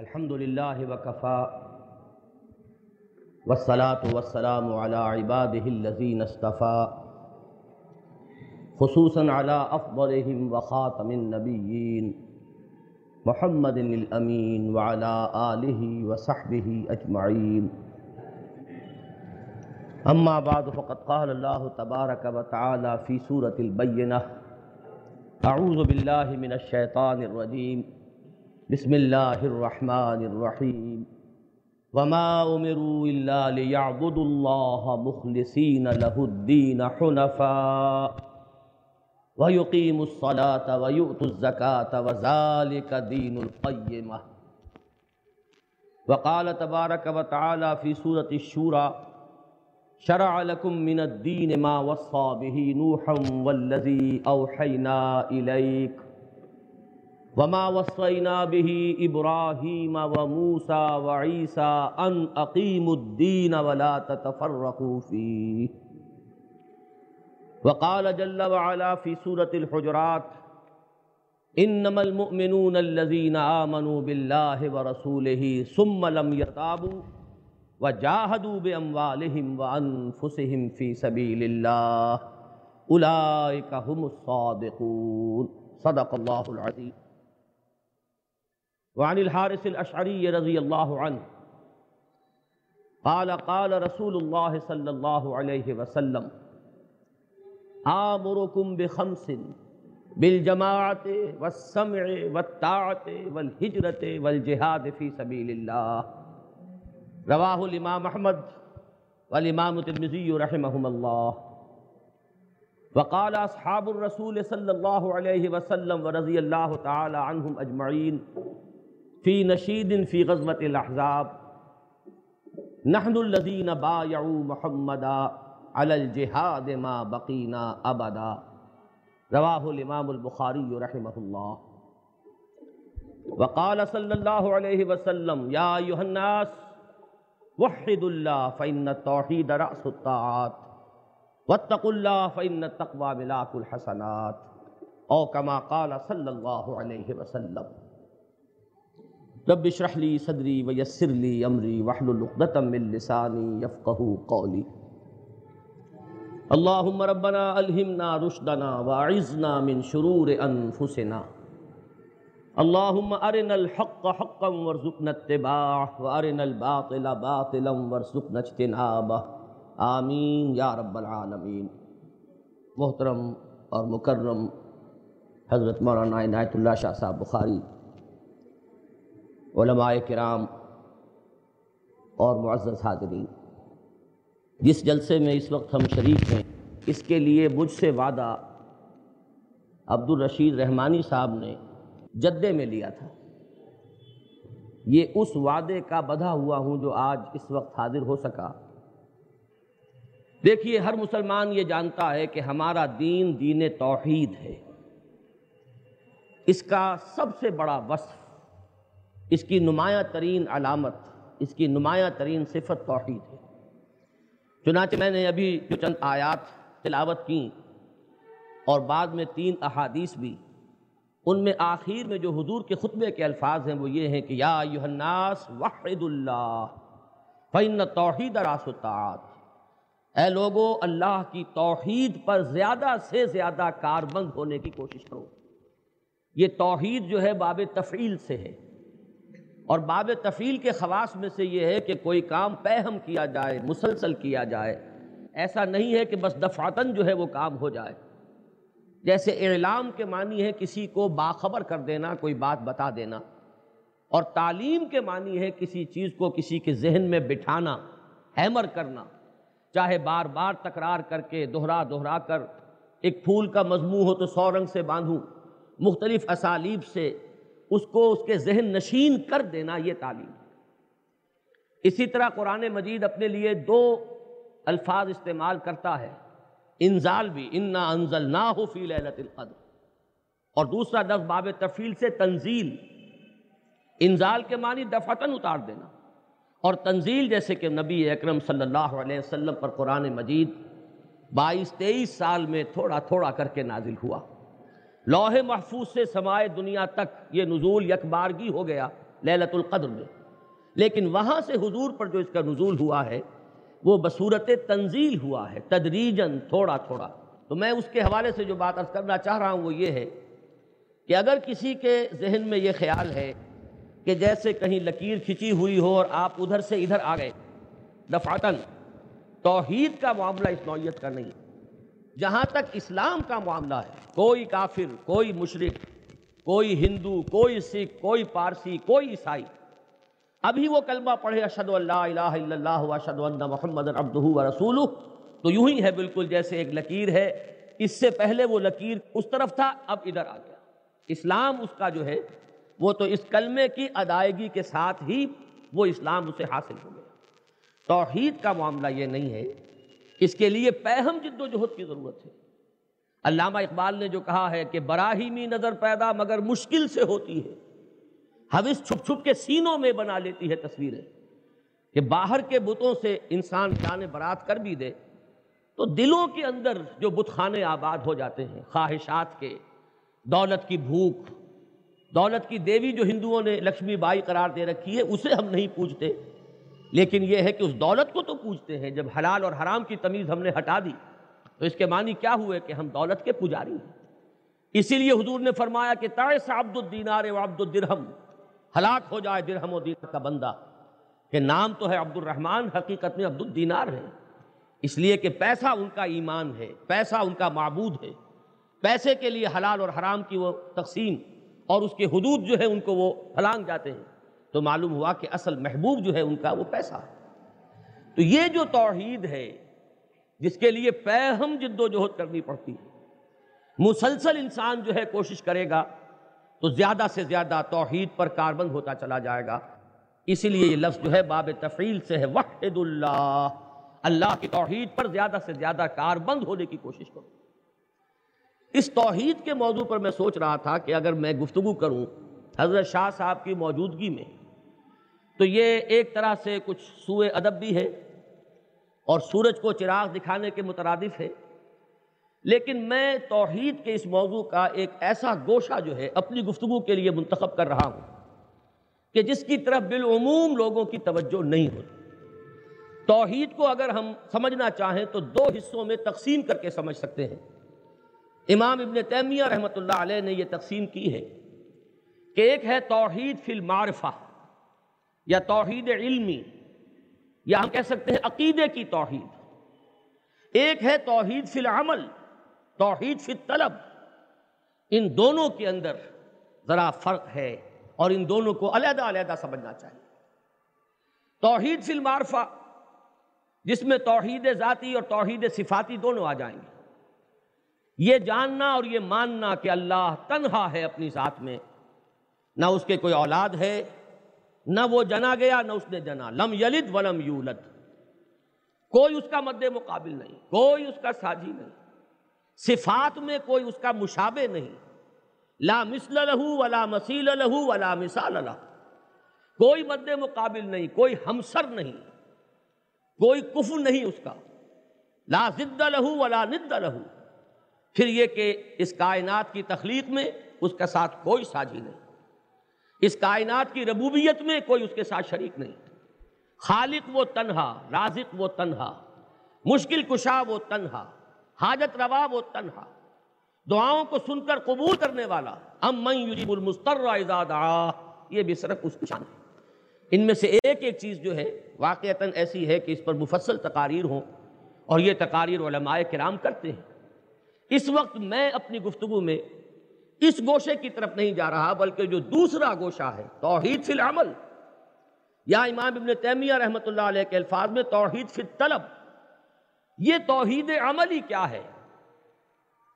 الحمد لله وكفى والصلاة والسلام على عباده الذين اصطفى خصوصا على أفضلهم وخاتم النبيين محمد الأمين وعلى آله وصحبه أجمعين. أما بعد، فقد قال الله تبارك وتعالى في سورة البينة أعوذ بالله من الشيطان الرجيم. بسم الله الرحمن الرحيم وما أمروا إلا ليعبدوا الله مخلصين له الدين حنفاء ويقيموا الصلاة ويؤتوا الزكاة وذلك دين القيمة وقال تبارك وتعالى في سورة الشورى شرع لكم من الدين ما وصى به نوحا والذي أوحينا إليك وما وصينا به إبراهيم وموسى وعيسى أن أقيموا الدين ولا تتفرقوا فيه وقال جل وعلا في سورة الحجرات إنما المؤمنون الذين آمنوا بالله ورسوله ثم لم يرتابوا وجاهدوا بأموالهم وأنفسهم في سبيل الله أولئك هم الصادقون۔ صدق الله العظيم وعن الحارث الأشعري رضي الله عنه. قال قال رسول الله صلى الله عليه وسلم، آمركم بخمس بالجماعة والسمع والطاعة والهجرة والجهاد في سبيل الله. رواه الإمام أحمد والإمام الترمذي رحمهم الله. وقال أصحاب الرسول صلى الله عليه وسلم ورضي الله تعالى عنهم أجمعين في نشيد في غزوة الأحزاب نحن الذين بايعوا محمدا على الجهاد ما بقينا أبدا رواه الإمام البخاري رحمه الله وقال صلى الله عليه وسلم يا أيها الناس، وحد الله فإن التوحيد رأس الطاعات، واتقوا الله فإن التقوى ملاك الحسنات. أو كما قال صلى الله عليه وسلم. رب اشرح لي صدري ويسر لي أمري واحلل عقدة من لساني يفقهوا قولي. اللهم ربنا ألهمنا رشدنا وأعذنا من شرور أنفسنا. اللهم أرنا الحق حقا وارزقنا اتباعه، وأرنا الباطل باطلا وارزقنا اجتنابه. آمین یا رب العالمین محترم اور مکرم حضرت مولانا عنایت اللہ شاہ صاحب بخاری علماء کرام اور معزز حاضرین، جس جلسے میں اس وقت ہم شریک ہیں، اس کے لیے مجھ سے وعدہ عبد الرشید رحمانی صاحب نے جدے میں لیا تھا۔ یہ اس وعدے کا بدھا ہوا ہوں جو آج اس وقت حاضر ہو سکا۔ دیکھیے، ہر مسلمان یہ جانتا ہے کہ ہمارا دین دین توحید ہے۔ اس کا سب سے بڑا وصف اس کی نمایاں ترین علامت، اس کی نمایاں ترین صفت توحید ہے۔ چنانچہ میں نے ابھی جو چند آیات تلاوت کی اور بعد میں تین احادیث بھی، ان میں آخر میں جو حضور کے خطبے کے الفاظ ہیں وہ یہ ہیں کہ یا الناس وحد اللہ، فَإِنَّ توحید راس اے لوگو، اللہ کی توحید پر زیادہ سے زیادہ کاربند ہونے کی کوشش کرو۔ یہ توحید جو ہے باب تفعیل سے ہے۔ اور باب تفعیل کے خواص میں سے یہ ہے کہ کوئی کام پہم کیا جائے، مسلسل کیا جائے۔ ایسا نہیں ہے کہ بس دفعتاً جو ہے وہ کام ہو جائے۔ جیسے اعلام کے معنی ہے کسی کو باخبر کر دینا، کوئی بات بتا دینا۔ اور تعلیم کے معنی ہے کسی چیز کو کسی کے ذہن میں بٹھانا، ہیمر کرنا۔ چاہے بار بار تکرار کر کے دہرا دہرا کر، ایک پھول کا مضمون ہو تو سو رنگ سے باندھوں۔ مختلف اسالیب سے اس کو اس کے ذہن نشین کر دینا یہ تعلیم اسی طرح قرآن مجید اپنے لیے دو الفاظ استعمال کرتا ہے۔ انزال بھی، انا انزل نہ ہو فی للت القدر۔ اور دوسرا لفظ باب تفیل سے تنزیل۔ انزال کے معنی دفعتاً اتار دینا۔ اور تنزیل جیسے کہ نبی اکرم صلی اللہ علیہ وسلم پر قرآن مجید بائیس تیئیس سال میں تھوڑا تھوڑا کر کے نازل ہوا۔ لوح محفوظ سے سمائے دنیا تک یہ نزول یکبارگی ہو گیا لیلت القدر میں۔ لیکن وہاں سے حضور پر جو اس کا نزول ہوا ہے، وہ بصورت تنزیل ہوا ہے تدریجن تھوڑا تھوڑا۔ تو میں اس کے حوالے سے جو بات عرض کرنا چاہ رہا ہوں وہ یہ ہے کہ اگر کسی کے ذہن میں یہ خیال ہے کہ جیسے کہیں لکیر کھچی ہوئی ہو اور آپ ادھر سے ادھر آ گئے، دفعتاً توحید کا معاملہ اس نوعیت کا نہیں۔ ہے جہاں تک اسلام کا معاملہ ہے، کوئی کافر، کوئی مشرق کوئی ہندو، کوئی سکھ، کوئی پارسی، کوئی عیسائی۔ ابھی وہ کلمہ پڑھے اشد اللہ الہ الا اللہ اشد اللہ محمد عبدہ و رسول تو یوں ہی ہے بالکل جیسے ایک لکیر ہے۔ اس سے پہلے وہ لکیر اس طرف تھا، اب ادھر آ گیا۔ اسلام اس کا جو ہے، وہ تو اس کلمے کی ادائیگی کے ساتھ ہی وہ اسلام اسے حاصل ہو گیا۔ توحید کا معاملہ یہ نہیں ہے اس کے لیے پہم جد و جہد کی ضرورت ہے۔ علامہ اقبال نے جو کہا ہے کہ براہیمی نظر پیدا مگر مشکل سے ہوتی ہے۔ حوث چھپ چھپ کے سینوں میں بنا لیتی ہے تصویریں کہ باہر کے بتوں سے انسان جانے برات کر بھی دے۔ تو دلوں کے اندر جو بت خانے آباد ہو جاتے ہیں، خواہشات کے، دولت کی بھوک، دولت کی دیوی جو ہندوؤں نے لکشمی بائی قرار دے رکھی ہے، اسے ہم نہیں پوچھتے لیکن یہ ہے کہ اس دولت کو تو پوچھتے ہیں، جب حلال اور حرام کی تمیز ہم نے ہٹا دی، تو اس کے معنی کیا ہوئے کہ ہم دولت کے پجاری ہیں؟ اسی لیے حضور نے فرمایا کہ تائس عبد الدینار و عبد الدرہم، ہلاک ہو جائے درہم و دینار کا بندہ، کہ نام تو ہے عبد الرحمن حقیقت میں عبد الدینار ہے۔ اس لیے کہ پیسہ ان کا ایمان ہے، پیسہ ان کا معبود ہے۔ پیسے کے لیے حلال اور حرام کی وہ تقسیم اور اس کے حدود جو ہے ان کو وہ پھلانگ جاتے ہیں۔ تو معلوم ہوا کہ اصل محبوب جو ہے ان کا وہ پیسہ ہے۔ تو یہ جو توحید ہے، جس کے لیے پہم جد و جہد کرنی پڑتی ہے۔ مسلسل انسان جو ہے کوشش کرے گا تو زیادہ سے زیادہ توحید پر کاربند ہوتا چلا جائے گا۔ اسی لیے یہ لفظ جو ہے باب تفعیل سے ہے۔ وحد اللہ اللہ کی توحید پر زیادہ سے زیادہ کاربند ہونے کی کوشش کرو۔ اس توحید کے موضوع پر میں سوچ رہا تھا کہ اگر میں گفتگو کروں حضرت شاہ صاحب کی موجودگی میں تو یہ ایک طرح سے کچھ سوئے ادب بھی ہے اور سورج کو چراغ دکھانے کے مترادف ہے۔ لیکن میں توحید کے اس موضوع کا ایک ایسا گوشہ جو ہے اپنی گفتگو کے لیے منتخب کر رہا ہوں کہ جس کی طرف بالعموم لوگوں کی توجہ نہیں ہوتی۔ توحید کو اگر ہم سمجھنا چاہیں تو دو حصوں میں تقسیم کر کے سمجھ سکتے ہیں۔ امام ابن تیمیہ رحمۃ اللہ علیہ نے یہ تقسیم کی ہے کہ ایک ہے توحید فی المعرفہ۔ یا توحید علمی، یا ہم کہہ سکتے ہیں عقیدے کی توحید۔ ایک ہے توحید فی العمل، توحید فی طلب ان دونوں کے اندر ذرا فرق ہے اور ان دونوں کو علیحدہ علیحدہ سمجھنا چاہیے۔ توحید فی المعرفہ، جس میں توحید ذاتی اور توحید صفاتی دونوں آ جائیں گے۔ یہ جاننا اور یہ ماننا کہ اللہ تنہا ہے اپنی ذات میں، نہ اس کے کوئی اولاد ہے نہ وہ جنا گیا، نہ اس نے جنا۔ لم یلد ولم یولد۔ کوئی اس کا مد مقابل نہیں، کوئی اس کا ساجی نہیں۔ صفات میں کوئی اس کا مشابہ نہیں۔ لا مثل لہو ولا مسیل لہو ولا مثال لہ کوئی مد مقابل نہیں، کوئی ہمسر نہیں، کوئی کفر نہیں اس کا۔ لا ضد لہو ولا ند لہو۔ پھر یہ کہ اس کائنات کی تخلیق میں اس کا ساتھ کوئی ساجی نہیں۔ اس کائنات کی ربوبیت میں کوئی اس کے ساتھ شریک نہیں۔ خالق وہ تنہا، رازق وہ تنہا، مشکل کشا وہ تنہا، حاجت روا وہ تنہا۔ دعاؤں کو سن کر قبول کرنے والا، ام من یجیب المستر دعا۔ یہ بھی صرف اس شان ہے۔ ان میں سے ایک ایک چیز جو ہے، واقعتاً ایسی ہے کہ اس پر مفصل تقاریر ہوں اور یہ تقاریر علماء کرام کرتے ہیں۔ اس وقت میں اپنی گفتگو میں اس گوشے کی طرف نہیں جا رہا، بلکہ جو دوسرا گوشہ ہے، توحید فی العمل۔ یا امام ابن تیمیہ رحمۃ اللہ علیہ کے الفاظ میں توحید فی الطلب۔ یہ توحید عملی کیا ہے؟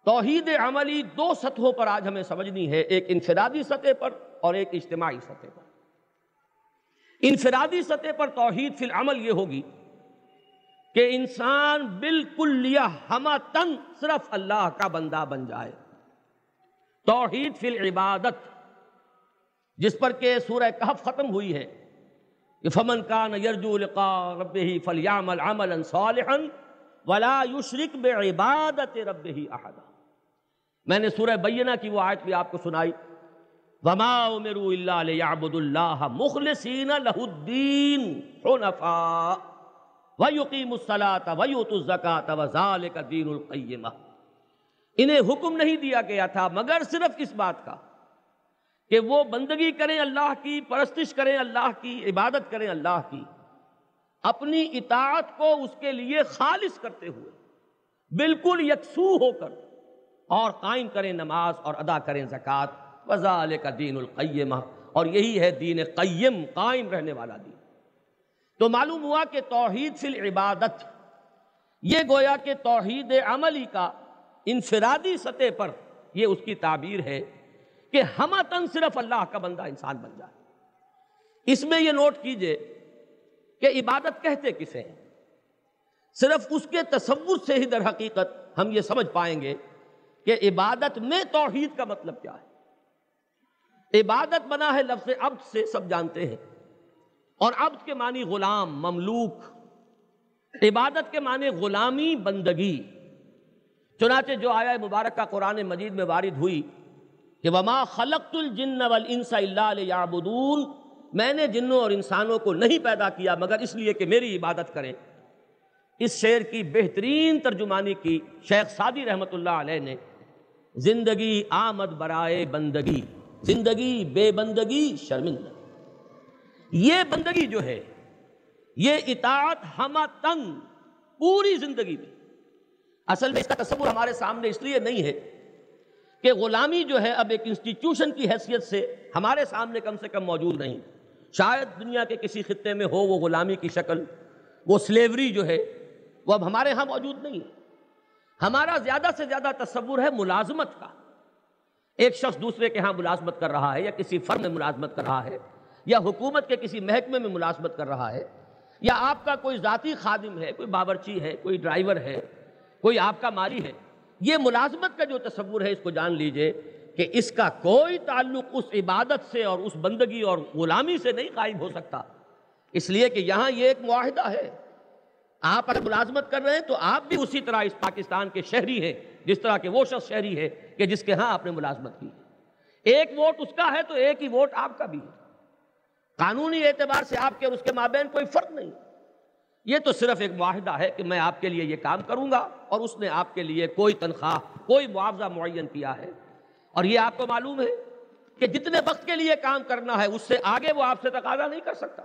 توحید عملی دو سطحوں پر آج ہمیں سمجھنی ہے، ایک انفرادی سطح پر اور ایک اجتماعی سطح پر۔ انفرادی سطح پر توحید فی العمل یہ ہوگی کہ انسان بالکل لیا ہما تن صرف اللہ کا بندہ بن جائے۔ توحید فی العبادت، جس پر کہ سورہ کہف ختم ہوئی ہے، کہ فمن کان یرجو لقاء ربہ فلیعمل عملا صالحا ولا یشرک بعبادت ربہ احدا۔ میں نے سورہ بینہ کی وہ آیت بھی آپ کو سنائی۔ وما امروا الا ليعبدوا الله مخلصين له الدين حنفاء ويقيموا الصلاه ويؤتوا الزكاه وذلك الدين القيم انہیں حکم نہیں دیا گیا تھا، مگر صرف اس بات کا کہ وہ بندگی کریں اللہ کی، پرستش کریں اللہ کی، عبادت کریں اللہ کی۔ اپنی اطاعت کو اس کے لیے خالص کرتے ہوئے، بالکل یکسو ہو کر اور قائم کریں نماز اور ادا کریں زکوٰۃ۔ وزال کا دین القیمہ اور یہی ہے دین قیم، قائم رہنے والا دین۔ تو معلوم ہوا کہ توحید فی العبادت، یہ گویا کہ توحید عملی کا انفرادی سطح پر یہ اس کی تعبیر ہے کہ ہم تن صرف اللہ کا بندہ انسان بن جائے۔ اس میں یہ نوٹ کیجیے کہ عبادت کہتے کسے ہیں؟ صرف اس کے تصور سے ہی در حقیقت ہم یہ سمجھ پائیں گے کہ عبادت میں توحید کا مطلب کیا ہے۔ عبادت بنا ہے لفظ عبد سے، سب جانتے ہیں۔ اور عبد کے معنی غلام، مملوک۔ عبادت کے معنی غلامی، بندگی۔ چنانچہ جو آیا مبارک کا قرآن مجید میں وارد ہوئی کہ وما خلقت الجن والانس الا ليعبدون، میں نے جنوں اور انسانوں کو نہیں پیدا کیا مگر اس لیے کہ میری عبادت کریں۔ اس شعر کی بہترین ترجمانی کی شیخ سادی رحمت اللہ علیہ نے، زندگی آمد برائے بندگی، زندگی بے بندگی شرمندہ۔ یہ بندگی جو ہے، یہ اطاعت ہما تنگ پوری زندگی میں۔ اصل میں اس کا تصور ہمارے سامنے اس لیے نہیں ہے کہ غلامی جو ہے اب ایک انسٹیٹیوشن کی حیثیت سے ہمارے سامنے کم سے کم موجود نہیں۔ شاید دنیا کے کسی خطے میں ہو وہ غلامی کی شکل، وہ سلیوری جو ہے، وہ اب ہمارے ہاں موجود نہیں۔ ہے ہمارا زیادہ سے زیادہ تصور ہے ملازمت کا۔ ایک شخص دوسرے کے ہاں ملازمت کر رہا ہے یا کسی فرم میں ملازمت کر رہا ہے یا حکومت کے کسی محکمے میں ملازمت کر رہا ہے یا آپ کا کوئی ذاتی خادم ہے، کوئی باورچی ہے، کوئی ڈرائیور ہے کوئی آپ کا ماری ہے۔ یہ ملازمت کا جو تصور ہے، اس کو جان لیجیے کہ اس کا کوئی تعلق اس عبادت سے اور اس بندگی اور غلامی سے نہیں قائم ہو سکتا۔ اس لیے کہ یہاں یہ ایک معاہدہ ہے۔ آپ اگر ملازمت کر رہے ہیں تو آپ بھی اسی طرح اس پاکستان کے شہری ہیں، جس طرح کہ وہ شخص شہری ہے کہ جس کے ہاں آپ نے ملازمت کی۔ ایک ووٹ اس کا ہے تو ایک ہی ووٹ آپ کا بھی ہے۔ قانونی اعتبار سے آپ کے اور اس کے مابین کوئی فرق نہیں۔ یہ تو صرف ایک معاہدہ ہے کہ میں آپ کے لیے یہ کام کروں گا اور اس نے آپ کے لیے کوئی تنخواہ، کوئی معاوضہ معین کیا ہے۔ اور یہ آپ کو معلوم ہے کہ جتنے وقت کے لیے کام کرنا ہے، اس سے آگے وہ آپ سے تقاضا نہیں کر سکتا۔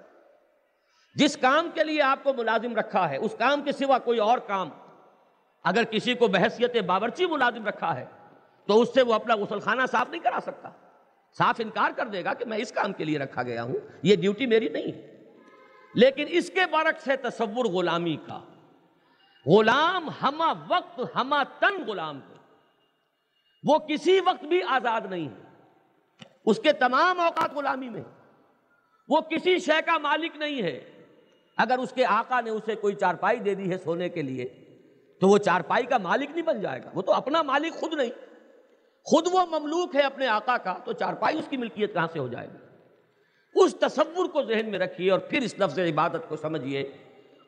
جس کام کے لیے آپ کو ملازم رکھا ہے، اس کام کے سوا کوئی اور کام، اگر کسی کو بحثیت باورچی ملازم رکھا ہے، تو اس سے وہ اپنا غسل خانہ صاف نہیں کرا سکتا۔ صاف انکار کر دے گا کہ میں اس کام کے لیے رکھا گیا ہوں، یہ ڈیوٹی میری نہیں ہے۔ لیکن اس کے برعکس ہے تصور غلامی کا۔ غلام ہما وقت ہما تن غلام ہے وہ کسی وقت بھی آزاد نہیں ہے۔ اس کے تمام اوقات غلامی میں۔ وہ کسی شے کا مالک نہیں ہے۔ اگر اس کے آقا نے اسے کوئی چارپائی دے دی ہے سونے کے لیے، تو وہ چارپائی کا مالک نہیں بن جائے گا۔ وہ تو اپنا مالک خود نہیں۔ خود وہ مملوک ہے اپنے آقا کا، تو چارپائی اس کی ملکیت کہاں سے ہو جائے گی؟ اس تصور کو ذہن میں رکھیے اور پھر اس لفظ عبادت کو سمجھیے۔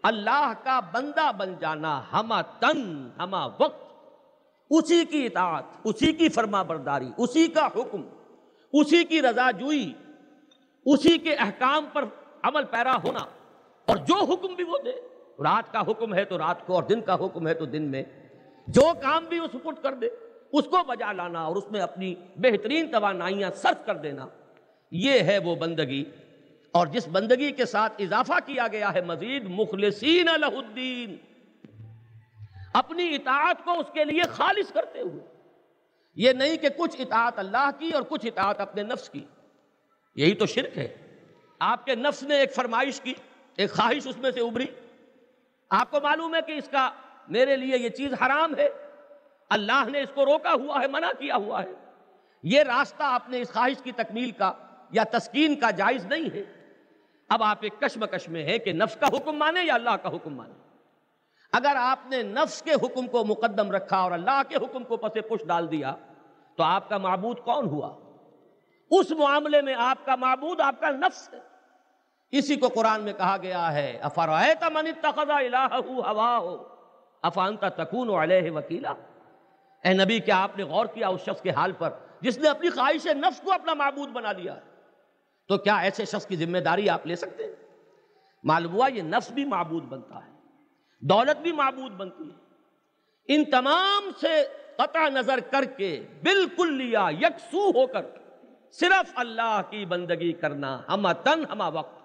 اللہ کا بندہ بن جانا ہما تن ہما وقت، اسی کی اطاعت، اسی کی فرما برداری، اسی کا حکم، اسی کی رضا جوئی، اسی کے احکام پر عمل پیرا ہونا۔ اور جو حکم بھی وہ دے، رات کا حکم ہے تو رات کو اور دن کا حکم ہے تو دن میں۔ جو کام بھی وہ سپورٹ کر دے، اس کو بجا لانا اور اس میں اپنی بہترین توانائیاں صرف کر دینا۔ یہ ہے وہ بندگی۔ اور جس بندگی کے ساتھ اضافہ کیا گیا ہے مزید، مخلصین الدین۔ اپنی اطاعت کو اس کے لیے خالص کرتے ہوئے۔ یہ نہیں کہ کچھ اطاعت اللہ کی اور کچھ اطاعت اپنے نفس کی۔ یہی تو شرک ہے۔ آپ کے نفس نے ایک فرمائش کی، ایک خواہش اس میں سے ابری آپ کو معلوم ہے کہ اس کا میرے لیے یہ چیز حرام ہے۔ اللہ نے اس کو روکا ہوا ہے، منع کیا ہوا ہے۔ یہ راستہ آپ نے اس خواہش کی تکمیل کا یا تسکین کا جائز نہیں ہے۔ اب آپ ایک کشمکش میں ہے کہ نفس کا حکم مانے یا اللہ کا حکم مانے اگر آپ نے نفس کے حکم کو مقدم رکھا اور اللہ کے حکم کو پس پش ڈال دیا، تو آپ کا معبود کون ہوا؟ اس معاملے میں آپ کا معبود آپ کا نفس ہے۔ اسی کو قرآن میں کہا گیا ہے افرائیت من اتخذ الہہو ہواہو افانتا تکون علیہ وکیلا؟ اے نبی، کیا آپ نے غور کیا اس شخص کے حال پر جس نے اپنی خواہش نفس کو اپنا معبود بنا لیا ہے؟ تو کیا ایسے شخص کی ذمہ داری آپ لے سکتے ہیں؟ معلوم ہوا یہ نفس بھی معبود بنتا ہے، دولت بھی معبود بنتی ہے۔ ان تمام سے قطع نظر کر کے بالکل لیا، یکسو ہو کر صرف اللہ کی بندگی کرنا ہما تن ہما وقت۔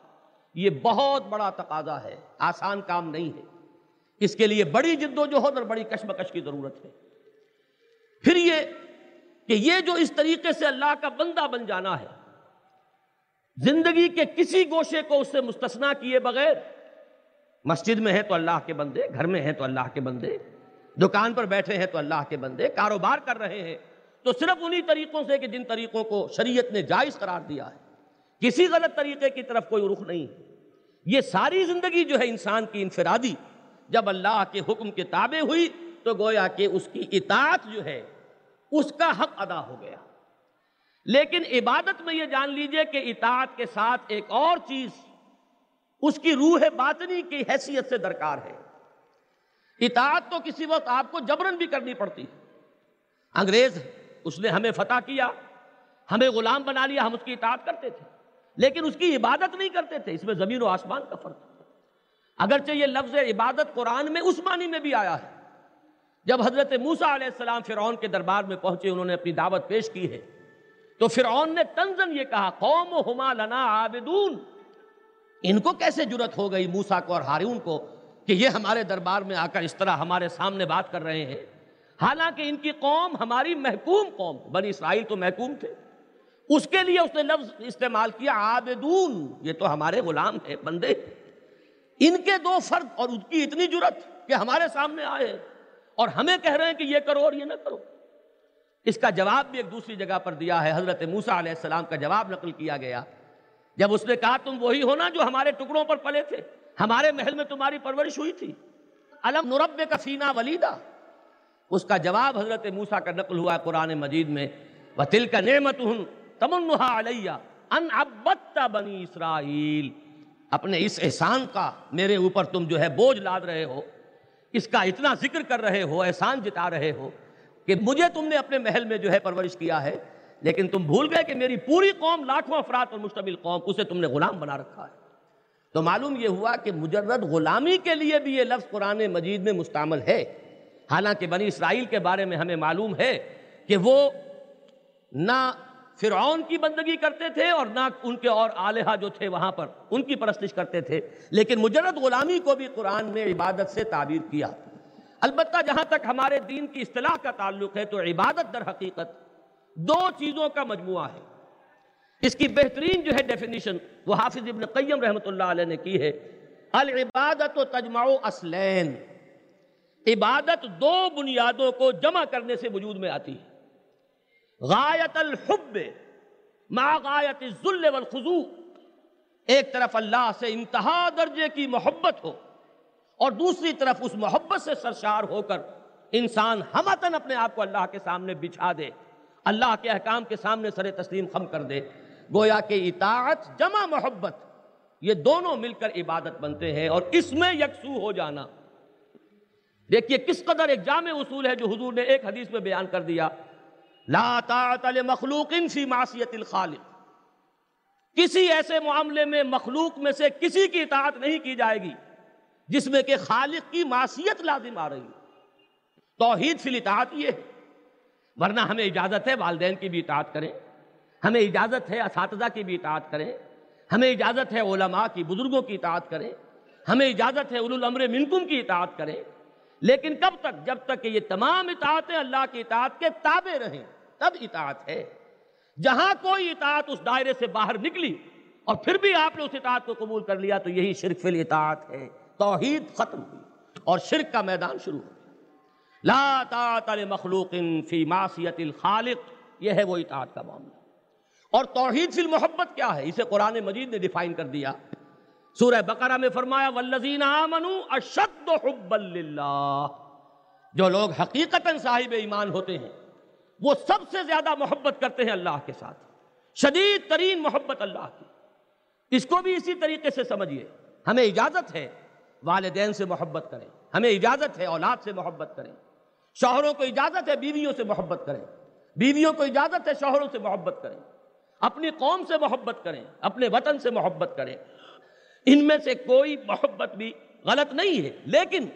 یہ بہت بڑا تقاضا ہے، آسان کام نہیں ہے۔ اس کے لیے بڑی جد و جہد اور بڑی کشمکش کی ضرورت ہے۔ پھر یہ کہ یہ جو اس طریقے سے اللہ کا بندہ بن جانا ہے زندگی کے کسی گوشے کو اس سے مستثنا کیے بغیر، مسجد میں ہے تو اللہ کے بندے، گھر میں ہیں تو اللہ کے بندے، دکان پر بیٹھے ہیں تو اللہ کے بندے، کاروبار کر رہے ہیں، تو صرف انہی طریقوں سے کہ جن طریقوں کو شریعت نے جائز قرار دیا ہے۔ کسی غلط طریقے کی طرف کوئی رخ نہیں۔ یہ ساری زندگی جو ہے انسان کی انفرادی، جب اللہ کے حکم کے تابع ہوئی تو گویا کہ اس کی اطاعت جو ہے، اس کا حق ادا ہو گیا۔ لیکن عبادت میں یہ جان لیجیے کہ اطاعت کے ساتھ ایک اور چیز اس کی روح باطنی کی حیثیت سے درکار ہے۔ اطاعت تو کسی وقت آپ کو جبرن بھی کرنی پڑتی انگریز اس نے ہمیں فتح کیا، ہمیں غلام بنا لیا، ہم اس کی اطاعت کرتے تھے۔ لیکن اس کی عبادت نہیں کرتے تھے، اس میں زمین و آسمان کا فرق اگرچہ یہ لفظ عبادت قرآن میں اس معنی میں بھی آیا ہے۔ جب حضرت موسیٰ علیہ السلام فرعون کے دربار میں پہنچے، انہوں نے اپنی دعوت پیش کی ہے۔ تو فرعون نے تنزن یہ کہا قوم ہما لنا عابدون. ان کو کیسے جرت ہو گئی موسیٰ کو اور ہارون کو کہ یہ ہمارے دربار میں آ کر اس طرح ہمارے سامنے بات کر رہے ہیں؟ حالانکہ ان کی قوم ہماری محکوم قوم، بنی اسرائیل تو محکوم تھے۔ اس کے لیے اس نے لفظ استعمال کیا، عابدون. یہ تو ہمارے غلام تھے بندے۔ ان کے دو فرد اور ان کی اتنی جرت کہ ہمارے سامنے آئے اور ہمیں کہہ رہے ہیں کہ یہ کرو اور یہ نہ کرو۔ اس کا جواب بھی ایک دوسری جگہ پر دیا ہے، حضرت موسیٰ علیہ السلام کا جواب نقل کیا گیا۔ جب اس نے کہا، تم وہی ہونا جو ہمارے ٹکڑوں پر پلے تھے، ہمارے محل میں تمہاری پرورش ہوئی تھی۔ علم نرب کا فینا ولیدہ۔ اس کا جواب حضرت موسیٰ کا نقل ہوا قرآن مجید میں۔ وَتِلْكَ نِعْمَتُهُمْ تَمُنُّهَا عَلَيَّا ان عبدت بنی اسرائیل اپنے اس احسان کا میرے اوپر تم جو ہے بوجھ لاد رہے ہو۔ اس کا اتنا ذکر کر رہے ہو، احسان جتا رہے ہو۔ کہ مجھے تم نے اپنے محل میں جو ہے پرورش کیا ہے، لیکن تم بھول گئے کہ میری پوری قوم لاکھوں افراد پر مشتمل قوم، اسے تم نے غلام بنا رکھا ہے۔ تو معلوم یہ ہوا کہ مجرد غلامی کے لیے بھی یہ لفظ قرآن مجید میں مستعمل ہے۔ حالانکہ بنی اسرائیل کے بارے میں ہمیں معلوم ہے کہ وہ نہ فرعون کی بندگی کرتے تھے اور نہ ان کے اور آلہہ جو تھے وہاں پر، ان کی پرستش کرتے تھے۔ لیکن مجرد غلامی کو بھی قرآن میں عبادت سے تعبیر کیا۔ البتہ جہاں تک ہمارے دین کی اصطلاح کا تعلق ہے تو عبادت در حقیقت دو چیزوں کا مجموعہ ہے۔ اس کی بہترین جو ہے ڈیفینیشن وہ حافظ ابن قیم رحمۃ اللہ علیہ نے کی ہے۔ العبادت و تجمع اسلین عبادت دو بنیادوں کو جمع کرنے سے وجود میں آتی ہے۔ غایت الحب ما غایت الذل والخضوع۔ ایک طرف اللہ سے انتہا درجے کی محبت ہو۔ اور دوسری طرف اس محبت سے سرشار ہو کر انسان ہمتن اپنے آپ کو اللہ کے سامنے بچھا دے، اللہ کے احکام کے سامنے سر تسلیم خم کر دے۔ گویا کہ اطاعت، جمع محبت، یہ دونوں مل کر عبادت بنتے ہیں اور اس میں یکسو ہو جانا۔ دیکھیے کس قدر ایک جامع اصول ہے جو حضور نے ایک حدیث میں بیان کر دیا۔ لا طاعت لمخلوق فی معصیت الخالق۔ کسی ایسے معاملے میں مخلوق میں سے کسی کی اطاعت نہیں کی جائے گی۔ جس میں کہ خالق کی معصیت لازم آ رہی ہے۔ توحید فی اطاعت یہ ہے۔ ورنہ ہمیں اجازت ہے والدین کی بھی اطاعت کریں۔ ہمیں اجازت ہے اساتذہ کی بھی اطاعت کریں۔ ہمیں اجازت ہے علماء کی، بزرگوں کی اطاعت کریں۔ ہمیں اجازت ہے الامر منکم کی اطاعت کریں۔ لیکن کب تک؟ جب تک کہ یہ تمام اطاعتیں اللہ کی اطاعت کے تابع رہیں، تب اطاعت ہے۔ جہاں کوئی اطاعت اس دائرے سے باہر نکلی اور پھر بھی آپ نے اس اطاعت کو قبول کر لیا تو یہی شرک فی الاطاعت ہے۔ توحید ختم ہوئی اور شرک کا میدان شروع ہو لا طاعت لمخلوق فی معصیت الخالق، یہ ہے وہ اطاعت کا معاملہ۔ اور توحید فی المحبت کیا ہے؟ اسے قرآن مجید نے ڈیفائن کر دیا۔ سورہ بقرہ میں فرمایا، والذین آمنوا اشد حبا للہ جو لوگ حقیقتا صاحب ایمان ہوتے ہیں، وہ سب سے زیادہ محبت کرتے ہیں اللہ کے ساتھ۔ شدید ترین محبت اللہ کی۔ اس کو بھی اسی طریقے سے سمجھیے۔ ہمیں اجازت ہے والدین سے محبت کریں۔ ہمیں اجازت ہے، اولاد سے محبت کریں۔ شوہروں کو اجازت ہے، بیویوں سے محبت کریں۔ بیویوں کو اجازت ہے، شوہروں سے محبت کریں۔ اپنی قوم سے محبت کریں، اپنے وطن سے محبت کریں۔ ان میں سے کوئی محبت بھی غلط نہیں ہے، لیکن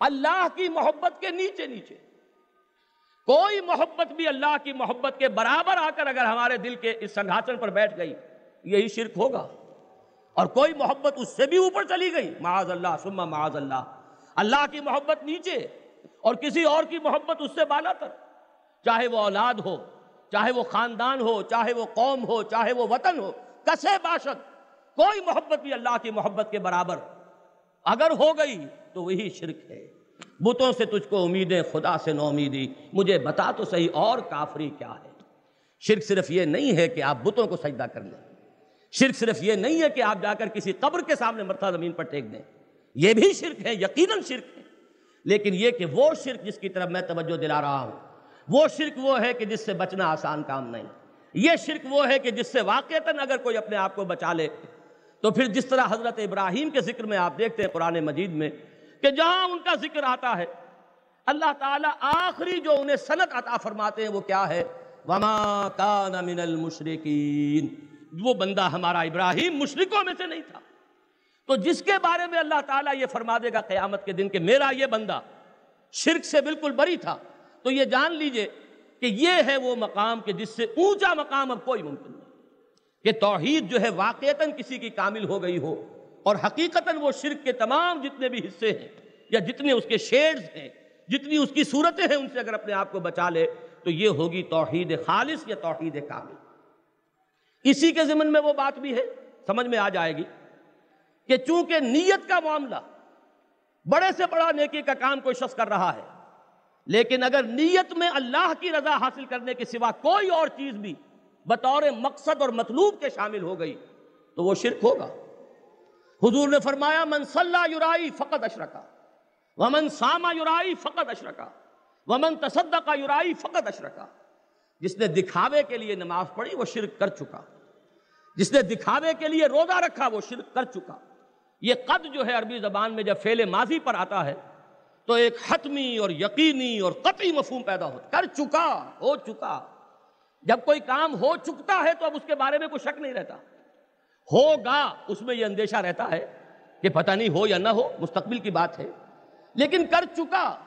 اللہ کی محبت کے نیچے نیچے۔ کوئی محبت بھی اللہ کی محبت کے برابر آ کر اگر ہمارے دل کے اس سنگھاسن پر بیٹھ گئی، یہی شرک ہوگا۔ اور کوئی محبت اس سے بھی اوپر چلی گئی۔ معاذ اللہ سما معاذ اللہ۔ اللہ کی محبت نیچے اور کسی اور کی محبت اس سے بالا تر۔ چاہے وہ اولاد ہو، چاہے وہ خاندان ہو، چاہے وہ قوم ہو، چاہے وہ وطن ہو، کسے باشد، کوئی محبت بھی اللہ کی محبت کے برابر۔ اگر ہو گئی تو وہی شرک ہے۔ بتوں سے تجھ کو امیدیں، خدا سے نو امیدی۔ مجھے بتا تو صحیح اور کافری کیا ہے۔ شرک صرف یہ نہیں ہے کہ آپ بتوں کو سجدہ کر لیں۔ شرک صرف یہ نہیں ہے کہ آپ جا کر کسی قبر کے سامنے مرتھا زمین پر ٹیک دیں۔ یہ بھی شرک ہے، یقیناً شرک ہے۔ لیکن یہ کہ وہ شرک جس کی طرف میں توجہ دلا رہا ہوں، وہ شرک وہ ہے کہ جس سے بچنا آسان کام نہیں۔ یہ شرک وہ ہے کہ جس سے واقعتاً اگر کوئی اپنے آپ کو بچا لے، تو پھر جس طرح حضرت ابراہیم کے ذکر میں آپ دیکھتے ہیں قرآن مجید میں کہ جہاں ان کا ذکر آتا ہے، اللہ تعالیٰ آخری جو انہیں صنعت عطا فرماتے ہیں وہ کیا ہے؟ وما کان من المشرقین وہ بندہ ہمارا ابراہیم مشرقوں میں سے نہیں تھا۔ تو جس کے بارے میں اللہ تعالیٰ یہ فرما دے گا قیامت کے دن کہ میرا یہ بندہ شرک سے بالکل بری تھا، تو یہ جان لیجیے کہ یہ ہے وہ مقام کہ جس سے اونچا مقام اب کوئی ممکن نہیں۔ کہ توحید جو ہے واقعتاً کسی کی کامل ہو گئی ہو اور حقیقتاً وہ شرک کے تمام جتنے بھی حصے ہیں یا جتنے اس کے شیڈز ہیں، جتنی اس کی صورتیں ہیں، ان سے اگر اپنے آپ کو بچا لے تو یہ ہوگی توحید خالص یا توحید کامل۔ اسی کے ضمن میں وہ بات بھی ہے، سمجھ میں آ جائے گی کہ چونکہ نیت کا معاملہ بڑے سے بڑا نیکی کا کام کوئی شخص کر رہا ہے، لیکن اگر نیت میں اللہ کی رضا حاصل کرنے کے سوا کوئی اور چیز بھی بطور مقصد اور مطلوب کے شامل ہو گئی، تو وہ شرک ہوگا۔ حضور نے فرمایا، من صلی یرائی فقط اشرکا، ومن ساما یرائی فقط اشرکا، ومن تصدقا یرائی فقط اشرکا۔ جس نے دکھاوے کے لیے نماز پڑھی وہ شرک کر چکا۔ جس نے دکھاوے کے لیے روزہ رکھا وہ شرک کر چکا۔ یہ قد جو ہے عربی زبان میں جب فعل ماضی پر آتا ہے تو ایک حتمی اور یقینی اور قطعی مفہوم پیدا ہوتا کر چکا، ہو چکا۔ جب کوئی کام ہو چکتا ہے تو اب اس کے بارے میں کوئی شک نہیں رہتا۔ ہوگا، اس میں یہ اندیشہ رہتا ہے کہ پتہ نہیں ہو یا نہ ہو، مستقبل کی بات ہے۔ لیکن کر چکا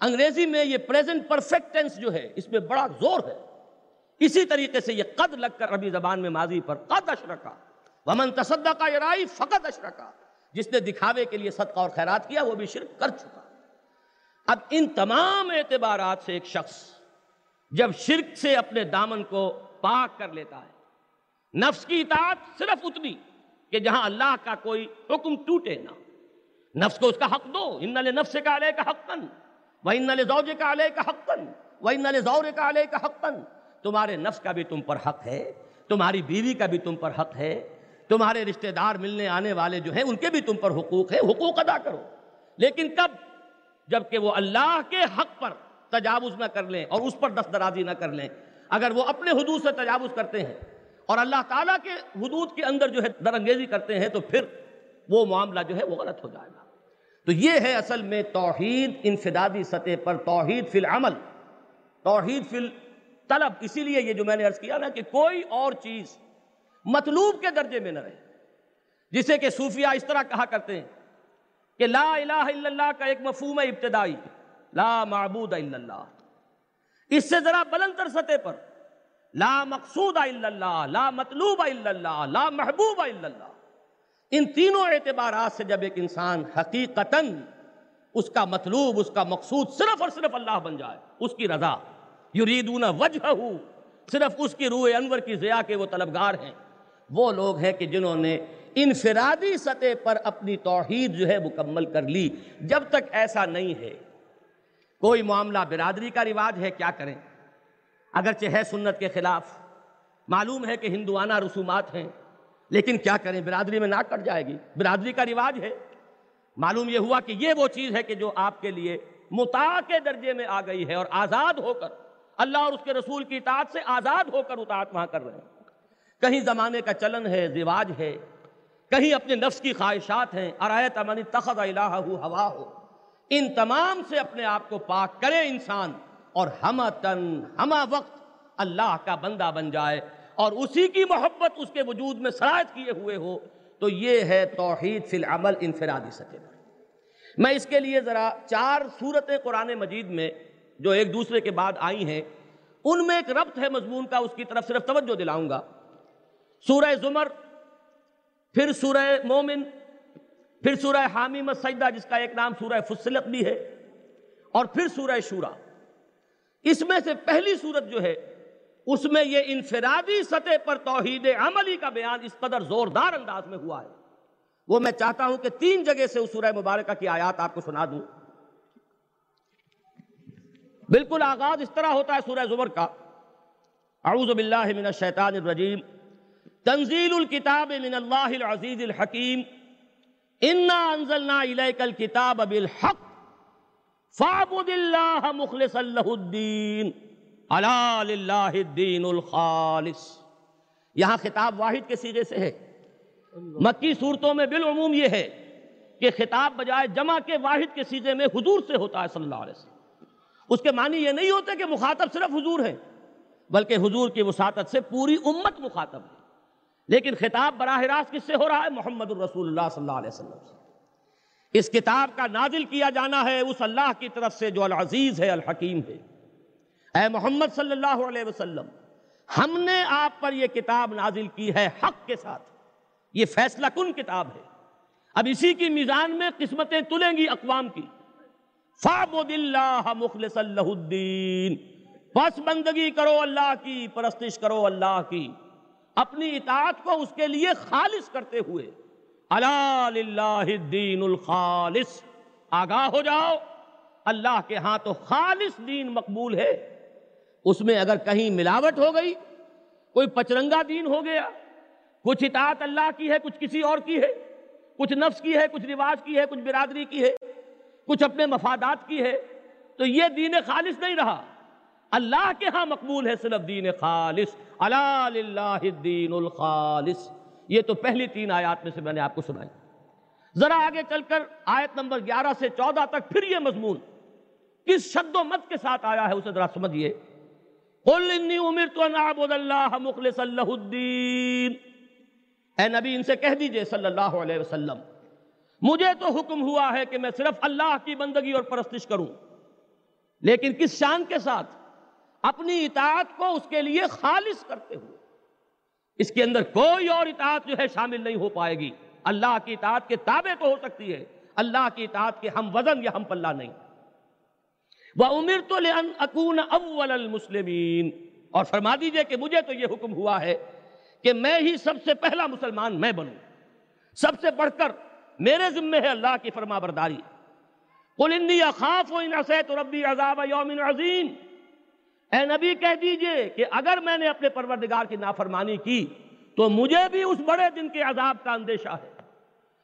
انگریزی میں یہ پریزنٹ پرفیکٹ ٹینس جو ہے، اس میں بڑا زور ہے۔ اسی طریقے سے یہ قد لگ کر عربی زبان میں ماضی پر قد اشرکا۔ ومن تصدقہ یرائی فقط اشرکا۔ جس نے دکھاوے کے لیے صدقہ اور خیرات کیا، وہ بھی شرک کر چکا۔ اب ان تمام اعتبارات سے ایک شخص جب شرک سے اپنے دامن کو پاک کر لیتا ہے، نفس کی اطاعت صرف اتنی کہ جہاں اللہ کا کوئی حکم ٹوٹے نہ۔ نفس کو اس کا حق دو، ان نفس کا علیہ کا حقن وہ ان زوجے کا علیہ کا حقن وہ ان زور کا علیہ کا حقن تمہارے نفس کا بھی تم پر حق ہے، تمہاری بیوی کا بھی تم پر حق ہے، تمہارے رشتہ دار ملنے آنے والے جو ہیں، ان کے بھی تم پر حقوق ہے حقوق ادا کرو۔ لیکن کب؟ جبکہ وہ اللہ کے حق پر تجاوز نہ کر لیں اور اس پر دست درازی نہ کر لیں۔ اگر وہ اپنے حدود سے تجاوز کرتے ہیں اور اللہ تعالیٰ کے حدود کے اندر جو ہے درنگیزی کرتے ہیں، تو پھر وہ معاملہ جو ہے، وہ غلط ہو جائے گا۔ تو یہ ہے اصل میں توحید انفدادی سطح پر، توحید فی العمل، توحید فی الطلب۔ اسی لیے یہ جو میں نے عرض کیا نا کہ کوئی اور چیز مطلوب کے درجے میں نہ رہے۔ جسے کہ صوفیہ اس طرح کہا کرتے ہیں کہ لا الہ الا اللہ کا ایک مفہوم ہے۔ ابتدائی لا معبود الا اللہ۔ اس سے ذرا بلند تر سطح پر لا مقصود الا اللہ، لا مطلوب الا اللہ، لا محبوب الا اللہ۔ ان تینوں اعتبارات سے جب ایک انسان حقیقتاً اس کا مطلوب، اس کا مقصود صرف اور صرف اللہ بن جائے، اس کی رضا، یریدون وجہ صرف اس کی روح انور کی ضیاء کے وہ طلبگار ہیں۔ وہ لوگ ہیں کہ جنہوں نے انفرادی سطح پر اپنی توحید جو ہے مکمل کر لی۔ جب تک ایسا نہیں ہے، کوئی معاملہ برادری کا رواج ہے، کیا کریں؟ اگرچہ ہے سنت کے خلاف، معلوم ہے کہ ہندوانہ رسومات ہیں۔ لیکن کیا کریں؟ برادری میں ناک کٹ جائے گی۔ برادری کا رواج ہے۔ معلوم یہ ہوا کہ یہ وہ چیز ہے کہ جو آپ کے لیے متا کے درجے میں آ گئی ہے اور آزاد ہو کر اللہ اور اس کے رسول کی اطاعت سے آزاد ہو کر اطاعت وہاں کر رہے ہیں۔ کہیں زمانے کا چلن ہے، رواج ہے۔ کہیں اپنے نفس کی خواہشات ہیں۔ ارایت تخذ الہ ہوا ہو۔ ان تمام سے اپنے آپ کو پاک کرے انسان اور ہما تن ہما وقت اللہ کا بندہ بن جائے۔ اور اسی کی محبت اس کے وجود میں سرایت کیے ہوئے ہو، تو یہ ہے توحید فی العمل انفرادی سطح پر۔ میں اس کے لیے ذرا چار صورتیں قرآن مجید میں جو ایک دوسرے کے بعد آئی ہیں، ان میں ایک ربط ہے مضمون کا، اس کی طرف صرف توجہ دلاؤں گا۔ سورہ زمر، پھر سورہ مومن، پھر سورہ حامی مسجدہ جس کا ایک نام سورہ فصلت بھی ہے، اور پھر سورہ شورا۔ اس میں سے پہلی صورت جو ہے اس میں یہ انفرادی سطح پر توحید عملی کا بیان اس قدر زوردار انداز میں ہوا ہے۔ وہ میں چاہتا ہوں کہ تین جگہ سے اس سورہ مبارکہ کی آیات آپ کو سنا دوں۔ بالکل آغاز اس طرح ہوتا ہے سورہ زمر کا۔ اعوذ باللہ من الشیطان الرجیم۔ تنزیل الكتاب من اللہ العزیز الحکیم۔ انا انزلنا الیک الكتاب بالحق۔ فعبد اللہ مخلص اللہ الدین۔ علا للہ الدین الخالص۔ یہاں خطاب واحد کے سیغے سے ہے۔ مکی صورتوں میں بالعموم یہ ہے کہ خطاب بجائے جمع کے واحد کے سیغے میں حضور سے ہوتا ہے صلی اللہ علیہ وسلم۔ اس کے معنی یہ نہیں ہوتے کہ مخاطب صرف حضور ہے بلکہ حضور کی وساطت سے پوری امت مخاطب ہے۔ لیکن خطاب براہ راست کس سے ہو رہا ہے؟ محمد الرسول اللہ صلی اللہ علیہ وسلم سے۔ اس کتاب کا نازل کیا جانا ہے اس اللہ کی طرف سے جو العزیز ہے، الحکیم ہے۔ اے محمد صلی اللہ علیہ وسلم، ہم نے آپ پر یہ کتاب نازل کی ہے حق کے ساتھ۔ یہ فیصلہ کن کتاب ہے؟ اب اسی کی میزان میں قسمتیں تلیں گی اقوام کی۔ فَعْبُدِ اللَّهَ مُخْلِصَ اللَّهُ الدِّينِ پس بندگی کرو اللہ کی، پرستش کرو اللہ کی۔ اپنی اطاعت کو اس کے لیے خالص کرتے ہوئے۔ عَلَى لِلَّهِ الدِّينُ الْخَالِص۔ آگاہ ہو جاؤ۔ اللہ کے ہاں تو خالص دین مقبول ہے۔ اس میں اگر کہیں ملاوٹ ہو گئی، کوئی پچرنگا دین ہو گیا، کچھ اطاعت اللہ کی ہے، کچھ کسی اور کی ہے، کچھ نفس کی ہے، کچھ رواج کی ہے، کچھ برادری کی ہے، کچھ اپنے مفادات کی ہے، تو یہ دین خالص نہیں رہا۔ اللہ کے ہاں مقبول ہے صرف دین خالص۔ اللہ الدین الخالص۔ یہ تو پہلی تین آیات میں سے میں نے آپ کو سنائی۔ ذرا آگے چل کر آیت نمبر گیارہ سے چودہ تک پھر یہ مضمون۔ کس شد و مت کے ساتھ آیا ہے اسے ذرا سمجھئے۔ قل انی امرت ان اعبد اللہ مخلص اللہ الدین اے نبی، ان سے کہہ دیجیے صلی اللہ علیہ وسلم، مجھے تو حکم ہوا ہے کہ میں صرف اللہ کی بندگی اور پرستش کروں، لیکن کس شان کے ساتھ اپنی اطاعت کو اس کے لیے خالص کرتے ہوئے، اس کے اندر کوئی اور اطاعت جو ہے شامل نہیں ہو پائے گی۔ اللہ کی اطاعت کے تابع تو ہو سکتی ہے، اللہ کی اطاعت کے ہم وزن یا ہم پلہ نہیں۔ وہ وَأُمِرْتُ لِأَنْ أَكُونَ أَوَّلَ الْمُسْلِمِينَ۔ اور فرما دیجیے کہ مجھے تو یہ حکم ہوا ہے کہ میں ہی سب سے پہلا مسلمان میں بنوں۔ سب سے بڑھ کر میرے ذمہ ہے اللہ کی فرما برداری۔ قل انی اخاف ان عصیت ربی عذاب یوم عظیم اے نبی کہہ دیجیے کہ اگر میں نے اپنے پروردگار کی نافرمانی کی تو مجھے بھی اس بڑے دن کے عذاب کا اندیشہ ہے۔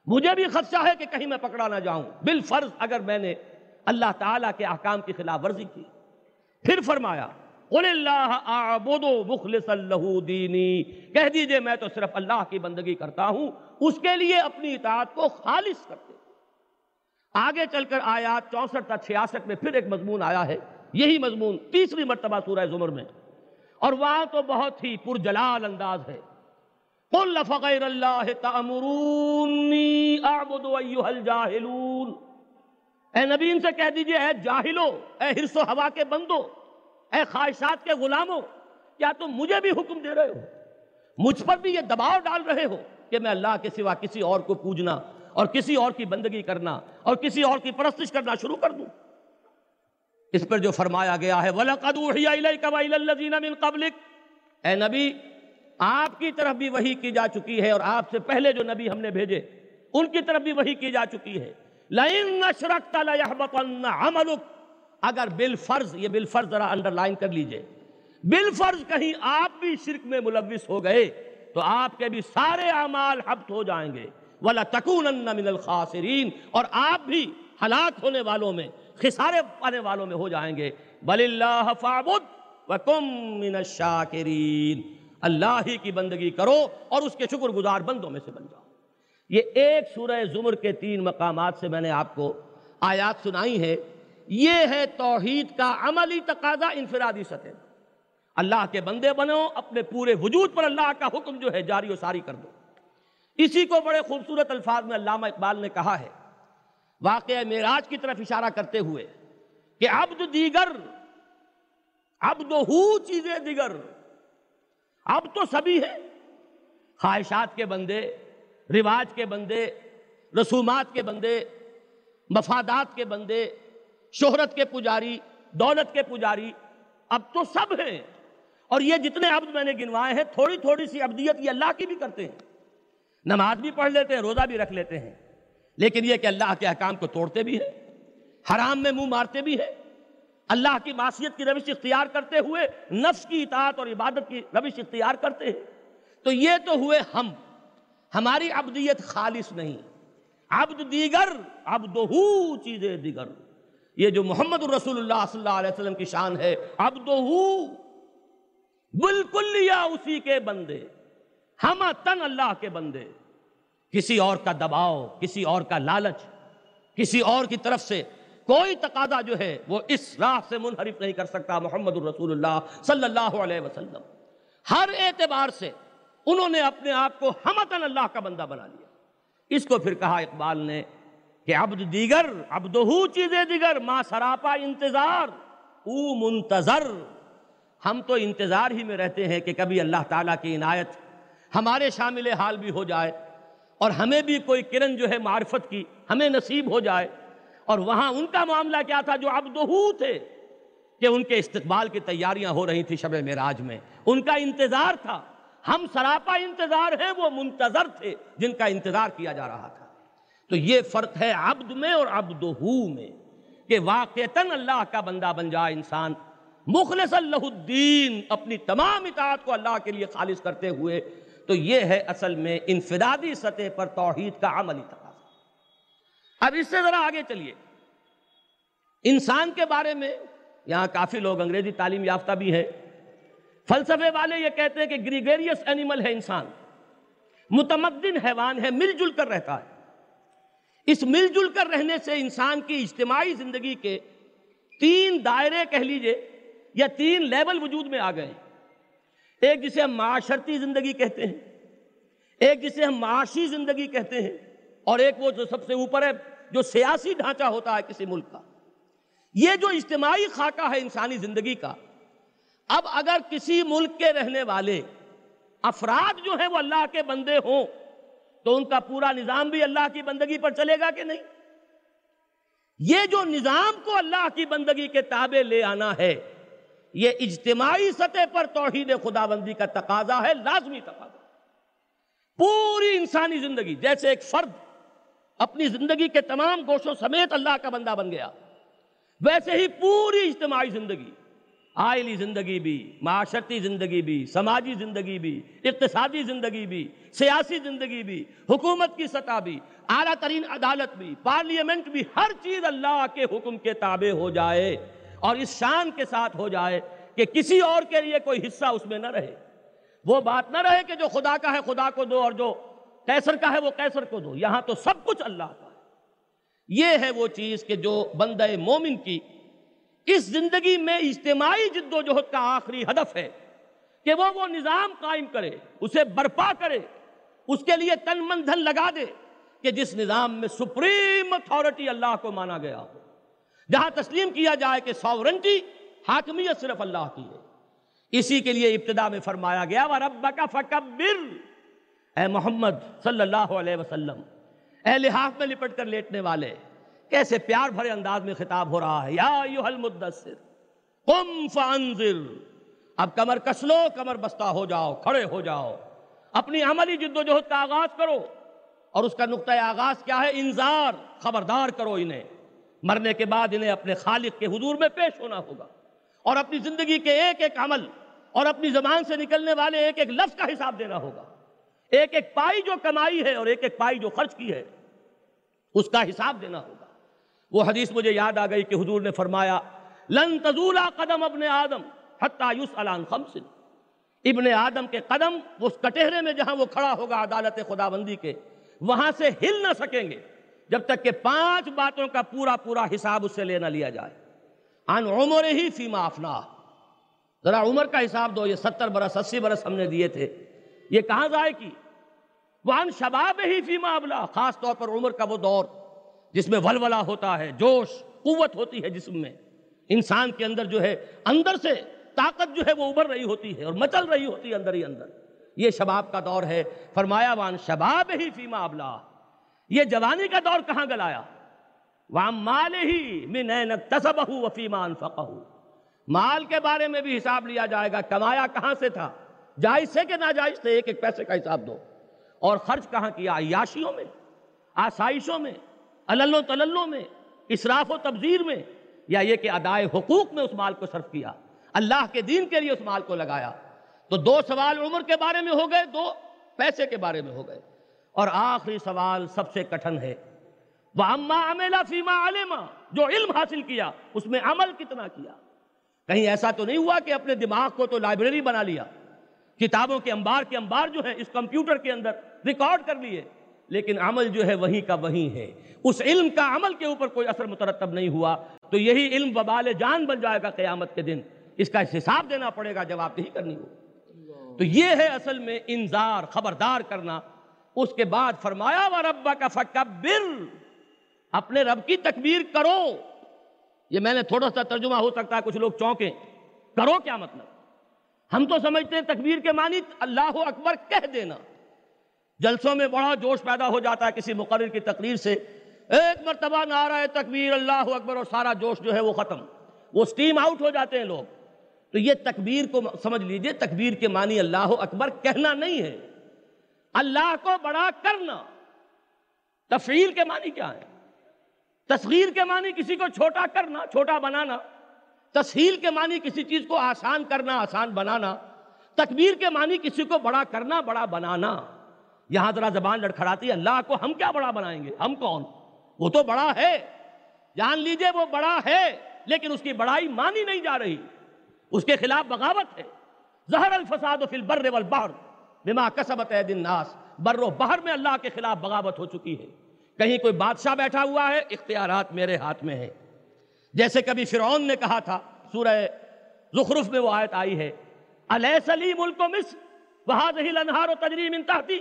مجھے بھی خدشہ ہے کہ کہیں میں پکڑا نہ جاؤں۔ بالفرض اگر میں نے اللہ تعالیٰ کے احکام کی خلاف ورزی کی۔ پھر فرمایا، قل اللہ اعبدو مخلص اللہ دینی کہہ دیجیے، میں تو صرف اللہ کی بندگی کرتا ہوں، اس کے لیے اپنی اطاعت کو خالص کرتے آگے چل کر آیات چونسٹھ تا چھیاسٹھ میں پھر ایک مضمون آیا ہے، یہی مضمون تیسری مرتبہ سورہ زمر میں۔ اور وہاں تو بہت ہی پرجلال انداز ہے۔ قل فغیر اللہ تأمرونی اعبد ایوہ الجاہلون اے نبی ان سے کہہ دیجیے، اے جاہلو، اے حرص و ہوا کے بندو، اے خواہشات کے غلاموں کیا تم مجھے بھی حکم دے رہے ہو؟ مجھ پر بھی یہ دباؤ ڈال رہے ہو کہ میں اللہ کے سوا کسی اور کو پوجنا اور کسی اور کی بندگی کرنا اور کسی اور کی پرستش کرنا شروع کر دوں؟ اس پر جو فرمایا گیا ہے، وَلَقَدْ اُوحِيَ إِلَيْكَ وَإِلَى الَّذِينَ مِن قَبْلِكَ۔ اے نبی، آپ کی طرف بھی وحی کی جا چکی ہے اور آپ سے پہلے جو نبی ہم نے بھیجے، ان کی طرف بھی وحی کی جا چکی ہے۔ لَإِنَّ أَشْرَكْتَ لَيَحْبَطَنَّ عَمَلُكَ اگر بالفرض، یہ بالفرض ذرا انڈرلائن کر لیجیے۔ بالفرض کہیں آپ بھی شرک میں ملوث ہو گئے، تو آپ کے بھی سارے اعمال حبت ہو جائیں گے۔ وَلَا تَكُونَنَّ مِنَ الْخَاسِرِينَ۔ اور آپ بھی ہلاک ہونے والوں میں، خسارے پانے والوں میں ہو جائیں گے۔ بَلِ اللَّهَ فَعْبُدْ وَكُمْ مِنَ الشَّاكِرِينَ۔ اللہ ہی کی بندگی کرو اور اس کے شکر گزار بندوں میں سے بن جاؤ۔ یہ ایک سورہ زمر کے تین مقامات سے میں نے آپ کو آیات سنائی ہے یہ ہے توحید کا عملی تقاضا انفرادی سطح۔ اللہ کے بندے بنو، اپنے پورے وجود پر اللہ کا حکم جو ہے جاری و ساری کر دو۔ اسی کو بڑے خوبصورت الفاظ میں علامہ اقبال نے کہا ہے۔ واقعہ معراج کی طرف اشارہ کرتے ہوئے کہ عبد دیگر، عبد ہو چیزیں دیگر۔ اب تو سبھی ہے خواہشات کے بندے رواج کے بندے، رسومات کے بندے، مفادات کے بندے، شہرت کے پجاری، دولت کے پجاری، اب تو سب ہیں۔ اور یہ جتنے عبد میں نے گنوائے ہیں، تھوڑی تھوڑی سی عبدیت یہ اللہ کی بھی کرتے ہیں۔ نماز بھی پڑھ لیتے ہیں، روزہ بھی رکھ لیتے ہیں۔ لیکن یہ کہ اللہ کے احکام کو توڑتے بھی ہیں، حرام میں منہ مارتے بھی ہیں۔ اللہ کی معصیت کی روش اختیار کرتے ہوئے، نفس کی اطاعت اور عبادت کی روش اختیار کرتے ہیں۔ تو یہ تو ہوئے ہم۔ ہماری عبدیت خالص نہیں۔ عبد دیگر عبدہو چیزیں دیگر۔ یہ جو محمد الرسول اللہ صلی اللہ علیہ وسلم کی شان ہے عبدہو بالکل یا اسی کے بندے۔ ہم تن اللہ کے بندے۔ کسی اور کا دباؤ، کسی اور کا لالچ، کسی اور کی طرف سے کوئی تقاضا جو ہے، وہ اس راہ سے منحرف نہیں کر سکتا محمد الرسول اللہ صلی اللہ علیہ وسلم۔ ہر اعتبار سے انہوں نے اپنے آپ کو ہمتن اللہ کا بندہ بنا لیا۔ اس کو پھر کہا اقبال نے کہ عبد دیگر، عبدہو چیزیں دیگر، ما سراپا انتظار، او منتظر۔ ہم تو انتظار ہی میں رہتے ہیں کہ کبھی اللہ تعالیٰ کی عنایت ہمارے شامل حال بھی ہو جائے اور ہمیں بھی کوئی کرن جو ہے معرفت کی ہمیں نصیب ہو جائے۔ اور وہاں ان کا معاملہ کیا تھا جو عبدہو تھے کہ ان کے استقبال کی تیاریاں ہو رہی تھی شب معراج میں۔ ان کا انتظار تھا۔ ہم سراپا انتظار ہیں، وہ منتظر تھے جن کا انتظار کیا جا رہا تھا۔ تو یہ فرق ہے عبد میں اور عبدہو میں کہ واقعتاً اللہ کا بندہ بن جائے انسان۔ مخلص اللہ الدین اپنی تمام اطاعت کو اللہ کے لیے خالص کرتے ہوئے۔ تو یہ ہے اصل میں انفرادی سطح پر توحید کا عملی تقاضا اب اس سے ذرا آگے چلیے۔ انسان کے بارے میں، یہاں کافی لوگ انگریزی تعلیم یافتہ بھی ہے فلسفے والے یہ کہتے ہیں کہ گریگیریس اینیمل ہے انسان، متمدن حیوان ہے، مل جل کر رہتا ہے۔ اس مل جل کر رہنے سے انسان کی اجتماعی زندگی کے تین دائرے کہہ لیجیے یا تین لیول وجود میں آ گئے۔ ایک جسے ہم معاشرتی زندگی کہتے ہیں، ایک جسے ہم معاشی زندگی کہتے ہیں، اور ایک وہ جو سب سے اوپر ہے، جو سیاسی ڈھانچہ ہوتا ہے کسی ملک کا۔ یہ جو اجتماعی خاکہ ہے انسانی زندگی کا اب اگر کسی ملک کے رہنے والے افراد جو ہیں وہ اللہ کے بندے ہوں، تو ان کا پورا نظام بھی اللہ کی بندگی پر چلے گا کہ نہیں؟ یہ جو نظام کو اللہ کی بندگی کے تابع لے آنا ہے، یہ اجتماعی سطح پر توحید خدا بندی کا تقاضا ہے، لازمی تقاضا۔ پوری انسانی زندگی، جیسے ایک فرد اپنی زندگی کے تمام گوشوں سمیت اللہ کا بندہ بن گیا، ویسے ہی پوری اجتماعی زندگی آئلی زندگی بھی، معاشرتی زندگی بھی، سماجی زندگی بھی، اقتصادی زندگی بھی، سیاسی زندگی بھی، حکومت کی سطح بھی، اعلیٰ ترین عدالت بھی، پارلیمنٹ بھی، ہر چیز اللہ کے حکم کے تابع ہو جائے اور اس شان کے ساتھ ہو جائے کہ کسی اور کے لیے کوئی حصہ اس میں نہ رہے۔ وہ بات نہ رہے کہ جو خدا کا ہے، خدا کو دو اور جو کیسر کا ہے، وہ کیسر کو دو۔ یہاں تو سب کچھ اللہ کا ہے۔ یہ ہے وہ چیز کہ جو بندہ مومن کی اس زندگی میں اجتماعی جد و جہد کا آخری ہدف ہے کہ وہ وہ نظام قائم کرے، اسے برپا کرے، اس کے لیے تن من دھن لگا دے کہ جس نظام میں سپریم اتھارٹی اللہ کو مانا گیا ہو۔ جہاں تسلیم کیا جائے کہ سورنٹی حاکمیت صرف اللہ کی ہے۔ اسی کے لیے ابتدا میں فرمایا گیا، وَرَبَّكَ فَكَبِّرْ۔ اے محمد صلی اللہ علیہ وسلم اے لحاف میں لپٹ کر لیٹنے والے کیسے پیار بھرے انداز میں خطاب ہو رہا ہے؟ یا المدثر، قم فانذر۔ اب کمر کسلو کمر بستہ ہو جاؤ، کھڑے ہو جاؤ۔ اپنی عملی جد و جہد کا آغاز کرو۔ اور اس کا نقطہ آغاز کیا ہے؟ انذار، خبردار کرو انہیں۔ مرنے کے بعد انہیں اپنے خالق کے حضور میں پیش ہونا ہوگا۔ اور اپنی زندگی کے ایک ایک عمل اور اپنی زبان سے نکلنے والے ایک ایک لفظ کا حساب دینا ہوگا۔ ایک ایک پائی جو کمائی ہے اور ایک ایک پائی جو خرچ کی ہے، اس کا حساب دینا ہوگا۔ وہ حدیث مجھے یاد آ گئی کہ حضور نے فرمایا، لن تزولا قدم ابن آدم حتی یسألان خمس ابن آدم کے قدم اس کٹہرے میں جہاں وہ کھڑا ہوگا عدالت خدا بندی کے، وہاں سے ہل نہ سکیں گے جب تک کہ پانچ باتوں کا پورا پورا حساب اس سے لینا لیا جائے۔ ان عمر ہی فیما افنا۔ ذرا عمر کا حساب دو، یہ ستر برس، اسی برس ہم نے دیے تھے۔ یہ کہاں ضائع کی؟ وان شباب ہی فیما ابلا، خاص طور پر عمر کا وہ دور۔ جس میں ولولہ ہوتا ہے، جوش، قوت ہوتی ہے جسم میں۔ انسان کے اندر جو ہے، اندر سے طاقت جو ہے وہ ابھر رہی ہوتی ہے اور مچل رہی ہوتی ہے اندر ہی اندر۔ یہ شباب کا دور ہے۔ فرمایا، وان شباب ہی فیما ابلا۔ یہ جوانی کا دور کہاں گلایا وام مال ہی من تصبہ وفیما انفقہ۔ مال کے بارے میں بھی حساب لیا جائے گا، کمایا کہاں سے تھا؟ جائز سے کہ ناجائز سے ایک ایک پیسے کا حساب دو۔ اور خرچ کہاں کیا؟ عیاشیوں میں، آسائشوں میں۔ علل و میں، اسراف و تبذیر میں، یا یہ کہ ادائے حقوق میں اس مال کو صرف کیا، اللہ کے دین کے لیے اس مال کو لگایا۔ تو دو سوال عمر کے بارے میں ہو گئے، دو پیسے کے بارے میں ہو گئے۔ اور آخری سوال سب سے کٹھن ہے۔ وَأَمَّا فِيمَا عَلِمَا جو علم حاصل کیا، اس میں عمل کتنا کیا۔ کہیں ایسا تو نہیں ہوا کہ اپنے دماغ کو تو لائبریری بنا لیا۔ کتابوں کے انبار کے انبار جو ہے اس کمپیوٹر کے اندر ریکارڈ کر لیے۔ لیکن عمل جو ہے وہیں کا وہیں ہے۔ اس علم کا عمل کے اوپر کوئی اثر مترتب نہیں ہوا، تو یہی علم وبال جان بن جائے گا قیامت کے دن۔ اس کا حساب دینا پڑے گا، جواب نہیں کرنی۔ ہو تو یہ ہے اصل میں انذار، خبردار کرنا۔ اس کے بعد فرمایا و ربا کا فکبر اپنے رب کی تکبیر کرو۔ یہ میں نے تھوڑا سا ترجمہ ہو سکتا ہے، کچھ لوگ چونکیں۔ کرو کیا مطلب؟ ہم تو سمجھتے ہیں تکبیر کے معنی اللہ اکبر کہہ دینا۔ جلسوں میں بڑا جوش پیدا ہو جاتا ہے کسی مقرر کی تقریر سے۔ ایک مرتبہ نعرہ تکبیر اللہ اکبر اور سارا جوش جو ہے وہ ختم۔ وہ سٹیم آؤٹ ہو جاتے ہیں لوگ۔ تو یہ تکبیر کو سمجھ لیجیے، تکبیر کے معنی اللہ اکبر کہنا نہیں ہے۔ اللہ کو بڑا کرنا۔ تفعیل کے معنی کیا ہے؟ تصغیر کے معنی کسی کو چھوٹا کرنا، چھوٹا بنانا۔ تسہیل کے معنی کسی چیز کو آسان کرنا، آسان بنانا۔ تکبیر کے معنی کسی کو بڑا کرنا، بڑا بنانا۔ یہاں ذرا زبان لڑکھڑاتی ہے اللہ کو ہم کیا بڑا بنائیں گے؟ ہم کون؟ وہ تو بڑا ہے۔ جان لیجیے وہ بڑا ہے، لیکن اس کی بڑائی مانی نہیں جا رہی۔ اس کے خلاف بغاوت ہے۔ زہر الفساد فی البر والبحر بما کسبت اید الناس۔ بر و بحر میں اللہ کے خلاف بغاوت ہو چکی ہے۔ کہیں کوئی بادشاہ بیٹھا ہوا ہے، اختیارات میرے ہاتھ میں ہیں۔ جیسے کبھی فرعون نے کہا تھا، سورہ زخرف میں وہ آیت آئی ہے علیہ سلی ملک و مصر وہاں لنہار و تجریم انتہتی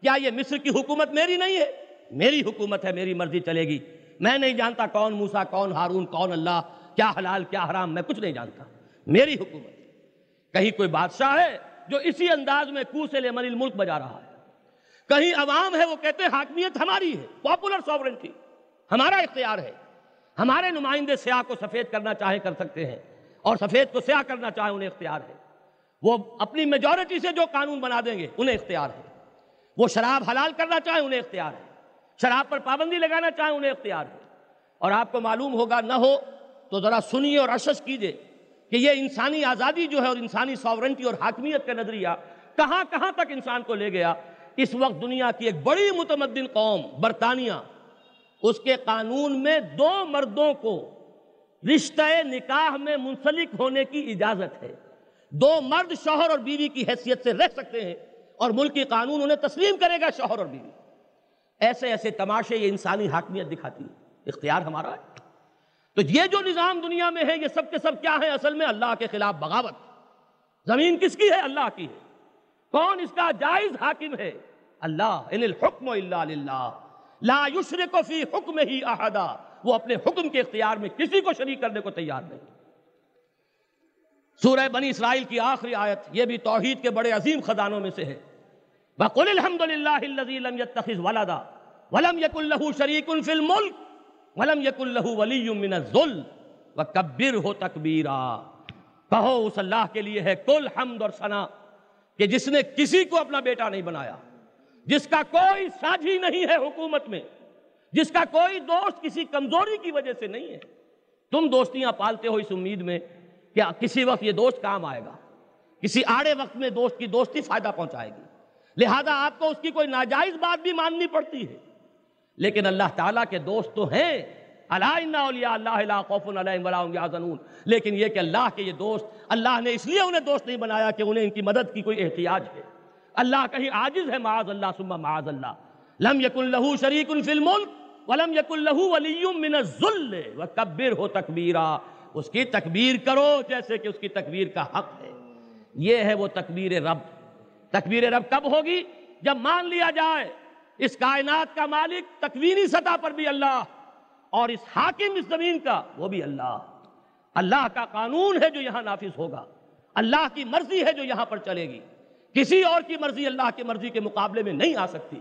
کیا یہ مصر کی حکومت میری نہیں ہے؟ میری حکومت ہے، میری مرضی چلے گی۔ میں نہیں جانتا کون موسیٰ کون ہارون، کون اللہ، کیا حلال، کیا حرام، میں کچھ نہیں جانتا۔ میری حکومت کہیں کوئی بادشاہ ہے جو اسی انداز میں کو سے لیمن الملک بجا رہا ہے؟ کہیں عوام ہے وہ کہتے ہیں حاکمیت ہماری ہے پاپولر سوورنٹی ہمارا اختیار ہے۔ ہمارے نمائندے سیاہ کو سفید کرنا چاہے کر سکتے ہیں، اور سفید کو سیاہ کرنا چاہے انہیں اختیار ہے۔ وہ اپنی میجورٹی سے جو قانون بنا دیں گے، انہیں اختیار ہے۔ وہ شراب حلال کرنا چاہیں انہیں اختیار ہے۔ شراب پر پابندی لگانا چاہیں انہیں اختیار ہے۔ اور آپ کو معلوم ہوگا نہ ہو تو ذرا سنیے اور اشش کیجیے کہ یہ انسانی آزادی جو ہے اور انسانی ساورنٹی اور حاکمیت کا نظریہ کہاں کہاں تک انسان کو لے گیا۔ اس وقت دنیا کی ایک بڑی متمدن قوم برطانیہ، اس کے قانون میں دو مردوں کو رشتہ نکاح میں منسلک ہونے کی اجازت ہے۔ دو مرد شوہر اور بیوی کی حیثیت سے رہ سکتے ہیں۔ اور ملکی قانون انہیں تسلیم کرے گا شوہر اور بیوی۔ ایسے ایسے تماشے یہ انسانی حاکمیت دکھاتی ہے اختیار ہمارا ہے۔ تو یہ جو نظام دنیا میں ہے، یہ سب کے سب کیا ہے؟ اصل میں اللہ کے خلاف بغاوت۔ زمین کس کی ہے؟ اللہ کی ہے۔ کون اس کا جائز حاکم ہے؟ اللہ۔ ان الحکم الا للہ۔ لا یشرک فی حکم ہی احدا۔ وہ اپنے حکم کے اختیار میں کسی کو شریک کرنے کو تیار نہیں۔ سورہ بنی اسرائیل کی آخری آیت یہ بھی توحید کے بڑے عظیم خزانوں میں سے ہے۔ وَقُلِ الْحَمْدُ لِلَّهِ الَّذِي لَمْ يَتَّخِذْ وَلَدًا وَلَمْ يَكُنْ لَهُ شَرِيكٌ فِي الْمُلْكِ وَلَمْ يَكُنْ لَهُ وَلِيٌّ مِّنَ الذُّلِّ وَكَبِّرْهُ تَكْبِيرًا کہو اس اللہ کے لیے ہے کل حمد اور ثنا کہ جس نے کسی کو اپنا بیٹا نہیں بنایا جس کا کوئی ساجھی نہیں ہے حکومت میں جس کا کوئی دوست کسی کمزوری کی وجہ سے نہیں ہے تم دوستیاں پالتے ہو اس امید میں کہ کسی وقت یہ دوست کام آئے گا کسی آڑے وقت میں دوست کی دوستی فائدہ پہنچائے گی لہذا آپ کو اس کی کوئی ناجائز بات بھی ماننی پڑتی ہے۔ لیکن اللہ تعالیٰ کے دوست تو ہیں۔ اللہ خوف لیکن یہ کہ اللہ کے یہ دوست، اللہ نے اس لیے انہیں دوست نہیں بنایا کہ انہیں ان کی مدد کی کوئی احتیاج ہے۔ اللہ کہیں عاجز ہے معاذ اللہ، ثم معاذ اللہ۔ لم یکن لہو شریک فی الملک ولم یک اللہ ولی من الظل وکبر ہو تکبیرہ اس کی تکبیر کرو جیسے کہ اس کی تکبیر کا حق ہے۔ یہ ہے وہ تکبیر رب۔ تکبیر رب کب ہوگی؟ جب مان لیا جائے، اس کائنات کا مالک تکوینی سطح پر بھی اللہ، اور اس حاکم اس زمین کا وہ بھی اللہ۔ اللہ کا قانون ہے جو یہاں نافذ ہوگا۔ اللہ کی مرضی ہے جو یہاں پر چلے گی۔ کسی اور کی مرضی اللہ کی مرضی کے مقابلے میں نہیں آ سکتی۔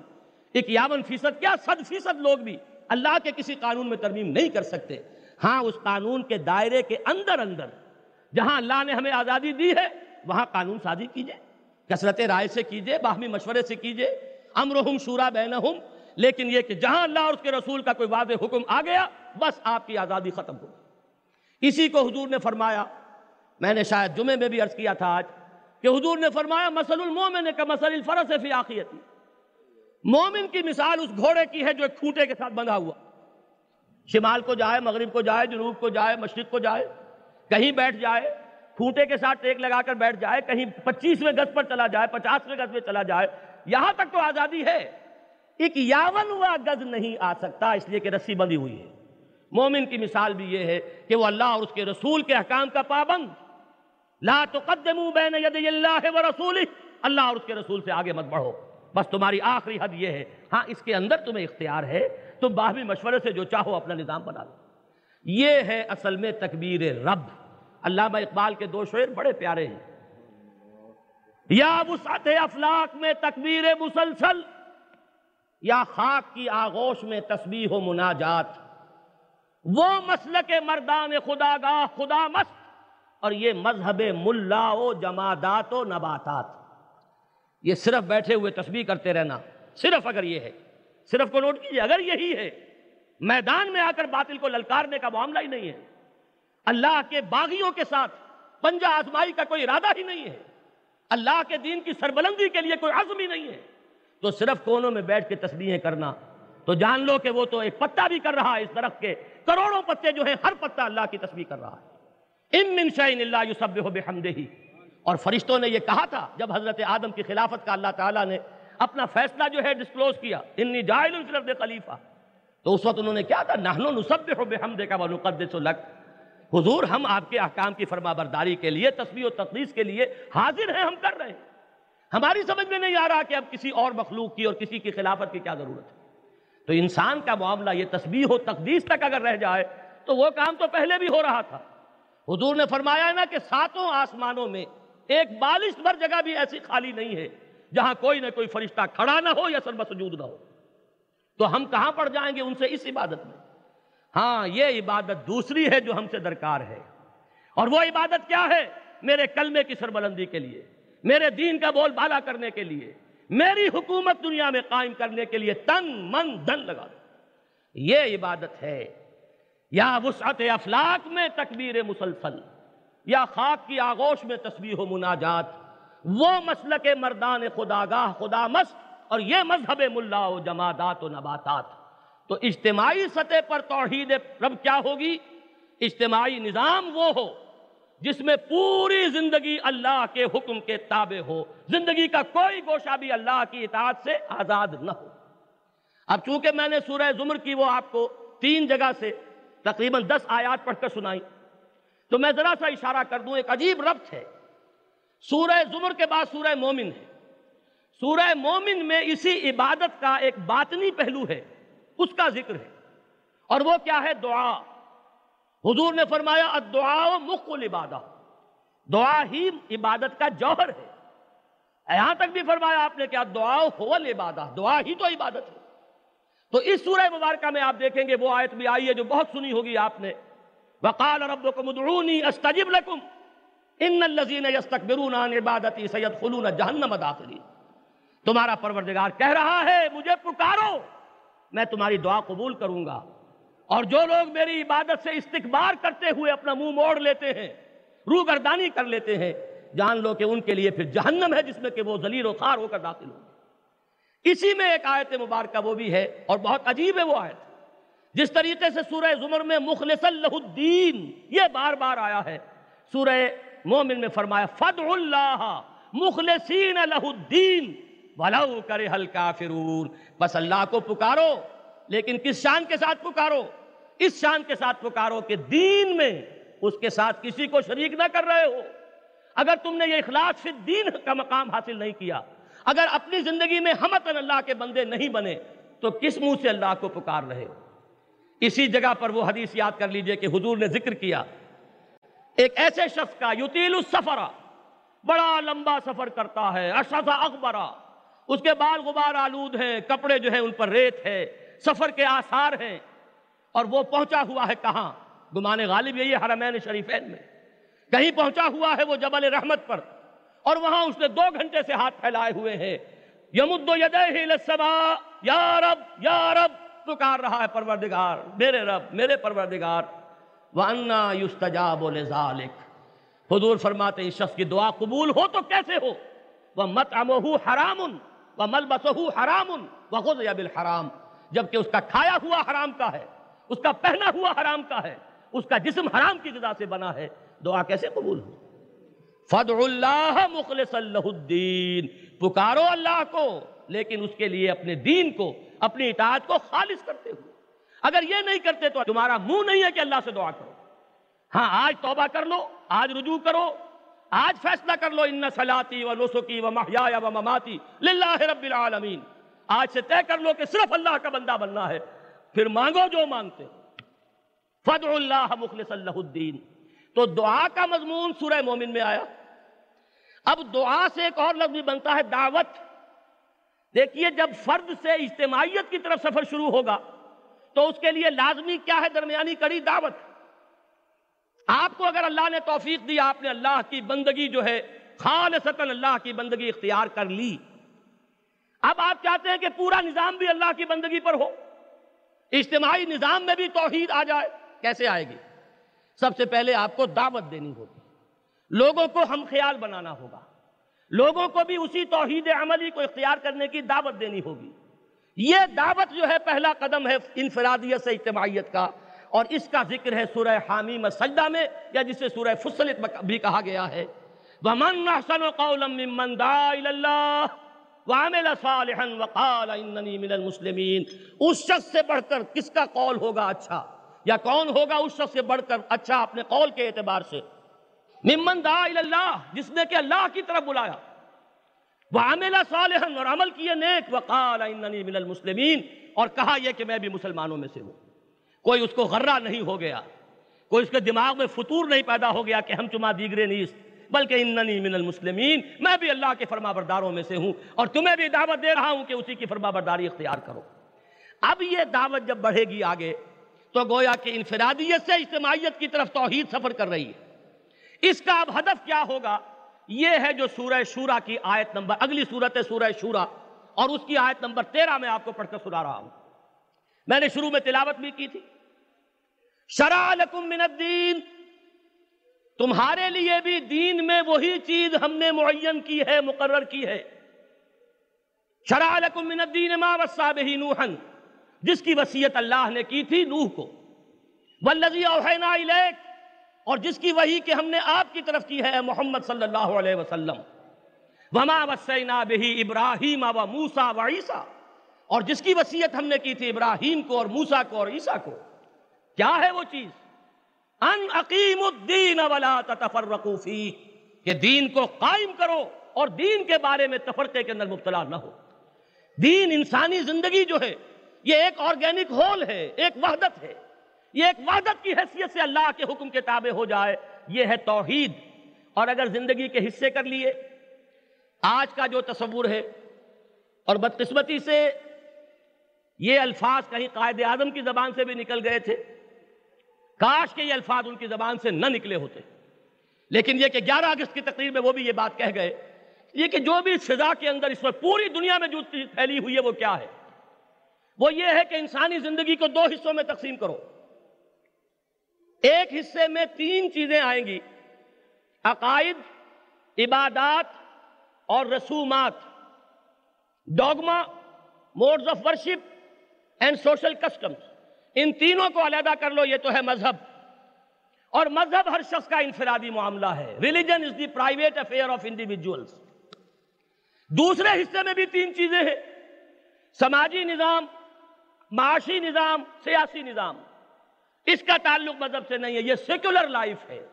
اکیاون فیصد، کیا صد فیصد لوگ بھی اللہ کے کسی قانون میں ترمیم نہیں کر سکتے؟ ہاں اس قانون کے دائرے کے اندر اندر، جہاں اللہ نے ہمیں آزادی دی ہے، وہاں قانون سازی کیجیے کثرت رائے سے کیجیے، باہمی مشورے سے کیجیے۔ امرہم شورا بینہم، لیکن یہ کہ جہاں اللہ اور اس کے رسول کا کوئی واضح حکم آ گیا، بس آپ کی آزادی ختم ہو اسی کو حضور نے فرمایا، میں نے شاید جمعے میں بھی عرض کیا تھا آج، کہ حضور نے فرمایا مسل المومن کا مسل الفرس فی آخیتی۔ مومن کی مثال اس گھوڑے کی ہے جو ایک کھوٹے کے ساتھ بندھا ہوا۔ شمال کو جائے، مغرب کو جائے، جنوب کو جائے، مشرق کو جائے، کہیں بیٹھ جائے کھوٹے کے ساتھ ٹیک لگا کر بیٹھ جائے، کہیں پچیسویں گز پر چلا جائے، پچاسویں گز میں چلا جائے، یہاں تک تو آزادی ہے۔ ایک یاون ہوا گز نہیں آ سکتا، اس لیے کہ رسی بندی ہوئی ہے۔ مومن کی مثال بھی یہ ہے کہ وہ اللہ اور اس کے رسول کے احکام کا پابند۔ لا تقدموا بین یدی اللہ و رسول اللہ اور اس کے رسول سے آگے مت بڑھو۔ بس تمہاری آخری حد یہ ہے ہاں اس کے اندر تمہیں اختیار ہے، تم باہمی مشورے سے جو چاہو اپنا نظام بنا لو۔ یہ ہے اصل میں تکبیر رب۔ علامہ اقبال کے دو شعر بڑے پیارے ہیں۔ یا وسعت افلاق میں تکبیر مسلسل، یا خاک کی آغوش میں تسبیح و مناجات۔ وہ مسلک مردان خدا گاہ خدا مست، اور یہ مذہب ملا و جمادات و نباتات۔ یہ صرف بیٹھے ہوئے تسبیح کرتے رہنا، صرف اگر یہ ہے، صرف کو نوٹ کیجیے، اگر یہی ہے، میدان میں آ کر باطل کو للکارنے کا معاملہ ہی نہیں ہے۔ اللہ کے باغیوں کے ساتھ پنجہ آزمائی کا کوئی ارادہ ہی نہیں ہے۔ اللہ کے دین کی سربلندی کے لیے کوئی عزم ہی نہیں ہے۔ تو صرف کونوں میں بیٹھ کے تسبیحیں کرنا، تو جان لو کہ وہ تو ایک پتا بھی کر رہا ہے اس درخت کے۔ کروڑوں پتے جو ہیں، ہر پتا اللہ کی تسبیح کر رہا ہے۔ ان من شعین اللہ یسبح بحمدہی اور فرشتوں نے یہ کہا تھا، جب حضرت آدم کی خلافت کا اللہ تعالیٰ نے اپنا فیصلہ جو ہے ڈسکلوز کیا انی جائل خلیفہ تو اس وقت انہوں نے کیا تھا؟ نحنو نسبح بحمدک ونقدس لک حضور ہم آپ کے احکام کی فرما برداری کے لیے، تسبیح و تقدیس کے لیے حاضر ہیں، ہم کر رہے ہیں۔ ہماری سمجھ میں نہیں آ رہا کہ اب کسی اور مخلوق کی اور کسی کی خلافت کی کیا ضرورت ہے۔ تو انسان کا معاملہ یہ تسبیح و تقدیس تک اگر رہ جائے، تو وہ کام تو پہلے بھی ہو رہا تھا۔ حضور نے فرمایا ہے نا کہ ساتوں آسمانوں میں ایک بالش بھر جگہ بھی ایسی خالی نہیں ہے جہاں کوئی نہ کوئی فرشتہ کھڑا نہ ہو یا سر بسجود نہ ہو۔ تو ہم کہاں پڑ جائیں گے ان سے اس عبادت میں؟ ہاں یہ عبادت دوسری ہے جو ہم سے درکار ہے۔ اور وہ عبادت کیا ہے؟ میرے کلمے کی سربلندی کے لیے، میرے دین کا بول بالا کرنے کے لیے، میری حکومت دنیا میں قائم کرنے کے لیے تن من دن لگا دو۔ یہ عبادت ہے۔ یا وسعت افلاق میں تکبیر مسلسل، یا خاک کی آغوش میں تسبیح و مناجات۔ وہ مسلک مردان خداگاہ، خدا مست، اور یہ مذہب ملا و جمادات و نباتات۔ تو اجتماعی سطح پر توحید رب کیا ہوگی؟ اجتماعی نظام وہ ہو جس میں پوری زندگی اللہ کے حکم کے تابع ہو۔ زندگی کا کوئی گوشہ بھی اللہ کی اطاعت سے آزاد نہ ہو۔ اب چونکہ میں نے سورہ زمر کی وہ آپ کو تین جگہ سے تقریباً دس آیات پڑھ کر سنائی، تو میں ذرا سا اشارہ کر دوں، ایک عجیب ربط ہے۔ سورہ زمر کے بعد سورہ مومن ہے۔ سورہ مومن میں اسی عبادت کا ایک باطنی پہلو ہے۔ اس کا ذکر ہے۔ اور وہ کیا ہے؟ دعا۔ حضور نے فرمایا الدعاء مخ العبادہ دعا ہی عبادت کا جوہر ہے۔ یہاں تک بھی فرمایا آپ نے کہ دعا ہو العبادہ۔ دعا ہی تو عبادت ہے۔ تو اس سورہ مبارکہ میں آپ دیکھیں گے، وہ آیت بھی آئی ہے جو بہت سنی ہوگی آپ نے۔ وقال ربکم ادعونی استجب لکم۔ ان الذین یستکبرون عن عبادتی سیدخلون جہنم داخلین۔ تمہارا پروردگار کہہ رہا ہے، مجھے پکارو۔ میں تمہاری دعا قبول کروں گا۔ اور جو لوگ میری عبادت سے استقبار کرتے ہوئے اپنا منہ موڑ لیتے ہیں روح گردانی کر لیتے ہیں، جان لو کہ ان کے لیے پھر جہنم ہے جس میں کہ وہ ذلیل و خار ہو کر داخل ہوں اسی میں ایک آیت مبارکہ وہ بھی ہے اور بہت عجیب ہے وہ آیت۔ جس طریقے سے سورہ زمر میں مخلص اللہ الدین یہ بار بار آیا ہے۔ سورہ مومن میں فرمایا فد اللہ مخلصین الدین ولو کرے ہل کافرون بس اللہ کو پکارو، لیکن کس شان کے ساتھ پکارو؟ اس شان کے ساتھ پکارو کہ دین میں اس کے ساتھ کسی کو شریک نہ کر رہے ہو۔ اگر تم نے یہ اخلاص فی دین کا مقام حاصل نہیں کیا، اگر اپنی زندگی میں ہمتن اللہ کے بندے نہیں بنے، تو کس منہ سے اللہ کو پکار رہے ہو؟ اسی جگہ پر وہ حدیث یاد کر لیجیے کہ حضور نے ذکر کیا، ایک ایسے شخص کا یتیل السفرہ، بڑا لمبا سفر کرتا ہے، اشرف اکبرا اس کے بال غبار آلود ہیں، کپڑے جو ہیں ان پر ریت ہے، سفر کے آثار ہیں، اور وہ پہنچا ہوا ہے کہاں؟ گمان غالب یہی حرمین شریفین میں۔ کہیں پہنچا ہوا ہے وہ جبل رحمت پر، اور وہاں اس نے دو گھنٹے سے ہاتھ پھیلائے ہوئے ہیں۔ یمد یدیہ یا رب یا رب، پکار رہا ہے پروردگار، میرے رب، میرے پروردگار۔ وَأَنَّا يُسْتَجَابُ لِذَالِكَ حضور فرماتے اس شخص کی دعا قبول ہو تو کیسے ہو؟ وَمَتْعَمُهُ حَرَامٌ۔ وَمَلْبَسُهُ حَرَامٌ وَغُذِيَ بِالْحَرَامِ۔ جبکہ اس کا کھایا ہوا حرام کا ہے، اس کا پہنا ہوا حرام کا ہے، اس کا جسم حرام کی غذا سے بنا ہے، دعا کیسے قبول ہو؟ فَدْعُ اللَّهَ مُخْلِصَ اللَّهُ الدِّينِ۔ پکارو اللہ کو، لیکن اس کے لیے اپنے دین کو، اپنی اطاعت کو خالص کرتے ہوئے اگر یہ نہیں کرتے تو تمہارا منہ نہیں ہے کہ اللہ سے دعا کرو۔ ہاں آج توبہ کر لو، آج رجوع کرو آج فیصلہ کر لو ان سلاتی و نسخی و محیا و مماتی للہ رب العالمین آج سے طے کر لو کہ صرف اللہ کا بندہ بننا ہے۔ پھر مانگو جو مانگتے۔ فدع اللہ مخلص اللہ الدین تو دعا کا مضمون سورہ مومن میں آیا۔ اب دعا سے ایک اور لفظ بھی بنتا ہے، دعوت۔ دیکھیے، جب فرد سے اجتماعیت کی طرف سفر شروع ہوگا، تو اس کے لیے لازمی کیا ہے؟ درمیانی کڑی دعوت۔ آپ کو اگر اللہ نے توفیق دیا آپ نے اللہ کی بندگی جو ہے، خالصتاً اللہ کی بندگی اختیار کر لی۔ اب آپ چاہتے ہیں کہ پورا نظام بھی اللہ کی بندگی پر ہو۔ اجتماعی نظام میں بھی توحید آ جائے، کیسے آئے گی؟ سب سے پہلے آپ کو دعوت دینی ہوگی۔ لوگوں کو ہم خیال بنانا ہوگا۔ لوگوں کو بھی اسی توحید عملی کو اختیار کرنے کی دعوت دینی ہوگی۔ یہ دعوت جو ہے، پہلا قدم ہے انفرادیت سے اجتماعیت کا۔ اور اس کا ذکر ہے سورہ حامیم سجدہ میں، یا جسے سورہ فصلت بھی کہا گیا ہے۔ وَمَنْ أَحْسَنُ قَوْلًا مِّمَّنْ دَعَا إِلَى اللَّهِ وَعَمِلَ صَالِحًا وَقَالَ إِنَّنِي مِنَ الْمُسْلِمِينَ۔ اس شخص سے بڑھ کر کس کا قول ہوگا اچھا؟ یا کون ہوگا اس شخص سے بڑھ کر اچھا اپنے قول کے اعتبار سے؟ ممن دعا اللہ جس نے کہ اللہ کی طرف بلایا۔ وَعَمِلَ صَالِحًا، اور عمل کیے نیک۔ وَقَالَ إِنَّنِي مِنَ الْمُسْلِمِينَ۔ اور کہا یہ کہ میں بھی مسلمانوں میں سے ہوں۔ کوئی اس کو غرہ نہیں ہو گیا۔ کوئی اس کے دماغ میں فطور نہیں پیدا ہو گیا کہ ہم چما دیگرے نیست بلکہ اننی من المسلمین، میں بھی اللہ کے فرما برداروں میں سے ہوں اور تمہیں بھی دعوت دے رہا ہوں کہ اسی کی فرما برداری اختیار کرو۔ اب یہ دعوت جب بڑھے گی آگے، تو گویا کہ انفرادیت سے اجتماعیت کی طرف توحید سفر کر رہی ہے۔ اس کا اب ہدف کیا ہوگا؟ یہ ہے جو سورہ شورا کی آیت نمبر، اگلی صورت ہے سورہ شورا، اور اس کی آیت نمبر تیرہ میں آپ کو پڑھ کر سنا رہا ہوں۔ میں نے شروع میں تلاوت بھی کی تھی۔ شرع لکم من الدین۔ تمہارے لیے بھی دین میں وہی چیز ہم نے معین کی ہے، مقرر کی ہے۔ شرع لکم من الدین ما وصا به نوحا۔ جس کی وصیت اللہ نے کی تھی، نوح کو۔ والذی اوحینا الیک۔ اور جس کی وحی کہ ہم نے آپ کی طرف کی ہے محمد صلی اللہ علیہ وسلم۔ وما وصینا به ابراہیم و موسی و عیسی۔ اور جس کی وصیت ہم نے کی تھی، ابراہیم کو اور موسیٰ کو اور عیسیٰ کو۔ کیا ہے وہ چیز؟ ان اقیم الدین ولا تتفرقوا فی کہ دین کو قائم کرو اور دین کے بارے میں تفرقے کے اندر مبتلا نہ ہو۔ دین انسانی زندگی جو ہے، یہ ایک آرگینک ہول ہے، ایک وحدت ہے۔ یہ ایک وحدت کی حیثیت سے اللہ کے حکم کے تابع ہو جائے، یہ ہے توحید۔ اور اگر زندگی کے حصے کر لیے، آج کا جو تصور ہے، اور بدقسمتی سے یہ الفاظ کہیں قائد اعظم کی زبان سے بھی نکل گئے تھے۔ کاش کے یہ الفاظ ان کی زبان سے نہ نکلے ہوتے۔ لیکن یہ کہ گیارہ اگست کی تقریر میں وہ بھی یہ بات کہہ گئے۔ یہ کہ جو بھی فضا کے اندر اس وقت پوری دنیا میں جو پھیلی ہوئی ہے وہ کیا ہے؟ وہ یہ ہے کہ انسانی زندگی کو دو حصوں میں تقسیم کرو۔ ایک حصے میں تین چیزیں آئیں گی۔ عقائد، عبادات اور رسومات۔ Dogma, modes of worship and social customs. ان تینوں کو علیحدہ کر لو، یہ تو ہے مذہب۔ اور مذہب ہر شخص کا انفرادی معاملہ ہے۔ Religion is the private affair of individuals دوسرے حصے میں بھی تین چیزیں ہیں۔ سماجی نظام، معاشی نظام، سیاسی نظام۔ اس کا تعلق مذہب سے نہیں ہے، یہ سیکولر لائف ہے۔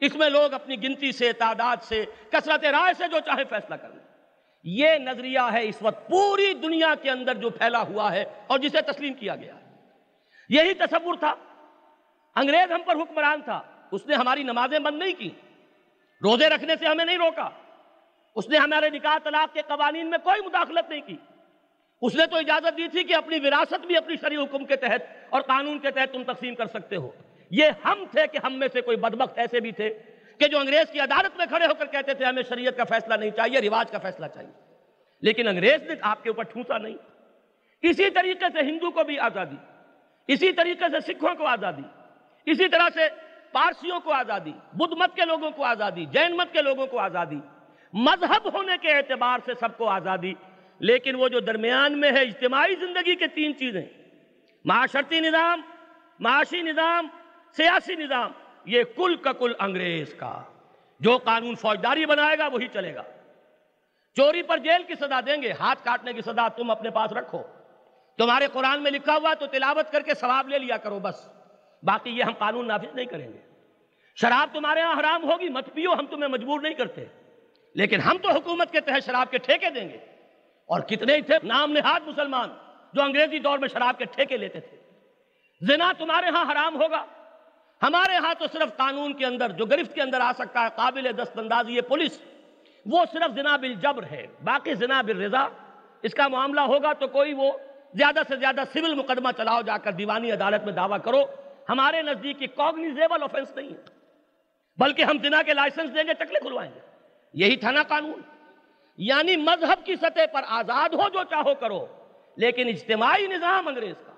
اس میں لوگ اپنی گنتی سے، تعداد سے، کثرت رائے سے جو چاہے فیصلہ کر لیں۔ یہ نظریہ ہے اس وقت پوری دنیا کے اندر جو پھیلا ہوا ہے اور جسے تسلیم کیا گیا ہے۔ یہی تصور تھا۔ انگریز ہم پر حکمران تھا۔ اس نے ہماری نمازیں بند نہیں کی روزے رکھنے سے ہمیں نہیں روکا۔ اس نے ہمارے نکاح طلاق کے قوانین میں کوئی مداخلت نہیں کی۔ اس نے تو اجازت دی تھی کہ اپنی وراثت بھی اپنی شریع حکم کے تحت اور قانون کے تحت تم تقسیم کر سکتے ہو۔ یہ ہم تھے کہ ہم میں سے کوئی بدبخت ایسے بھی تھے کہ جو انگریز کی عدالت میں کھڑے ہو کر کہتے تھے، ہمیں شریعت کا فیصلہ نہیں چاہیے، رواج کا فیصلہ چاہیے۔ لیکن انگریز نے آپ کے اوپر ٹھوسا نہیں۔ اسی طریقے سے ہندو کو بھی آزادی۔ اسی طریقے سے سکھوں کو آزادی، اسی طرح سے پارسیوں کو آزادی، بدھ مت کے لوگوں کو آزادی، جین مت کے لوگوں کو آزادی، مذہب ہونے کے اعتبار سے سب کو آزادی، لیکن وہ جو درمیان میں ہے، اجتماعی زندگی کے تین چیزیں، معاشرتی نظام، معاشی نظام، سیاسی نظام، یہ کل کا کل انگریز کا، جو قانون فوجداری بنائے گا وہی چلے گا۔ چوری پر جیل کی صدا دیں گے، ہاتھ کاٹنے کی صدا تم اپنے پاس رکھو۔ تمہارے قرآن میں لکھا ہوا تو تلاوت کر کے ثواب لے لیا کرو، بس۔ باقی یہ ہم قانون نافذ نہیں کریں گے۔ شراب تمہارے ہاں حرام ہوگی، مت پیو، ہم تمہیں مجبور نہیں کرتے۔ لیکن ہم تو حکومت کے تحت شراب کے ٹھیکے دیں گے۔ اور کتنے ہی تھے؟ نام نہاد مسلمان، جو انگریزی دور میں شراب کے ٹھیکے لیتے تھے۔ زنا تمہارے ہاں حرام ہوگا۔ ہمارے ہاں تو صرف قانون کے اندر، جو گرفت کے اندر آ سکتا ہے، قابل دست اندازی پولیس، وہ صرف زنا بالجبر ہے۔ باقی زنا بالرضا، اس کا معاملہ ہوگا تو کوئی وہ زیادہ سے زیادہ سول مقدمہ چلاؤ، جا کر دیوانی عدالت میں دعویٰ کرو۔ ہمارے نزدیک کوگنیزیبل آفنس نہیں ہے۔ بلکہ ہم زنا کے لائسنس دیں گے، چکلے کھلوائیں گے۔ یہی تھا نا قانون۔ یعنی مذہب کی سطح پر آزاد ہو جو چاہو کرو، لیکن اجتماعی نظام انگریز کا۔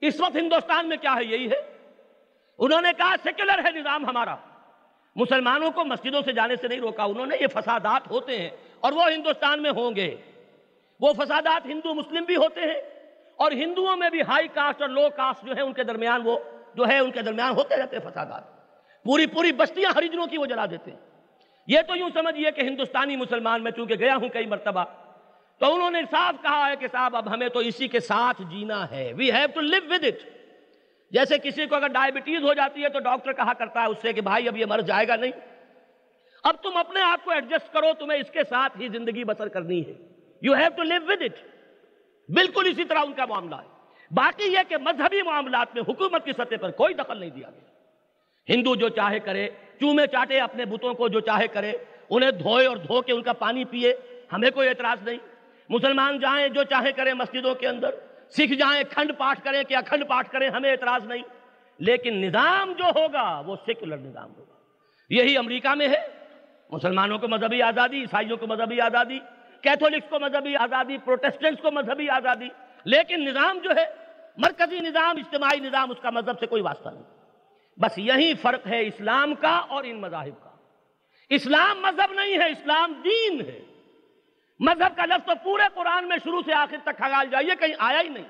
اس وقت ہندوستان میں کیا ہے؟ یہی ہے۔ انہوں نے کہا سیکولر ہے نظام ہمارا۔ مسلمانوں کو مسجدوں سے جانے سے نہیں روکا، انہوں نے یہ فسادات ہوتے ہیں اور وہ ہندوستان میں ہوں گے۔ وہ فسادات ہندو مسلم بھی ہوتے ہیں اور ہندوؤں میں بھی ہائی کاسٹ اور لو کاسٹ جو ہے ان کے درمیان وہ جو ہے ان کے درمیان ہوتے رہتے ہیں فسادات۔ پوری پوری بستیاں ہریجنوں کی وہ جلا دیتے ہیں۔ یہ تو یوں سمجھئے کہ ہندوستانی مسلمان میں چونکہ گیا ہوں کئی مرتبہ تو انہوں نے صاف کہا ہے کہ صاحب اب ہمیں تو اسی کے ساتھ جینا ہے۔ We have to live with it جیسے کسی کو اگر ڈائبٹیز ہو جاتی ہے تو ڈاکٹر کہا کرتا ہے اس سے کہ بھائی اب یہ مر جائے گا نہیں۔ اب تم اپنے آپ کو ایڈجسٹ کرو، تمہیں اس کے ساتھ ہی زندگی بسر کرنی ہے۔ You have to live with it بالکل اسی طرح ان کا معاملہ ہے۔ باقی یہ کہ مذہبی معاملات میں حکومت کی سطح پر کوئی دخل نہیں دیا گیا۔ ہندو جو چاہے کرے، چومے چاٹے اپنے بتوں کو جو چاہے کرے، انہیں دھوئے اور دھو کے ان کا پانی پیے ہمیں کوئی اعتراض نہیں۔ مسلمان جائیں جو چاہے کریں مسجدوں کے اندر، سکھ جائیں کھنڈ پاٹ کریں کہ اکھنڈ پاٹ کریں، ہمیں اعتراض نہیں۔ لیکن نظام جو ہوگا، وہ سیکولر نظام ہوگا۔ یہی امریکہ میں ہے۔ مسلمانوں کو مذہبی آزادی، عیسائیوں کو مذہبی آزادی کیتھولکس کو مذہبی آزادی، پروٹیسٹنٹس کو مذہبی آزادی، لیکن نظام جو ہے، مرکزی نظام، اجتماعی نظام، اس کا مذہب سے کوئی واسطہ نہیں۔ بس یہی فرق ہے اسلام کا اور ان مذاہب کا۔ اسلام مذہب نہیں ہے، اسلام دین ہے۔ مذہب کا لفظ تو پورے قرآن میں شروع سے آخر تک کھگال جائیے، کہیں آیا ہی نہیں۔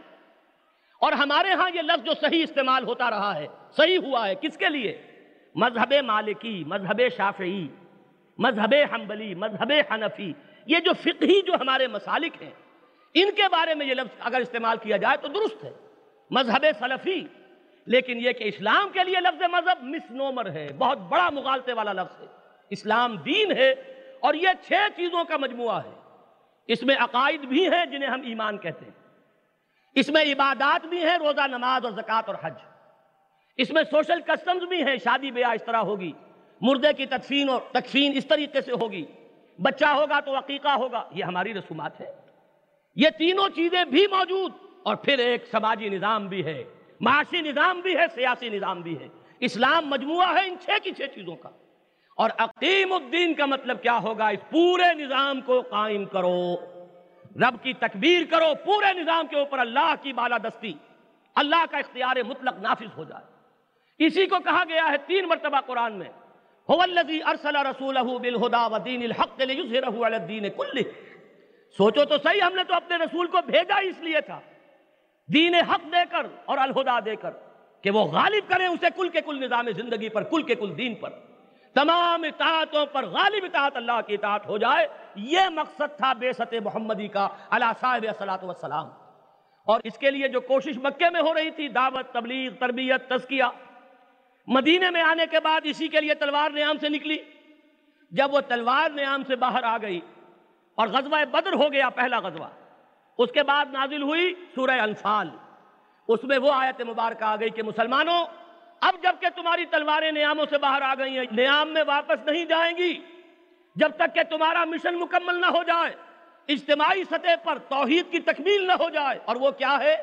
اور ہمارے ہاں یہ لفظ جو صحیح استعمال ہوتا رہا ہے، صحیح ہوا ہے، کس کے لیے؟ مذہب مالکی، مذہب شافعی، مذہب حنبلی، مذہب حنفی۔ یہ جو فقہی جو ہمارے مسالک ہیں، ان کے بارے میں یہ لفظ اگر استعمال کیا جائے تو درست ہے، مذہب سلفی۔ لیکن یہ کہ اسلام کے لیے لفظ مذہب مس نومر ہے، بہت بڑا مغالطے والا لفظ ہے۔ اسلام دین ہے اور یہ چھ چیزوں کا مجموعہ ہے۔ اس میں عقائد بھی ہیں جنہیں ہم ایمان کہتے ہیں۔ اس میں عبادات بھی ہیں، روزہ، نماز اور زکوٰۃ اور حج۔ اس میں سوشل کسٹمز بھی ہیں، شادی بیاہ اس طرح ہوگی۔ مردے کی تدفین اور تکفین اس طریقے سے ہوگی۔ بچہ ہوگا تو عقیقہ ہوگا۔ یہ ہماری رسومات ہے یہ تینوں چیزیں بھی موجود اور پھر ایک سماجی نظام بھی ہے۔ معاشی نظام بھی ہے، سیاسی نظام بھی ہے۔ اسلام مجموعہ ہے ان چھ کی چھ چیزوں کا۔ اور عقیم الدین کا مطلب کیا ہوگا؟ اس پورے نظام کو قائم کرو۔ رب کی تکبیر کرو، پورے نظام کے اوپر اللہ کی بالادستی، اللہ کا اختیار مطلق نافذ ہو جائے۔ اسی کو کہا گیا ہے تین مرتبہ قرآن میں۔ سوچو تو صحیح، ہم نے تو اپنے رسول کو بھیجا اس لیے تھا۔ دین حق دے کر اور الہدا دے کر کہ وہ غالب کریں اسے کل کے کل نظام زندگی پر، کل کے کل دین پر۔ تمام اطاعتوں پر غالب اطاعت اللہ کی اطاعت ہو جائے۔ یہ مقصد تھا بے ست محمدی کا اللہ صاحب والسلام۔ اور اس کے لیے جو کوشش مکے میں ہو رہی تھی، دعوت، تبلیغ، تربیت، تزکیہ مدینے میں آنے کے بعد اسی کے لیے تلوار نیام سے نکلی۔ جب وہ تلوار نیام سے باہر آ گئی اور غزوہ بدر ہو گیا، پہلا غزوہ، اس کے بعد نازل ہوئی سورہ انفال۔ اس میں وہ آیت مبارکہ آ گئی کہ مسلمانوں، اب جبکہ تمہاری تلواریں نیاموں سے باہر آ گئی ہیں، نیام میں واپس نہیں جائیں گی، جب تک کہ تمہارا مشن مکمل نہ ہو جائے، اجتماعی سطح پر توحید کی تکمیل نہ ہو جائے، اور وہ کیا ہے؟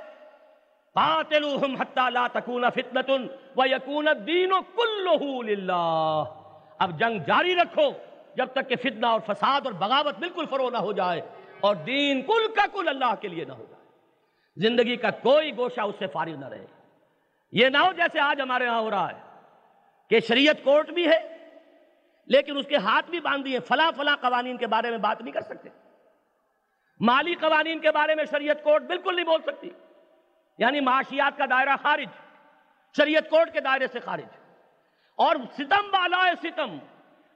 قاتلوہم حتی لا تکون فتنة ویکون الدین کلہو للہ۔ اب جنگ جاری رکھو جب تک کہ فتنہ اور فساد اور بغاوت بالکل فرو نہ ہو جائے اور دین کل کا کل اللہ کے لیے نہ ہو جائے۔ زندگی کا کوئی گوشہ اس سے فارغ نہ رہے۔ یہ نہ ہو جیسے آج ہمارے ہاں ہو رہا ہے کہ شریعت کورٹ بھی ہے، لیکن اس کے ہاتھ بھی باندھ دیے فلاں فلاں قوانین کے بارے میں بات نہیں کر سکتے۔ مالی قوانین کے بارے میں شریعت کورٹ بالکل نہیں بول سکتی۔ یعنی معاشیات کا دائرہ خارج، شریعت کورٹ کے دائرے سے خارج۔ اور ستم والا ستم،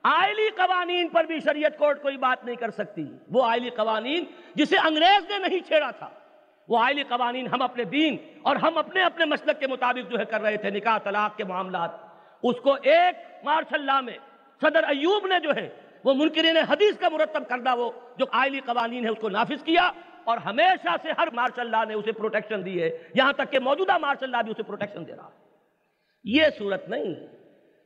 آئلی قوانین پر بھی شریعت کورٹ کوئی بات نہیں کر سکتی۔ وہ آئلی قوانین جسے انگریز نے نہیں چھیڑا تھا۔ وہ آئلی قوانین ہم اپنے دین اور ہم اپنے اپنے مسلک کے مطابق جو ہے کر رہے تھے، نکاح، طلاق کے معاملات۔ اس کو ایک مارش اللہ میں صدر ایوب نے جو ہے، وہ منکرین حدیث کا مرتب کردہ وہ جو آئلی قوانین ہے اس کو نافذ کیا۔ اور ہمیشہ سے ہر مارش اللہ نے اسے پروٹیکشن دی ہے۔ یہاں تک کہ موجودہ مارش اللہ بھی اسے پروٹیکشن دے رہا ہے۔ یہ صورت نہیں۔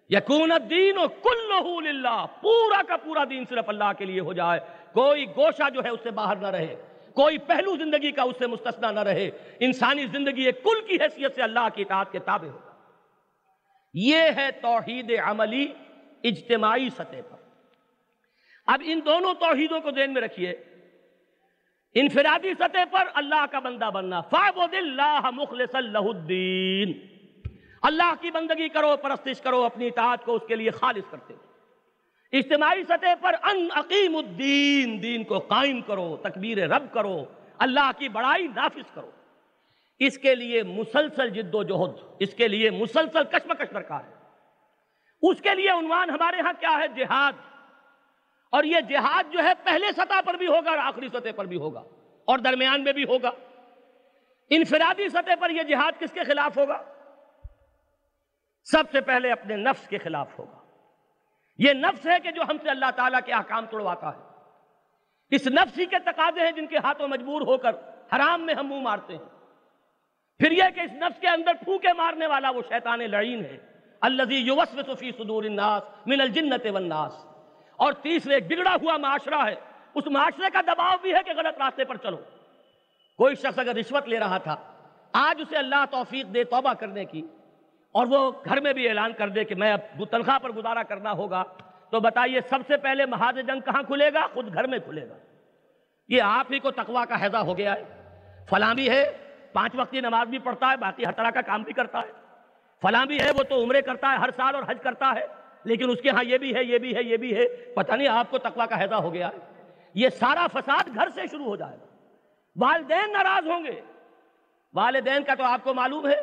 یکون الدین و کلہو للہ، پورا کا پورا دین صرف اللہ کے لیے ہو جائے۔ کوئی گوشہ جو ہے اس سے باہر نہ رہے۔ کوئی پہلو زندگی کا اس سے مستثنا نہ رہے۔ انسانی زندگی ایک کل کی حیثیت سے اللہ کی اطاعت کے تابع ہوگا۔ یہ ہے توحید عملی اجتماعی سطح پر۔ اب ان دونوں توحیدوں کو ذہن میں رکھیے۔ انفرادی سطح پر اللہ کا بندہ بننا۔ فَعْبُدِ اللَّهَ مُخْلِصَ اللَّهُ الدِّينَ اللہ کی بندگی کرو، پرستش کرو، اپنی اطاعت کو اس کے لیے خالص کرتے اجتماعی سطح پر ان عقیم الدین، دین کو قائم کرو، تکبیر رب کرو، اللہ کی بڑائی نافذ کرو۔ اس کے لیے مسلسل جد و جہد، اس کے لیے مسلسل کشمکش درکار ہے۔ اس کے لیے عنوان ہمارے ہاں کیا ہے؟ جہاد۔ اور یہ جہاد جو ہے پہلے سطح پر بھی ہوگا اور آخری سطح پر بھی ہوگا اور درمیان میں بھی ہوگا۔ انفرادی سطح پر یہ جہاد کس کے خلاف ہوگا؟ سب سے پہلے اپنے نفس کے خلاف ہوگا۔ یہ نفس ہے کہ جو ہم سے اللہ تعالیٰ کے احکام توڑواتا ہے۔ اس نفس ہی کے تقاضے ہیں جن کے ہاتھوں مجبور ہو کر حرام میں ہم منہ مارتے ہیں۔ پھر یہ کہ اس نفس کے اندر پھوکے مارنے والا وہ شیطان لعین ہے۔ الذي يوسوس في صدور الناس من الجنة والناس۔ اور تیسرے، ایک بگڑا ہوا معاشرہ ہے۔ اس معاشرے کا دباؤ بھی ہے کہ غلط راستے پر چلو۔ کوئی شخص اگر رشوت لے رہا تھا، آج اسے اللہ توفیق دے توبہ کرنے کی، اور وہ گھر میں بھی اعلان کر دے کہ میں اب تنخواہ پر گزارا کرنا ہوگا، تو بتائیے سب سے پہلے محاذ جنگ کہاں کھلے گا؟ خود گھر میں کھلے گا۔ یہ آپ ہی کو تقوی کا حیضہ ہو گیا ہے۔ فلاں بھی ہے، پانچ وقتی نماز بھی پڑھتا ہے، باقی ہر طرح کا کام بھی کرتا ہے۔ فلاں بھی ہے، وہ تو عمرے کرتا ہے، ہر سال اور حج کرتا ہے۔ لیکن اس کے ہاں یہ بھی ہے، یہ بھی ہے، یہ بھی ہے۔ پتہ نہیں آپ کو تقوی کا حیضہ ہو گیا ہے۔ یہ سارا فساد گھر سے شروع ہو جائے گا۔ والدین ناراض ہوں گے۔ والدین کا تو آپ کو معلوم ہے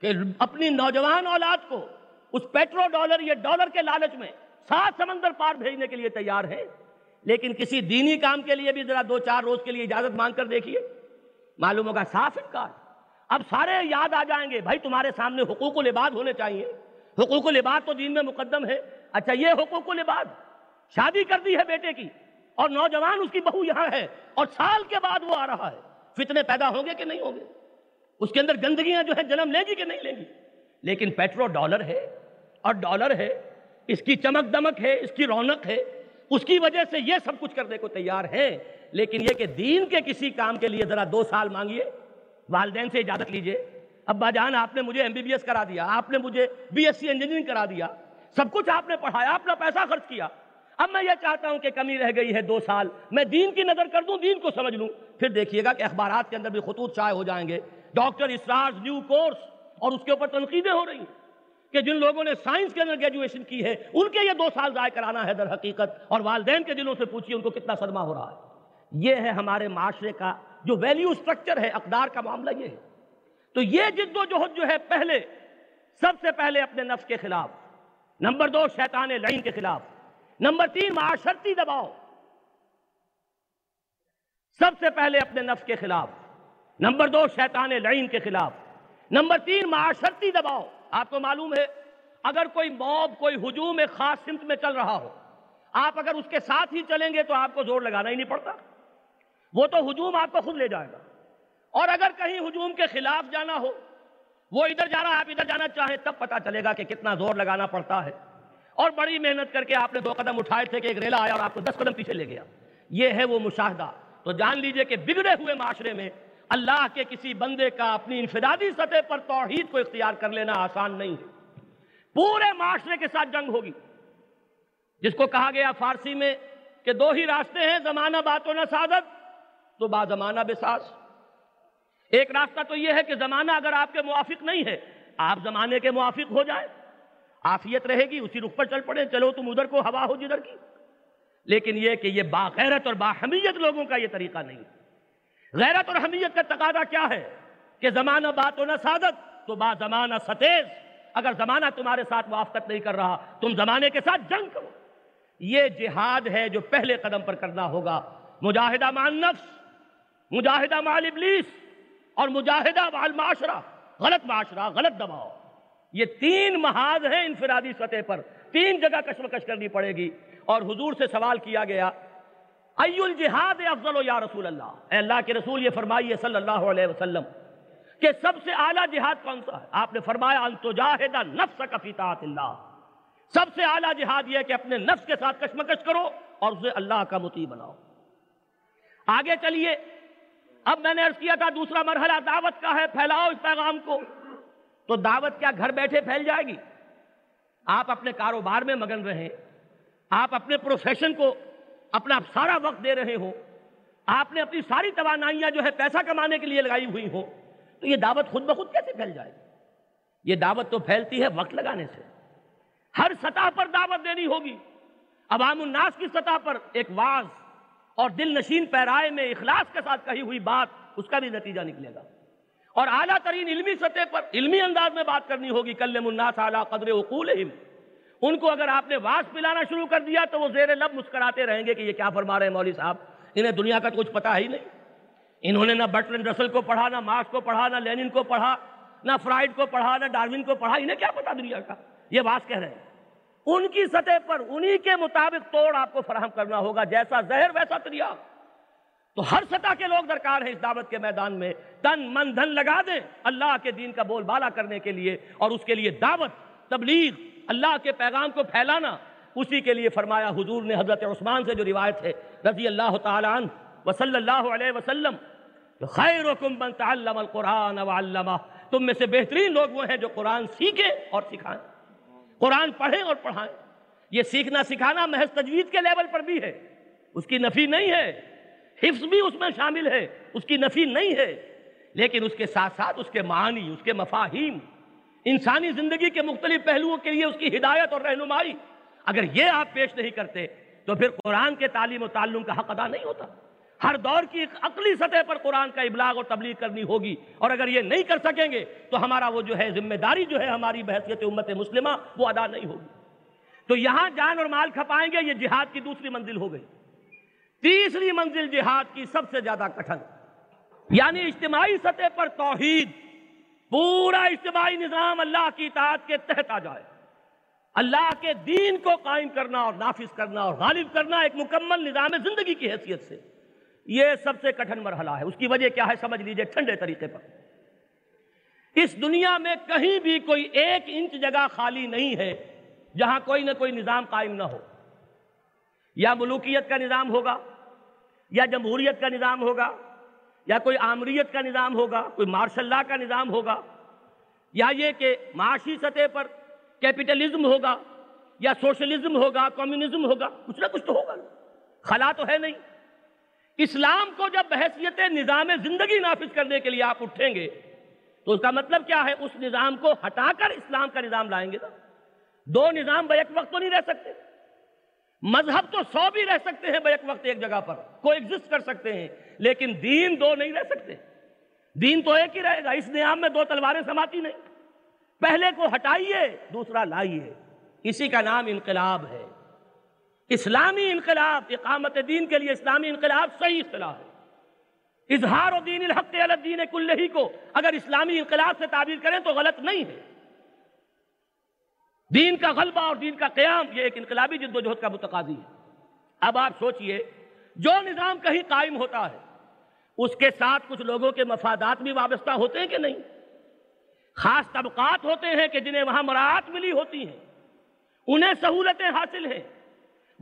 کہ اپنی نوجوان اولاد کو اس پیٹرو ڈالر، یہ ڈالر کے لالچ میں سات سمندر پار بھیجنے کے لیے تیار ہے لیکن کسی دینی کام کے لیے بھی ذرا دو چار روز کے لیے اجازت مانگ کر دیکھیے۔ معلوم ہوگا صاف انکار۔ اب سارے یاد آ جائیں گے، بھائی تمہارے سامنے حقوق العباد ہونے چاہیے۔ حقوق العباد تو دین میں مقدم ہے۔ اچھا یہ حقوق العباد شادی کر دی ہے بیٹے کی اور نوجوان اس کی بہو یہاں ہے اور سال کے بعد وہ آ رہا ہے۔ فتنے پیدا ہوں گے کہ نہیں ہوں گے؟ اس کے اندر گندگیاں جو ہے جنم لے گی کہ نہیں لیں گی؟ لیکن پیٹرو ڈالر ہے اور ڈالر ہے، اس کی چمک دمک ہے، اس کی رونق ہے۔ اس کی وجہ سے یہ سب کچھ کرنے کو تیار ہے لیکن یہ کہ دین کے کسی کام کے لیے ذرا دو سال مانگیے، والدین سے اجازت لیجیے۔ ابا جان، آپ نے مجھے ایم بی بی ایس کرا دیا، آپ نے مجھے بی ایس سی انجینئرنگ کرا دیا۔ سب کچھ آپ نے پڑھایا اپنا پیسہ خرچ کیا۔ اب میں یہ چاہتا ہوں کہ کمی رہ گئی ہے دو سال، میں دین کی نظر کر دوں، دین کو سمجھ لوں۔ پھر دیکھیے گا کہ اخبارات کے اندر بھی خطوط شائع ہو جائیں گے۔ ڈاکٹر اسرارز نیو کورس اور اس کے اوپر تنقیدیں ہو رہی ہیں کہ جن لوگوں نے سائنس کے اندر گریجویشن کی ہے، ان کے یہ دو سال ضائع کرانا ہے در حقیقت، اور والدین کے دلوں سے پوچھیے ان کو کتنا صدمہ ہو رہا ہے۔ یہ ہے ہمارے معاشرے کا جو ویلیو سٹرکچر ہے، اقدار کا معاملہ یہ ہے۔ تو یہ جد و جہد جو ہے پہلے، سب سے پہلے اپنے نفس کے خلاف۔ نمبر دو، شیطان لعین کے خلاف۔ نمبر تین، معاشرتی دباؤ۔ سب سے پہلے اپنے نفس کے خلاف۔ نمبر دو، شیطان لعین کے خلاف۔ نمبر تین، معاشرتی دباؤ۔ آپ کو معلوم ہے، اگر کوئی موب، کوئی ہجوم ایک خاص سمت میں چل رہا ہو، آپ اگر اس کے ساتھ ہی چلیں گے تو آپ کو زور لگانا ہی نہیں پڑتا۔ وہ تو ہجوم آپ کو خود لے جائے گا۔ اور اگر کہیں ہجوم کے خلاف جانا ہو، وہ ادھر جا رہا آپ ادھر جانا چاہیں، تب پتا چلے گا کہ کتنا زور لگانا پڑتا ہے۔ اور بڑی محنت کر کے آپ نے دو قدم اٹھائے تھے کہ ایک ریلا آیا اور آپ کو دس قدم پیچھے لے گیا۔ یہ ہے وہ مشاہدہ۔ تو جان لیجیے کہ بگڑے ہوئے معاشرے میں اللہ کے کسی بندے کا اپنی انفرادی سطح پر توحید کو اختیار کر لینا آسان نہیں ہے۔ پورے معاشرے کے ساتھ جنگ ہوگی۔ جس کو کہا گیا فارسی میں کہ دو ہی راستے ہیں، زمانہ بات و نہ سعادت تو با زمانہ بساس ایک راستہ تو یہ ہے کہ زمانہ اگر آپ کے موافق نہیں ہے، آپ زمانے کے موافق ہو جائیں آفیت رہے گی، اسی رخ پر چل پڑے چلو تم ادھر کو، ہوا ہو جدھر کی۔ لیکن یہ کہ یہ باغیرت اور باحمیت لوگوں کا یہ طریقہ نہیں غیرت اور حمیت کا تقاضا کیا ہے؟ کہ زمانہ بات و نہ سعادت تو با زمانہ ستیز۔ اگر زمانہ تمہارے ساتھ موافقت نہیں کر رہا، تم زمانے کے ساتھ جنگ کرو۔ یہ جہاد ہے جو پہلے قدم پر کرنا ہوگا۔ مجاہدہ مع النفس، مجاہدہ مع ابلیس اور مجاہدہ مع المعاشرہ، غلط معاشرہ، غلط دباؤ۔ یہ تین محاذ ہیں انفرادی سطح پر۔ تین جگہ کشمکش کرنی پڑے گی۔ اور حضور سے سوال کیا گیا ای الجہاد افضل یا رسول اللہ؟ اے اللہ کے رسول، یہ فرمائیے صلی اللہ علیہ وسلم کہ سب سے اعلیٰ جہاد کون سا ہے؟ آپ نے فرمایا انتو جاہدہ نفس کا فی طاعت اللہ سب سے اعلیٰ جہاد یہ کہ اپنے نفس کے ساتھ کشمکش کرو اور اسے اللہ کا مطیع بناؤ۔ آگے چلیے اب میں نے عرض کیا تھا دوسرا مرحلہ، دعوت کا ہے، پھیلاؤ اس پیغام کو۔ تو دعوت کیا گھر بیٹھے پھیل جائے گی؟ آپ اپنے کاروبار میں مگن رہیں، آپ اپنے پروفیشن کو اپنا سارا وقت دے رہے ہو آپ نے اپنی ساری توانائیاں جو ہے پیسہ کمانے کے لیے لگائی ہوئی ہو تو یہ دعوت خود بخود کیسے پھیل جائے گی؟ یہ دعوت تو پھیلتی ہے وقت لگانے سے۔ ہر سطح پر دعوت دینی ہوگی۔ عوام الناس کی سطح پر ایک واز اور دل نشین پیرائے میں اخلاص کے ساتھ کہی ہوئی بات، اس کا بھی نتیجہ نکلے گا۔ اور اعلیٰ ترین علمی سطح پر علمی انداز میں بات کرنی ہوگی، کلم الناس اعلیٰ قدر اقول ان کو اگر آپ نے واس پلانا شروع کر دیا تو وہ زیر لب مسکراتے رہیں گے کہ یہ کیا فرما رہے ہیں مولوی صاحب۔ انہیں دنیا کا کچھ پتا ہی نہیں۔ انہوں نے نہ بٹلن رسل کو پڑھا، نہ مارکس کو پڑھا، نہ لینن کو پڑھا، نہ فرائڈ کو پڑھا، نہ ڈاروین کو پڑھا، انہیں کیا پتا دنیا کا؟ یہ بات کہہ رہے ہیں۔ ان کی سطح پر انہی کے مطابق توڑ آپ کو فراہم کرنا ہوگا، جیسا زہر، ویسا تریا تو ہر سطح کے لوگ درکار ہیں اس دعوت کے میدان میں۔ تن من دھن لگا دیں اللہ کے دین کا بول بالا کرنے کے لیے اور اس کے لیے دعوت، تبلیغ، اللہ کے پیغام کو پھیلانا۔ اسی کے لیے فرمایا حضور نے حضرت عثمان سے جو روایت ہے، رضی اللہ تعالیٰ عنہ وصلی اللہ علیہ وسلم، خیرکم من تعلم القرآن وعلمہ تم میں سے بہترین لوگ وہ ہیں جو قرآن سیکھیں اور سکھائیں۔ قرآن پڑھیں اور پڑھائیں۔ یہ سیکھنا سکھانا محض تجوید کے لیول پر بھی ہے۔ اس کی نفی نہیں ہے۔ حفظ بھی اس میں شامل ہے۔ اس کی نفی نہیں ہے۔ لیکن اس کے ساتھ ساتھ اس کے معنی اس کے مفاہیم، انسانی زندگی کے مختلف پہلوؤں کے لیے اس کی ہدایت اور رہنمائی۔ اگر یہ آپ پیش نہیں کرتے تو پھر قرآن کے تعلیم و تعلم کا حق ادا نہیں ہوتا۔ ہر دور کی ایک عقلی سطح پر قرآن کا ابلاغ اور تبلیغ کرنی ہوگی اور اگر یہ نہیں کر سکیں گے تو ہمارا وہ جو ہے ذمہ داری جو ہے ہماری بحثیت امت مسلمہ وہ ادا نہیں ہوگی۔ تو یہاں جان اور مال کھپائیں گے، یہ جہاد کی دوسری منزل ہو گئی۔ تیسری منزل جہاد کی سب سے زیادہ کٹھن۔ یعنی اجتماعی سطح پر توحید، پورا اجتماعی نظام اللہ کی اطاعت کے تحت آ جائے۔ اللہ کے دین کو قائم کرنا اور نافذ کرنا اور غالب کرنا ایک مکمل نظام زندگی کی حیثیت سے۔ یہ سب سے کٹھن مرحلہ ہے۔ اس کی وجہ کیا ہے؟ سمجھ لیجیے ٹھنڈے طریقے پر۔ اس دنیا میں کہیں بھی کوئی ایک انچ جگہ خالی نہیں ہے جہاں کوئی نہ کوئی نظام قائم نہ ہو۔ یا ملوکیت کا نظام ہوگا، یا جمہوریت کا نظام ہوگا، یا کوئی آمریت کا نظام ہوگا، کوئی مارشل لا کا نظام ہوگا، یا یہ کہ معاشی سطح پر کیپٹلزم ہوگا، یا سوشلزم ہوگا، کمیونزم ہوگا، کچھ نہ کچھ تو ہوگا۔ خلا تو ہے نہیں۔ اسلام کو جب بحثیت نظام زندگی نافذ کرنے کے لیے آپ اٹھیں گے، تو اس کا مطلب کیا ہے؟ اس نظام کو ہٹا کر اسلام کا نظام لائیں گے نا دو نظام بیک وقت تو نہیں رہ سکتے۔ مذہب تو سو بھی رہ سکتے ہیں بیک وقت ایک جگہ پر کو ایگزسٹ کر سکتے ہیں، لیکن دین دو نہیں رہ سکتے۔ دین تو ایک ہی رہے گا، اس نظام میں دو تلواریں سماتی نہیں۔ پہلے کو ہٹائیے، دوسرا لائیے۔ اسی کا نام انقلاب ہے۔ اسلامی انقلاب، اقامت دین کے لیے اسلامی انقلاب صحیح اصطلاح ہے۔ اظہار و دین الحق الدین کلہی کو اگر اسلامی انقلاب سے تعبیر کریں تو غلط نہیں ہے۔ دین کا غلبہ اور دین کا قیام یہ ایک انقلابی جد و جہد کا متقاضی ہے۔ اب آپ سوچئے، جو نظام کہیں قائم ہوتا ہے، اس کے ساتھ کچھ لوگوں کے مفادات بھی وابستہ ہوتے ہیں کہ نہیں؟ خاص طبقات ہوتے ہیں کہ جنہیں وہاں مراعات ملی ہوتی ہیں۔ انہیں سہولتیں حاصل ہیں۔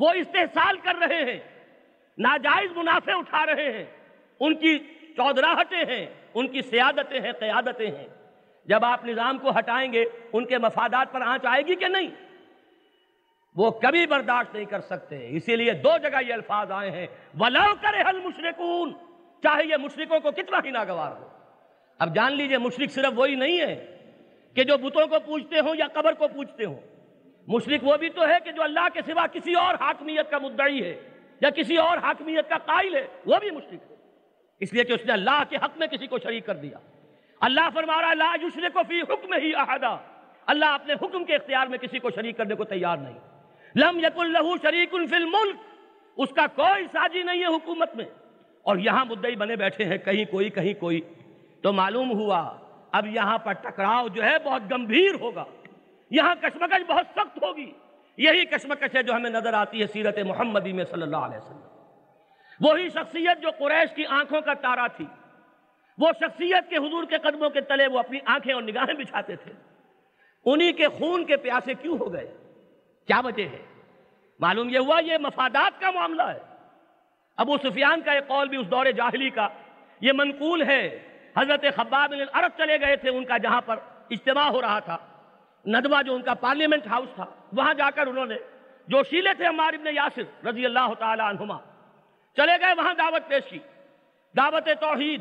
وہ استحصال کر رہے ہیں، ناجائز منافع اٹھا رہے ہیں، ان کی چودراہٹیں ہیں، ان کی سیادتیں ہیں، قیادتیں ہیں۔ جب آپ نظام کو ہٹائیں گے، ان کے مفادات پر آنچ آئے گی کہ نہیں؟ وہ کبھی برداشت نہیں کر سکتے۔ اسی لیے دو جگہ یہ الفاظ آئے ہیں۔ وَلَوْ كَرِهَ الْمُشْرِكُونَ۔ چاہے یہ مشرکوں کو کتنا ہی ناگوار ہو۔ اب جان لیجیے، مشرک صرف وہی نہیں ہے کہ جو بتوں کو پوچھتے ہوں یا قبر کو پوچھتے ہوں۔ مشرک وہ بھی تو ہے کہ جو اللہ کے سوا کسی اور حاکمیت کا مدعی ہے یا کسی اور حاکمیت کا قائل ہے، وہ بھی مشرک ہے۔ اس لیے کہ اس نے اللہ کے حق میں کسی کو شریک کر دیا۔ اللہ فرما رہا لا یشرک فی حکم ہی احدا۔ اللہ اپنے حکم کے اختیار میں کسی کو شریک کرنے کو تیار نہیں۔ لم یکن لہو شریک فی الملک۔ اس کا کوئی ساجی نہیں ہے حکومت میں۔ اور یہاں مدعی بنے بیٹھے ہیں، کہیں کوئی کہیں کوئی۔ تو معلوم ہوا، اب یہاں پر ٹکراؤ جو ہے، بہت گمبھیر ہوگا۔ یہاں کشمکش بہت سخت ہوگی۔ یہی کشمکش ہے جو ہمیں نظر آتی ہے سیرت محمدی میں صلی اللہ علیہ وسلم۔ وہی شخصیت جو قریش کی آنکھوں کا تارا تھی۔ وہ شخصیت کے حضور کے قدموں کے تلے وہ اپنی آنکھیں اور نگاہیں بچھاتے تھے۔ انہی کے خون کے پیاسے کیوں ہو گئے؟ کیا وجہ ہے؟ معلوم یہ ہوا یہ مفادات کا معاملہ ہے۔ ابو سفیان کا ایک قول بھی اس دور جاہلی کا۔ یہ منقول ہے۔ حضرت خباب بن عرب چلے گئے تھے ان کا جہاں پر اجتماع ہو رہا تھا۔ ندوہ جو ان کا پارلیمنٹ ہاؤس تھا، وہاں جا کر انہوں نے جو شیلے تھے عمار ابن یاسر رضی اللہ تعالی عنہما، چلے گئے، وہاں دعوت پیش کی۔ دعوت توحید،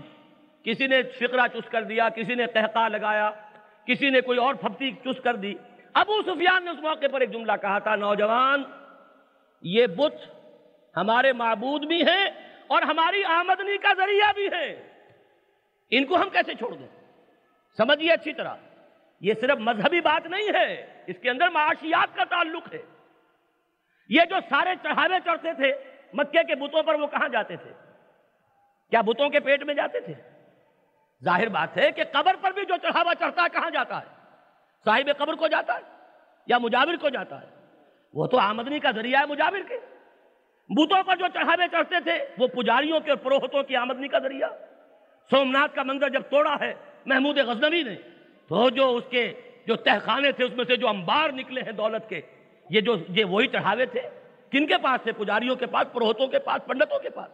کسی نے فقرہ چس کر دیا، کسی نے تحقہ لگایا، کسی نے کوئی اور پھپتی چس کر دی۔ ابو سفیان نے اس موقع پر ایک جملہ کہا تھا، نوجوان، یہ بت ہمارے معبود بھی ہیں اور ہماری آمدنی کا ذریعہ بھی ہیں۔ ان کو ہم کیسے چھوڑ دیں؟ سمجھیے اچھی طرح۔ یہ صرف مذہبی بات نہیں ہے، اس کے اندر معاشیات کا تعلق ہے۔ یہ جو سارے چڑھاوے چڑھتے تھے، مکے کے بتوں پر وہ کہاں جاتے تھے؟ کیا بتوں کے پیٹ میں جاتے تھے؟ ظاہر بات ہے کہ قبر پر بھی جو چڑھاوا چڑھتا ہے، کہاں جاتا ہے؟ صاحب قبر کو جاتا ہے یا مجاور کو جاتا ہے؟ وہ تو آمدنی کا ذریعہ ہے مجاور کے۔ بتوں پر جو چڑھاوے چڑھتے تھے، وہ پجاریوں کے اور پروہتوں کی آمدنی کا ذریعہ۔ سومنات کا منظر جب توڑا ہے، محمود غزنوی نے تو جو اس کے جو تہخانے تھے، اس میں سے جو انبار نکلے ہیں دولت کے، یہ جو یہ وہی چڑھاوے تھے۔ کن کے پاس تھے؟ پجاریوں کے پاس، پروہتوں کے پاس، پنڈتوں کے پاس۔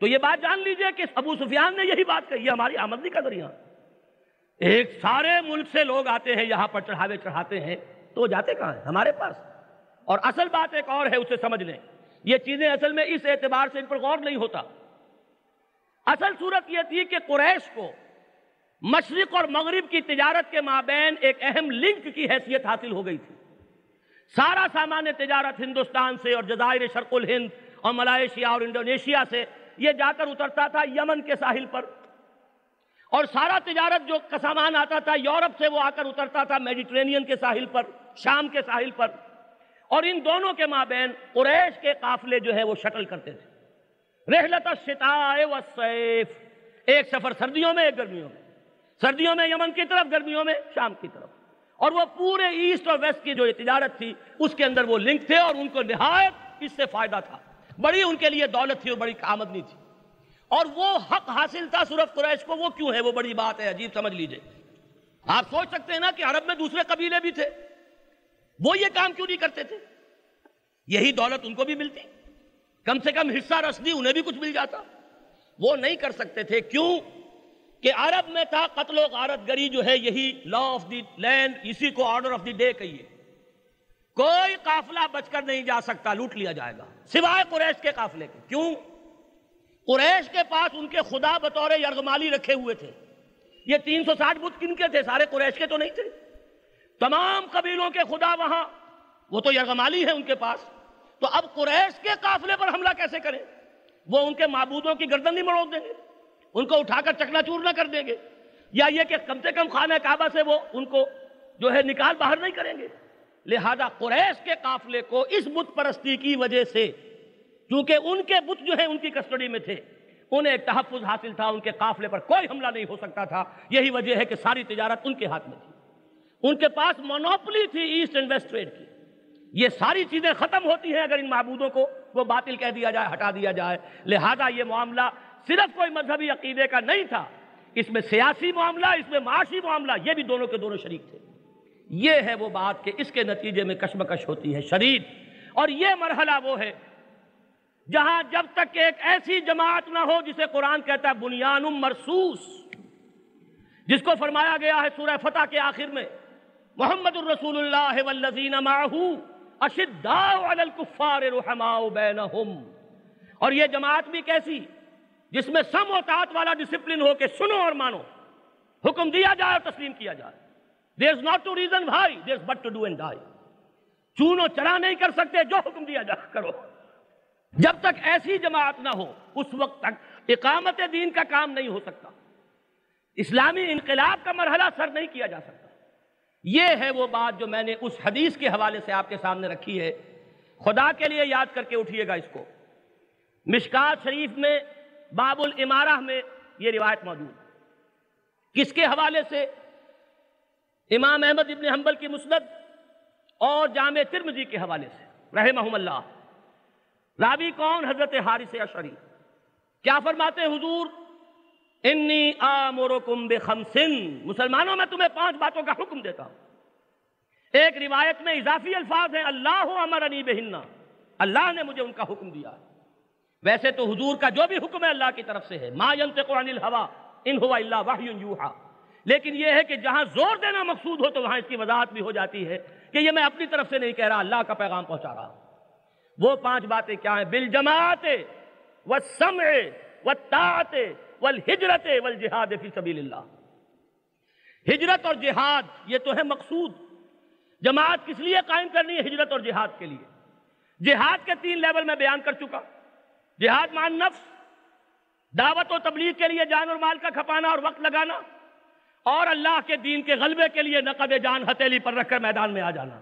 تو یہ بات جان لیجیے کہ ابو سفیان نے یہی بات کہی ہے ہماری آمدنی کا ذریعہ۔ ایک سارے ملک سے لوگ آتے ہیں، یہاں پر چڑھاوے چڑھاتے ہیں، تو جاتے کہاں ہیں؟ ہمارے پاس۔ اور اصل بات ایک اور ہے، اسے سمجھ لیں۔ یہ چیزیں اصل میں اس اعتبار سے ان پر غور نہیں ہوتا۔ اصل صورت یہ تھی کہ قریش کو مشرق اور مغرب کی تجارت کے مابین ایک اہم لنک کی حیثیت حاصل ہو گئی تھی۔ سارا سامان تجارت ہندوستان سے اور جزائر شرق الہند اور ملائیشیا اور انڈونیشیا سے یہ جا کر اترتا تھا یمن کے ساحل پر۔ اور سارا تجارت جو کا سامان آتا تھا یورپ سے وہ آ کر اترتا تھا میڈیٹرینین کے ساحل پر، شام کے ساحل پر۔ اور ان دونوں کے مابین قریش کے قافلے جو ہے وہ شٹل کرتے تھے۔ رحلت الشتاء والصیف، ایک سفر سردیوں میں، ایک گرمیوں میں۔ سردیوں میں، یمن کی طرف، گرمیوں میں، شام کی طرف۔ اور وہ پورے ایسٹ اور ویسٹ کی جو تجارت تھی، اس کے اندر وہ لنک تھے اور ان کو نہایت اس سے فائدہ تھا۔ بڑی ان کے لیے دولت تھی اور بڑی آمدنی تھی۔ اور وہ حق حاصل تھا سورف قریش کو، وہ کیوں ہے؟ وہ بڑی بات ہے، عجیب سمجھ لیجیے۔ آپ سوچ سکتے ہیں نا کہ عرب میں دوسرے قبیلے بھی تھے۔ وہ یہ کام کیوں نہیں کرتے تھے؟ یہی دولت ان کو بھی ملتی۔ کم سے کم حصہ رسدی انہیں بھی کچھ مل جاتا۔ وہ نہیں کر سکتے تھے۔ کیوں؟ کہ عرب میں تھا، قتل و غارت گری جو ہے، یہی لا آف دی لینڈ اسی کو آرڈر آف دی ڈے کہیے۔ کوئی قافلہ بچ کر نہیں جا سکتا، لوٹ لیا جائے گا۔ سوائے قریش کے قافلے کے۔ کیوں؟ قریش کے پاس ان کے خدا بطور یرغمالی رکھے ہوئے تھے۔ یہ تین سو ساٹھ بت کن کے تھے؟ سارے قریش کے تو نہیں تھے۔ تمام قبیلوں کے خدا وہاں، وہ تو یرغمالی ہے ان کے پاس۔ تو اب قریش کے قافلے پر حملہ کیسے کریں؟ وہ ان کے معبودوں کی گردن نہیں مروڑ دیں گے۔ ان کو اٹھا کر چکنا چور نہ کر دیں گے۔ یا یہ کہ کم سے کم خانہ کعبہ سے وہ ان کو جو ہے نکال باہر نہیں کریں گے۔ لہذا قریش کے قافلے کو اس بت پرستی کی وجہ سے کیونکہ ان کے بت جو ہیں ان کی کسٹڈی میں تھے، انہیں ایک تحفظ حاصل تھا، ان کے قافلے پر کوئی حملہ نہیں ہو سکتا تھا۔ یہی وجہ ہے کہ ساری تجارت ان کے ہاتھ میں تھی۔ ان کے پاس مونوپلی تھی ایسٹ اینڈ ویسٹ ٹریڈ کی۔ یہ ساری چیزیں ختم ہوتی ہیں اگر ان معبودوں کو وہ باطل کہہ دیا جائے، ہٹا دیا جائے۔ لہذا یہ معاملہ صرف کوئی مذہبی عقیدے کا نہیں تھا، اس میں سیاسی معاملہ، اس میں معاشی معاملہ، یہ بھی دونوں کے دونوں شریک تھے۔ یہ ہے وہ بات کہ اس کے نتیجے میں کشمکش ہوتی ہے شرید اور یہ مرحلہ وہ ہے جہاں جب تک ایک ایسی جماعت نہ ہو جسے قرآن کہتا ہے بنیان مرسوس جس کو فرمایا گیا ہے سورہ فتح کے آخر میں، محمد الرسول اللہ والذین معہو اشداء علی الکفار رحماء بینہم۔ اور یہ جماعت بھی کیسی؟ جس میں سم و تعت والا ڈسپلن ہو کہ سنو اور مانو۔ حکم دیا جائے اور تسلیم کیا جائے۔ There is not to reason why there is but to do and die چونو چرا نہیں کر سکتے، جو حکم دیا جائے، کرو۔ جب تک ایسی جماعت نہ ہو، اس وقت تک اقامت دین کا کام نہیں ہو سکتا۔ اسلامی انقلاب کا مرحلہ سر نہیں کیا جا سکتا۔ یہ ہے وہ بات جو میں نے اس حدیث کے حوالے سے آپ کے سامنے رکھی ہے۔ خدا کے لیے یاد کر کے اٹھیے گا اس کو۔ مشکات شریف میں باب الامارہ میں یہ روایت موجود کس کے حوالے سے؟ امام احمد ابن حنبل کی مسند اور جامع ترمزی کے حوالے سے۔ رحمہم اللہ۔ راوی کون؟ حضرت حارث اشری کیا فرماتے حضور؟ انی آمرکم بخمسن۔ مسلمانوں، میں تمہیں پانچ باتوں کا حکم دیتا ہوں۔ ایک روایت میں اضافی الفاظ ہیں، اللہ امرنی بہنہ اللہ نے مجھے ان کا حکم دیا ہے۔ ویسے تو حضور کا جو بھی حکم ہے اللہ کی طرف سے ہے۔ ما ينطق عن ان هو الا وحی یوحى لیکن یہ ہے کہ جہاں زور دینا مقصود ہو تو وہاں اس کی وضاحت بھی ہو جاتی ہے کہ یہ میں اپنی طرف سے نہیں کہہ رہا، اللہ کا پیغام پہنچا رہا ہوں۔ وہ پانچ باتیں کیا ہیں؟ بالجماعت والسمع والطاعت والہجرت والجہاد فی سبیل اللہ۔ ہجرت اور جہاد، یہ تو ہے مقصود۔ جماعت کس لیے قائم کرنی ہے؟ ہجرت اور جہاد کے لیے۔ جہاد کے تین لیول میں بیان کر چکا۔ جہاد مان نفس دعوت و تبلیغ کے لیے جان اور مال کا کھپانا اور وقت لگانا، اور اللہ کے دین کے غلبے کے لیے نقد جان ہتیلی پر رکھ کر میدان میں آ جانا۔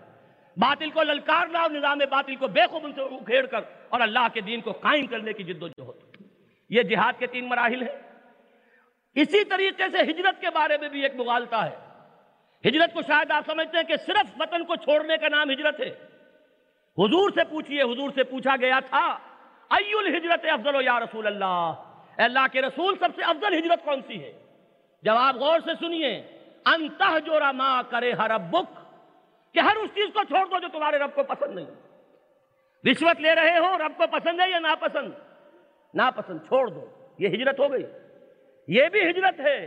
باطل کو للکارنا اور نظام باطل کو بے خوب سے اکھیڑ کر اور اللہ کے دین کو قائم کرنے کی جد و جہد۔ یہ جہاد کے تین مراحل ہیں۔ اسی طریقے سے ہجرت کے بارے میں بھی ایک مغالطہ ہے۔ ہجرت کو شاید آپ سمجھتے ہیں کہ صرف وطن کو چھوڑنے کا نام ہجرت ہے۔ حضور سے پوچھئے، حضور سے پوچھا گیا تھا ای الحجرت افضل و یا رسول اللہ؟ اے اللہ کے رسول سب سے افضل ہجرت کون سی ہے؟ جواب غور سے سنیے انتہ جو ما کرے ہر ربک، کہ ہر اس چیز کو چھوڑ دو جو تمہارے رب کو پسند نہیں۔ رشوت لے رہے ہو، رب کو پسند ہے یا ناپسند؟ ناپسند، چھوڑ دو۔ یہ ہجرت ہو گئی۔ یہ بھی ہجرت ہے۔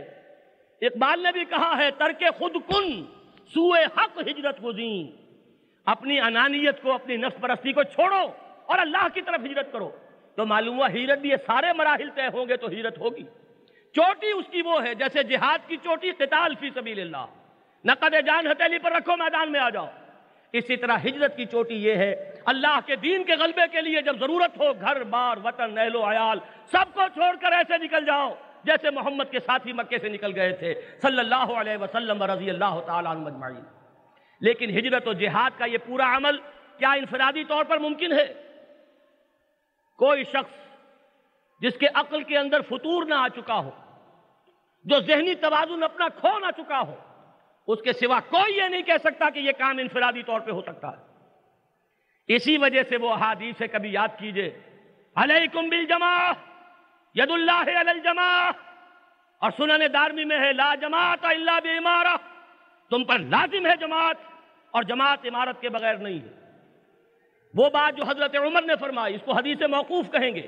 اقبال نے بھی کہا ہے، ترک خود کن سوئے حق ہجرت گزین۔ اپنی انانیت کو، اپنی نفس پرستی کو چھوڑو۔ اور اللہ کی طرف ہجرت کرو۔ تو معلوم ہوا ہجرت بھی یہ سارے مراحل طے ہوں گے تو ہجرت ہوگی۔ چوٹی اس کی وہ ہے جیسے جہاد کی چوٹی قتال فی سبیل اللہ۔ نقد جان ہتیلی پر رکھو، میدان میں آ جاؤ۔ اسی طرح ہجرت کی چوٹی یہ ہے، اللہ کے دین کے غلبے کے لیے جب ضرورت ہو، گھر، بار، وطن، اہل و عیال، سب کو چھوڑ کر ایسے نکل جاؤ جیسے محمد کے ساتھی مکے سے نکل گئے تھے، صلی اللہ علیہ وسلم رضی اللہ تعالیٰ مجمعین لیکن ہجرت و جہاد کا یہ پورا عمل کیا انفرادی طور پر ممکن ہے؟ کوئی شخص جس کے عقل کے اندر فطور نہ آ چکا ہو، جو ذہنی توازن اپنا کھو نہ چکا ہو، اس کے سوا کوئی یہ نہیں کہہ سکتا کہ یہ کام انفرادی طور پہ ہو سکتا ہے۔ اسی وجہ سے وہ حادیث سے کبھی یاد کیجیے۔ علیکم بالجماع ید اللہ علی الجماع اور سنن دارمی میں ہے، لا جماعت الا بعمارہ۔ تم پر لازم ہے جماعت، اور جماعت عمارت کے بغیر نہیں ہے۔ وہ بات جو حضرت عمر نے فرمائی، اس کو حدیث موقوف کہیں گے۔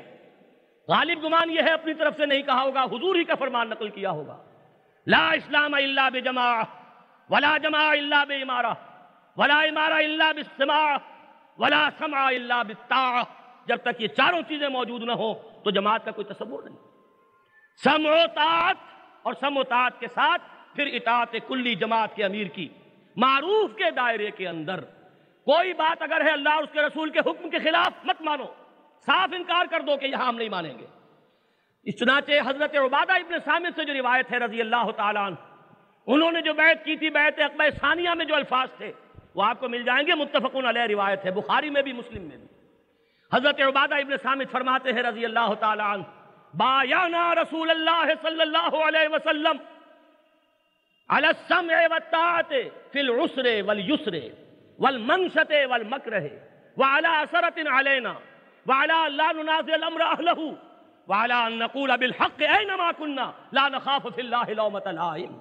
غالب گمان یہ ہے، اپنی طرف سے نہیں کہا ہوگا، حضور ہی کا فرمان نقل کیا ہوگا۔ لا اسلام الا بجماع ولا جماع الا بعمارہ ولا عمارہ الا بالسماع، ولا سمع الا بالطاع جب تک یہ چاروں چیزیں موجود نہ ہوں، تو جماعت کا کوئی تصور نہیں۔ سمع و طاعت اور سمع و طاعت کے ساتھ پھر اطاعت کلی جماعت کے امیر کی، معروف کے دائرے کے اندر۔ کوئی بات اگر ہے اللہ اور اس کے رسول کے حکم کے خلاف، مت مانو۔ صاف انکار کر دو کہ یہاں ہم نہیں مانیں گے۔ اس چنانچہ حضرت عبادہ ابن سامد سے جو روایت ہے رضی اللہ تعالیٰ عنہ، انہوں نے جو بیعت کی تھی، بیعت اقبہ ثانیہ میں جو الفاظ تھے، وہ آپ کو مل جائیں گے۔ متفقن علیہ روایت ہے، بخاری میں بھی، مسلم میں بھی۔ حضرت عبادہ ابن سامد فرماتے ہیں رضی اللہ تعالیٰ عنہ، بایانا رسول اللہ صلی اللہ علیہ وسلم علی السمع والطاعت فی العسر والیسر. والمنشت والمکرہ وعلى اثرت علینا وعلى لا ننازع الامر اہلہ وعلى ان نقول بالحق اینما کننا لا نخاف فی اللہ لومت لائم۔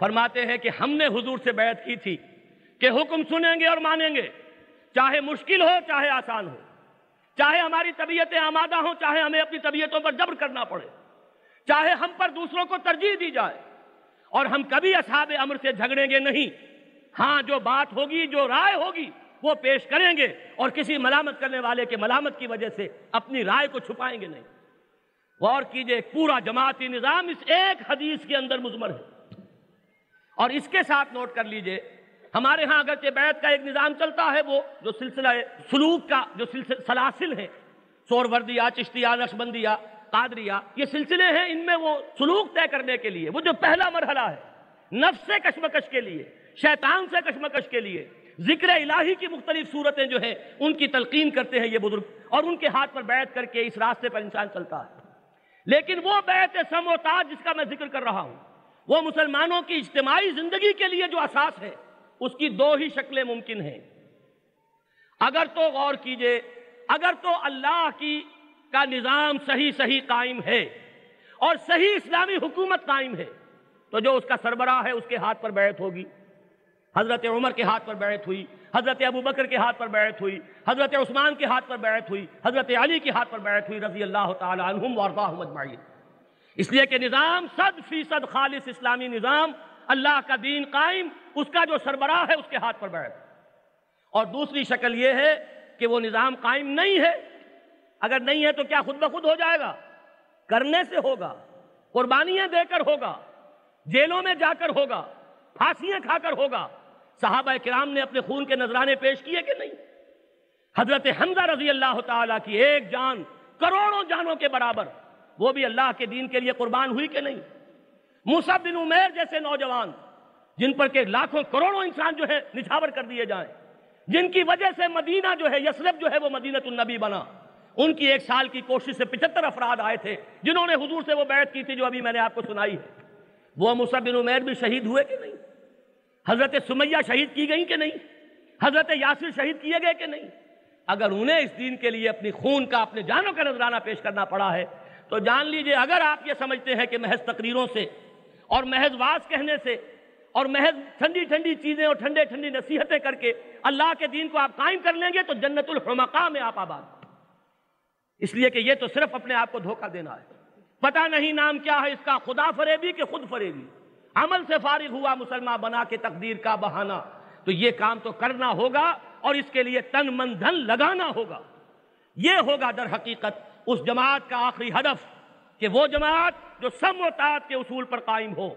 فرماتے ہیں کہ ہم نے حضور سے بیعت کی تھی کہ حکم سنیں گے اور مانیں گے۔ چاہے مشکل ہو، چاہے آسان ہو۔ چاہے ہماری طبیعتیں آمادہ ہوں، چاہے ہمیں اپنی طبیعتوں پر جبر کرنا پڑے۔ چاہے ہم پر دوسروں کو ترجیح دی جائے۔ اور ہم کبھی اصحاب امر سے جھگڑیں گے نہیں۔ ہاں جو بات ہوگی، جو رائے ہوگی، وہ پیش کریں گے اور کسی ملامت کرنے والے کے ملامت کی وجہ سے اپنی رائے کو چھپائیں گے نہیں۔ غور کیجیے، پورا جماعتی نظام اس ایک حدیث کے اندر مزمر ہے۔ اور اس کے ساتھ نوٹ کر لیجیے، ہمارے ہاں اگرچہ بیعت کا ایک نظام چلتا ہے، وہ جو سلسلہ سلوک کا جو سلاسل ہے سور وردیا چشتیا نقشبندیا قادریا یہ سلسلے ہیں ان میں وہ سلوک طے کرنے کے لیے، وہ جو پہلا مرحلہ ہے، نفس کشمکش کے لیے۔ شیطان سے کشمکش کے لیے۔ ذکر الہی کی مختلف صورتیں جو ہیں، ان کی تلقین کرتے ہیں یہ بزرگ، اور ان کے ہاتھ پر بیعت کر کے اس راستے پر انسان چلتا ہے۔ لیکن وہ بیعت سم و تاج جس کا میں ذکر کر رہا ہوں، وہ مسلمانوں کی اجتماعی زندگی کے لیے جو اساس ہے، اس کی دو ہی شکلیں ممکن ہیں۔ اگر تو غور کیجیے، اگر تو اللہ کی کا نظام صحیح صحیح قائم ہے، اور صحیح اسلامی حکومت قائم ہے، تو جو اس کا سربراہ ہے، اس کے ہاتھ پر بیعت ہوگی۔ حضرت عمر کے ہاتھ پر بیعت ہوئی، حضرت ابو بکر کے ہاتھ پر بیعت ہوئی، حضرت عثمان کے ہاتھ پر بیعت ہوئی، حضرت علی کے ہاتھ پر بیعت ہوئی، رضی اللہ تعالی عنہم وارضاہم اجمعین۔ اس لیے کہ نظام صد فیصد خالص اسلامی نظام اللہ کا دین قائم، اس کا جو سربراہ ہے، اس کے ہاتھ پر بیٹھ اور دوسری شکل یہ ہے کہ وہ نظام قائم نہیں ہے۔ اگر نہیں ہے تو کیا خود بخود ہو جائے گا؟ کرنے سے ہوگا، قربانیاں دے کر ہوگا، جیلوں میں جا کر ہوگا، پھانسیاں کھا کر ہوگا۔ صحابہ کرام نے اپنے خون کے نذرانے پیش کیے کہ نہیں؟ حضرت حمزہ رضی اللہ تعالیٰ کی ایک جان کروڑوں جانوں کے برابر، وہ بھی اللہ کے دین کے لیے قربان ہوئی کہ نہیں؟ موسیٰ بن عمیر جیسے نوجوان، جن پر کہ لاکھوں کروڑوں انسان جو ہے نچھاور کر دیے جائیں، جن کی وجہ سے مدینہ جو ہے، یسرف جو ہے، وہ مدینہ النبی بنا۔ ان کی ایک سال کی کوشش سے پچھتر افراد آئے تھے، جنہوں نے حضور سے وہ بیعت کی تھی جو ابھی میں نے آپ کو سنائی ہے۔ وہ موسیٰ بن عمیر بھی شہید ہوئے کہ نہیں؟ حضرت سمیہ شہید کی گئی کہ نہیں؟ حضرت یاسر شہید کیے گئے کہ نہیں؟ اگر انہیں اس دین کے لیے اپنی خون کا اپنے جانوں کا نذرانہ پیش کرنا پڑا ہے، تو جان لیجیے، اگر آپ یہ سمجھتے ہیں کہ محض تقریروں سے اور محض واز کہنے سے اور محض ٹھنڈی ٹھنڈی چیزیں اور ٹھنڈے ٹھنڈی نصیحتیں کر کے اللہ کے دین کو آپ قائم کر لیں گے، تو جنت الحمقاء میں آپ آباد اس لیے کہ یہ تو صرف اپنے آپ کو دھوکہ دینا ہے۔ پتہ نہیں نام کیا ہے اس کا، خدا فریبی کہ خود فریبی؟ عمل سے فارغ ہوا مسلمان بنا کے تقدیر کا بہانہ۔ تو یہ کام تو کرنا ہوگا اور اس کے لیے تن من دھن لگانا ہوگا۔ یہ ہوگا در حقیقت اس جماعت کا آخری ہدف کہ وہ جماعت جو سم و تعت کے اصول پر قائم ہو،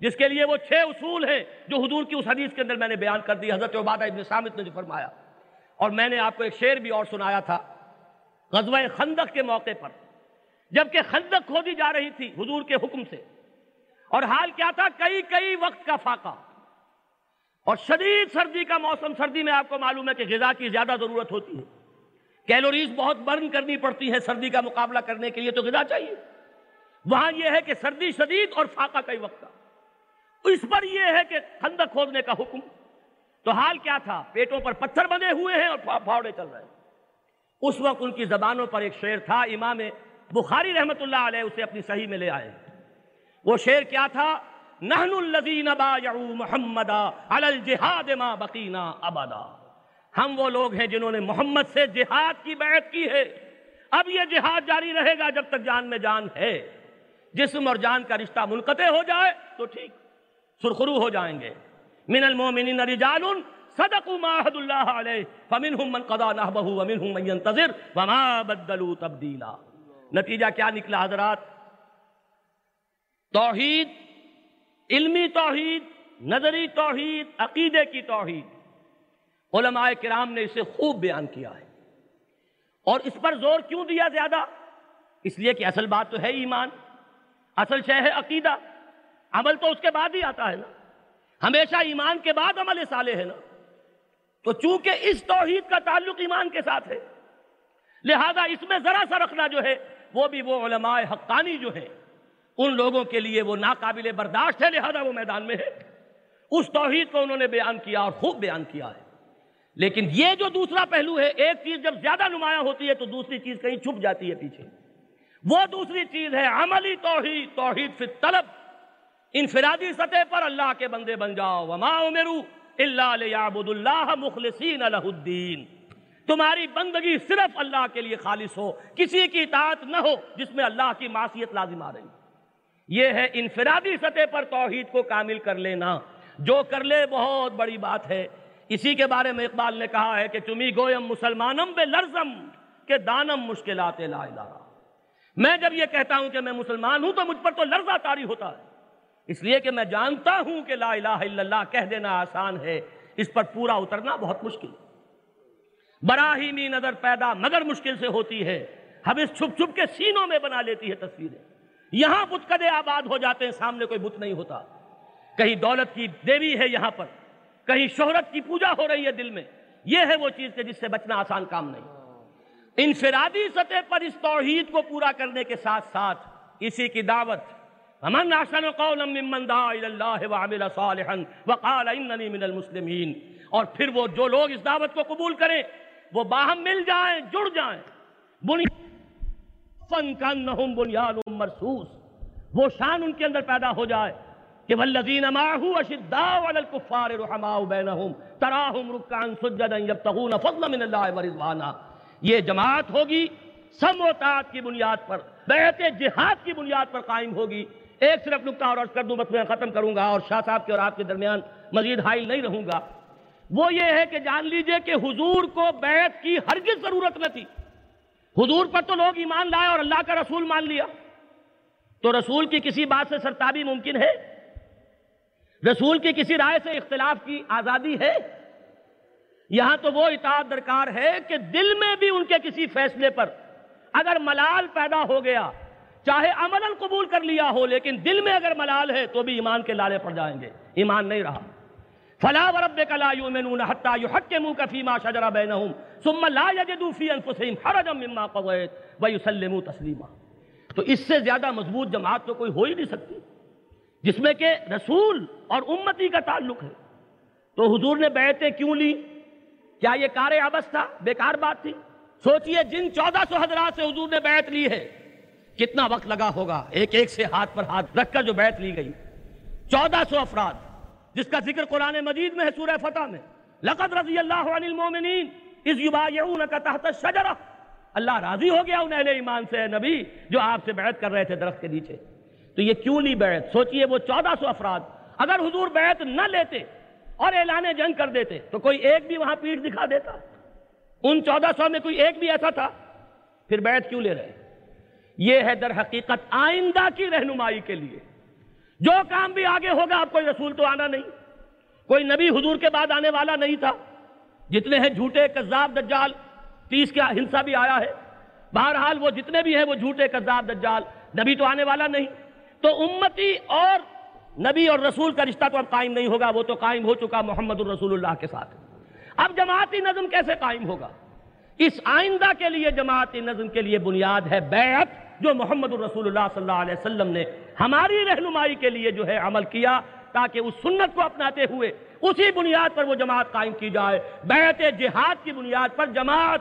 جس کے لیے وہ چھ اصول ہیں جو حضور کی اس حدیث کے اندر میں نے بیان کر دی، حضرت عبادہ ابن سامت نے جو فرمایا۔ اور میں نے آپ کو ایک شعر بھی اور سنایا تھا غزوہ خندق کے موقع پر۔ جبکہ خندق کھودی جا رہی تھی حضور کے حکم سے اور حال کیا تھا؟ کئی کئی وقت کا فاقہ۔ اور شدید سردی کا موسم، سردی میں آپ کو معلوم ہے کہ غذا کی زیادہ ضرورت ہوتی ہے۔ کیلوریز بہت برن کرنی پڑتی ہے سردی کا مقابلہ کرنے کے لیے، تو غذا چاہیے۔ وہاں یہ ہے کہ سردی شدید اور فاقہ کئی وقت کا۔ اس پر یہ ہے کہ خندق کھودنے کا حکم۔ تو حال کیا تھا؟ پیٹوں پر پتھر بنے ہوئے ہیں اور پھاوڑے چل رہے ہیں۔ اس وقت ان کی زبانوں پر ایک شعر تھا، امام بخاری رحمت اللہ علیہ اسے اپنی صحیح میں لے آئے۔ ہیں وہ شعر کیا تھا؟ نحن الذین بایعوا محمدا علی الجہاد ما بقینا ابدا۔ ہم وہ لوگ ہیں جنہوں نے محمد سے جہاد کی بیعت کی ہے۔ اب یہ جہاد جاری رہے گا جب تک جان میں جان ہے۔ جسم اور جان کا رشتہ منقطع ہو جائے تو ٹھیک، سرخرو ہو جائیں گے۔ من المومنین رجال صدقوا ما عهد الله عليه فمنهم من قضى نحبه ومنهم من ينتظر وما بدلوا تبديلا نتیجہ کیا نکلا حضرات؟ توحید، علمی توحید، نظری توحید، عقیدے کی توحید۔ علماء کرام نے اسے خوب بیان کیا ہے۔ اور اس پر زور کیوں دیا زیادہ؟ اس لیے کہ اصل بات تو ہے ایمان۔ اصل شے ہے عقیدہ۔ عمل تو اس کے بعد ہی آتا ہے نا۔ ہمیشہ ایمان کے بعد عمل صالح ہے نا۔ تو چونکہ اس توحید کا تعلق ایمان کے ساتھ ہے، لہذا اس میں ذرا سا رکھنا جو ہے، وہ بھی وہ علماء حقانی جو ہیں۔ ان لوگوں کے لیے وہ ناقابل برداشت ہے، لہذا وہ میدان میں ہے۔ اس توحید کو انہوں نے بیان کیا اور خوب بیان کیا ہے۔ لیکن یہ جو دوسرا پہلو ہے، ایک چیز جب زیادہ نمایاں ہوتی ہے تو دوسری چیز کہیں چھپ جاتی ہے پیچھے۔ وہ دوسری چیز ہے عملی توحید توحید فی طلب انفرادی سطح پر اللہ کے بندے بن جاؤ۔ وما امرو اللہ لیعبد اللہ مخلصین لہ الدین۔ تمہاری بندگی صرف اللہ کے لیے خالص ہو، کسی کی اطاعت نہ ہو جس میں اللہ کی معصیت لازم آ رہی۔ ہے یہ ہے انفرادی سطح پر توحید کو کامل کر لینا۔ جو کر لے، بہت بڑی بات ہے۔ اسی کے بارے میں اقبال نے کہا ہے کہ چمی گویم مسلمانم بے لرزم کہ دانم مشکلات لا الہ۔ میں جب یہ کہتا ہوں کہ میں مسلمان ہوں تو مجھ پر تو لرزہ تاری ہوتا ہے۔ اس لیے کہ میں جانتا ہوں کہ لا الہ الا اللہ، کہہ دینا آسان ہے۔ اس پر پورا اترنا بہت مشکل۔ براہیمی نظر پیدا مگر مشکل سے ہوتی ہے۔ حبس چھپ چھپ کے سینوں میں بنا لیتی ہے تصویریں۔ یہاں بت کدے آباد ہو جاتے ہیں، سامنے کوئی بت نہیں ہوتا۔ کہیں دولت کی دیوی ہے یہاں پر، کہیں شہرت کی پوجا ہو رہی ہے دل میں۔ یہ ہے وہ چیز کہ جس سے بچنا آسان کام نہیں۔ انفرادی سطح پر اس توحید کو پورا کرنے کے ساتھ ساتھ اسی کی دعوت من احسن قولا ممن دعا الى وعمل صالحا وقال انني من المسلمين اور پھر وہ، جو لوگ اس دعوت کو قبول کریں، وہ باہم مل جائیں، جڑ جائیں۔ فن کانہم بنیان مرسوس۔ وہ شان ان کے اندر پیدا ہو جائے کہ والذین معه اشداء علی الكفار رحماء بینہم تراہم رکعا سجدا یبتغون فضلا من اللہ ورضوانا یہ جماعت ہوگی، سم و طاعت کی بنیاد پر، بیعت جہاد کی بنیاد پر قائم ہوگی۔ ایک صرف نکتہ اور عرض کر دوں، بس میں ختم کروں گا اور شاہ صاحب کے اور آپ کے درمیان مزید حائل نہیں رہوں گا۔ وہ یہ ہے کہ جان لیجیے کہ حضور کو بیعت کی ہرگز ضرورت نہ تھی۔ حضور پر تو لوگ ایمان لائے اور اللہ کا رسول مان لیا۔ تو رسول کی کسی بات سے سرتابی ممکن ہے؟ رسول کی کسی رائے سے اختلاف کی آزادی ہے؟ یہاں تو وہ اطاعت درکار ہے کہ دل میں بھی ان کے کسی فیصلے پر اگر ملال پیدا ہو گیا، چاہے عمل قبول کر لیا ہو، لیکن دل میں اگر ملال ہے تو بھی ایمان کے لالے پڑ جائیں گے۔ ایمان نہیں رہا۔ فلا وربك لا يؤمنون حتى يحكموك فيما شجر بينهم ثم لا يجدوا في انفسهم حرجا مما قضيت ويسلموا تسليما. تو اس سے زیادہ مضبوط جماعت تو کوئی ہو ہی نہیں سکتی، جس میں کہ رسول اور امتی کا تعلق ہے۔ تو حضور نے بیعتیں کیوں لی کیا یہ کار عبس تھا؟ بیکار بات تھی۔ سوچئے جن چودہ سو حضرات سے حضور نے بیعت لی ہے، کتنا وقت لگا ہوگا؟ ایک ایک سے ہاتھ پر ہاتھ رکھ کر جو بیعت لی گئی۔ چودہ سو افراد۔ جس کا ذکر قرآن مجید میں ہے سورہ فتح میں۔ لقد رضی اللہ عن المومنین اس یبایعونک تحت الشجرہ۔ اللہ راضی ہو گیا ان اہل ایمان سے نبی، جو آپ سے بیعت کر رہے تھے درخت کے نیچے۔ تو یہ کیوں لی بیعت؟ سوچئے وہ چودہ سو افراد۔ اگر حضور بیعت نہ لیتے اور اعلان جنگ کر دیتے تو کوئی ایک بھی وہاں پیٹ دکھا دیتا۔ ان چودہ سو میں کوئی ایک بھی ایسا تھا؟ پھر بیعت کیوں لے رہے؟ یہ ہے در حقیقت آئندہ کی رہنمائی کے لیے۔ جو کام بھی آگے ہوگا، آپ کوئی رسول تو آنا نہیں۔ کوئی نبی حضور کے بعد آنے والا نہیں تھا۔ جتنے ہیں جھوٹے کذاب دجال، تیس کا ہنسا بھی آیا ہے۔ بہرحال وہ جتنے بھی ہیں وہ جھوٹے کذاب دجال۔ نبی تو آنے والا نہیں۔ تو امتی اور نبی اور رسول کا رشتہ تو اب قائم نہیں ہوگا، وہ تو قائم ہو چکا محمد الرسول اللہ کے ساتھ۔ اب جماعتی نظم کیسے قائم ہوگا؟ اس آئندہ کے لیے جماعتی نظم کے لیے بنیاد ہے بیعت، جو محمد الرسول اللہ صلی اللہ علیہ وسلم نے ہماری رہنمائی کے لیے جو ہے عمل کیا تاکہ اس سنت کو اپناتے ہوئے اسی بنیاد پر وہ جماعت قائم کی جائے۔ بیعت جہاد کی بنیاد پر جماعت۔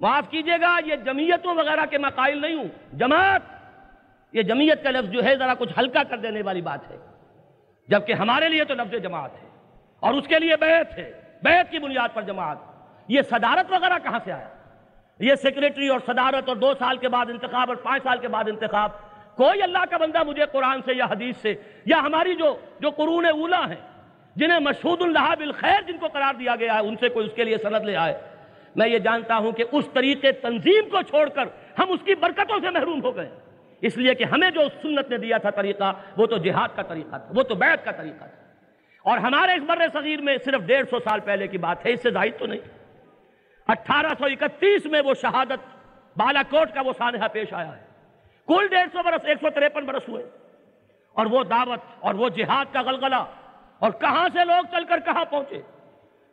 معاف کیجیے گا، یہ جمعیتوں وغیرہ کے مقائل نہیں ہوں۔ جماعت، یہ جمعیت کا لفظ جو ہے ذرا کچھ ہلکا کر دینے والی بات ہے۔ جبکہ ہمارے لیے تو لفظ جماعت ہے اور اس کے لیے بیعت ہے۔ بیعت کی بنیاد پر جماعت۔ یہ صدارت وغیرہ کہاں سے آیا؟ یہ سیکریٹری اور صدارت اور دو سال کے بعد انتخاب اور پانچ سال کے بعد انتخاب۔ کوئی اللہ کا بندہ مجھے قرآن سے یا حدیث سے یا ہماری جو جو قرون اولا ہیں، جنہیں مشہود اللہ بالخیر جن کو قرار دیا گیا ہے، ان سے کوئی اس کے لیے سند لے آئے۔ میں یہ جانتا ہوں کہ اس طریقے تنظیم کو چھوڑ کر ہم اس کی برکتوں سے محروم ہو گئے۔ اس لیے کہ ہمیں جو سنت نے دیا تھا طریقہ، وہ تو جہاد کا طریقہ تھا، وہ تو بیعت کا طریقہ تھا۔ اور ہمارے اس بر صغیر میں صرف ڈیڑھ سو سال پہلے کی بات ہے، اس سے زائد تو نہیں۔ اٹھارہ سو اکتیس میں وہ شہادت بالا کوٹ کا وہ سانحہ پیش آیا ہے۔ کل ڈیڑھ سو برس، ایک سو تریپن برس ہوئے۔ اور وہ دعوت اور وہ جہاد کا غلغلہ۔ اور کہاں سے لوگ چل کر کہاں پہنچے؟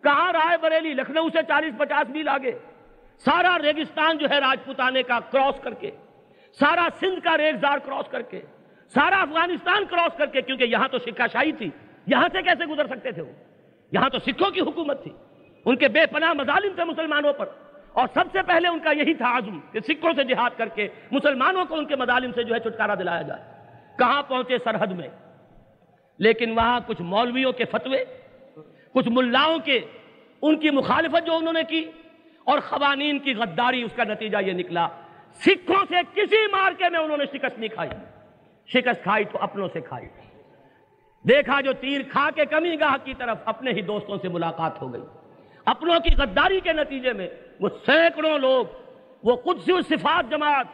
کہاں رائے بریلی، لکھنؤ سے چالیس پچاس میل آگے؟ سارا ریگستان جو ہے راجپوتانے کا کراس کر کے، سارا سندھ کا ریگزار کراس کر کے، سارا افغانستان کراس کر کے، کیونکہ یہاں تو سکھا شاہی تھی۔ یہاں سے کیسے گزر سکتے تھے وہ؟ یہاں تو سکھوں کی حکومت تھی۔ ان کے بے پناہ مظالم تھے مسلمانوں پر۔ اور سب سے پہلے ان کا یہی تھا عزم کہ سکھوں سے جہاد کر کے مسلمانوں کو ان کے مظالم سے جو ہے چھٹکارا دلایا جائے۔ کہاں پہنچے سرحد میں؟ لیکن وہاں کچھ مولویوں کے فتوے، کچھ ملاؤں کے ان کی مخالفت جو انہوں نے کی اور خوانین کی غداری، اس کا نتیجہ یہ نکلا۔ سکھوں سے کسی مارکے میں انہوں نے شکست نہیں کھائی۔ شکست کھائی تو اپنوں سے کھائی۔ دیکھا جو تیر کھا کے کمی گاہ کی طرف اپنے ہی دوستوں سے ملاقات ہو گئی۔ اپنوں کی غداری کے نتیجے میں وہ سینکڑوں لوگ، وہ قدسی صفات جماعت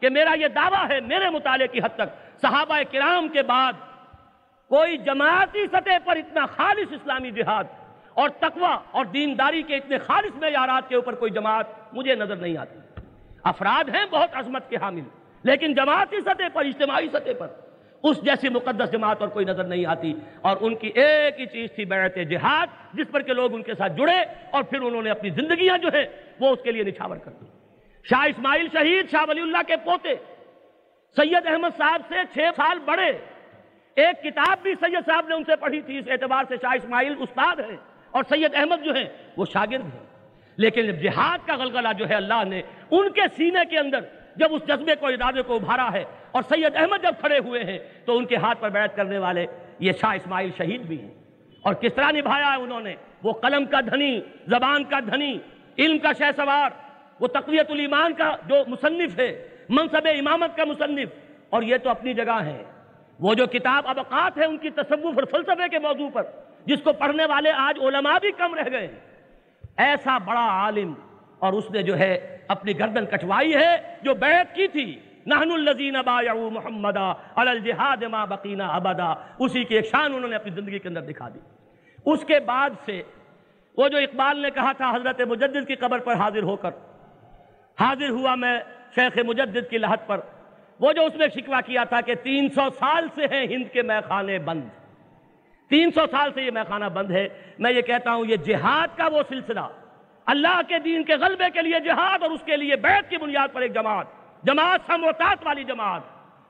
کہ میرا یہ دعویٰ ہے میرے مطالعے کی حد تک۔ صحابہ کرام کے بعد کوئی جماعتی سطح پر اتنا خالص اسلامی جہاد اور تقوی اور دینداری کے اتنے خالص معیارات کے اوپر کوئی جماعت مجھے نظر نہیں آتی۔ افراد ہیں بہت عظمت کے حامل، لیکن جماعتی سطح پر، اجتماعی سطح پر اس جیسی مقدس جماعت اور کوئی نظر نہیں آتی اور ان کی ایک ہی چیز تھی بیعت جہاد، جس پر کہ لوگ ان کے ساتھ جڑے اور پھر انہوں نے اپنی زندگیاں جو ہیں وہ اس کے لیے نچھاور کر دی۔ شاہ اسماعیل شہید، شاہ ولی اللہ کے پوتے، سید احمد صاحب سے چھ سال بڑے۔ ایک کتاب بھی سید صاحب نے ان سے پڑھی تھی، اس اعتبار سے شاہ اسماعیل استاد ہے اور سید احمد جو ہیں وہ شاگرد ہیں۔ لیکن جب جہاد کا غلغلہ جو ہے، اللہ نے ان کے سینے کے اندر جب اس جذبے کو ارادے کو ابھارا ہے اور سید احمد جب کھڑے ہوئے ہیں تو ان کے ہاتھ پر بیعت کرنے والے یہ شاہ اسماعیل شہید بھی ہیں۔ اور کس طرح نبھایا ہے انہوں نے؟ وہ قلم کا دھنی، زبان کا دھنی، علم کا شہ سوار، وہ تقویت الایمان کا جو مصنف ہے، منصب امامت کا مصنف۔ اور یہ تو اپنی جگہ ہے۔ وہ جو کتاب ابقات ہے ان کی تصوف اور فلسفے کے موضوع پر، جس کو پڑھنے والے آج علماء بھی کم رہ گئے ایسا بڑا عالم اور اس نے جو ہے اپنی گردن کٹوائی ہے، جو بیعت کی تھی۔ نحن الذین بایعوا محمدا علی الجہاد ما بقینا ابدا۔ اسی کی ایک شان انہوں نے اپنی زندگی کے اندر دکھا دی۔ اس کے بعد سے وہ جو اقبال نے کہا تھا، حضرت مجدد کی قبر پر حاضر ہو کر، حاضر ہوا میں شیخ مجدد کی لحت پر۔ وہ جو اس نے شکوہ کیا تھا کہ تین سو سال سے ہیں ہند کے میخانے بند۔ تین سو سال سے یہ میخانہ بند ہے۔ میں یہ کہتا ہوں، یہ جہاد کا وہ سلسلہ اللہ کے دین کے غلبے کے لیے جہاد اور اس کے لیے بیعت کی بنیاد پر ایک جماعت۔ جماعت سموتات والی جماعت۔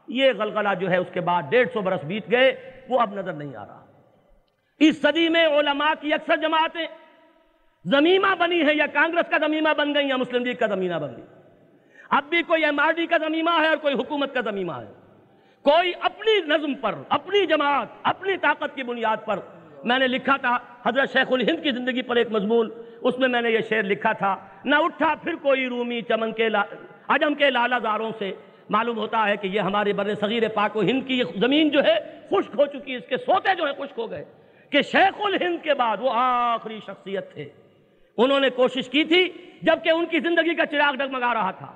یہ غلغلہ جو ہے اس کے بعد ڈیڑھ سو برس بیت گئے، وہ اب نظر نہیں آ رہا۔ اس صدی میں علماء کی اکثر جماعتیں زمیمہ بنی ہیں، یا کانگریس کا زمیمہ بن گئی یا مسلم لیگ کا زمینہ بن گئی اب بھی کوئی ایم آر ڈی کا زمیمہ ہے اور کوئی حکومت کا زمیمہ ہے۔ کوئی اپنی نظم پر، اپنی جماعت، اپنی طاقت کی بنیاد پر میں نے لکھا تھا، حضرت شیخ الہند کی زندگی پر ایک مضمون۔ اس میں میں نے یہ شعر لکھا تھا، نہ اٹھا پھر کوئی رومی چمن کے عجم کے لالا زاروں سے۔ معلوم ہوتا ہے کہ یہ ہمارے بر صغیر پاک و ہند کی زمین جو ہے، خشک ہو چکی اس کے سوتے جو ہے خشک ہو گئے۔ کہ شیخ الہند کے بعد وہ آخری شخصیت تھے۔ انہوں نے کوشش کی تھی جبکہ ان کی زندگی کا چراغ ڈگمگا رہا تھا۔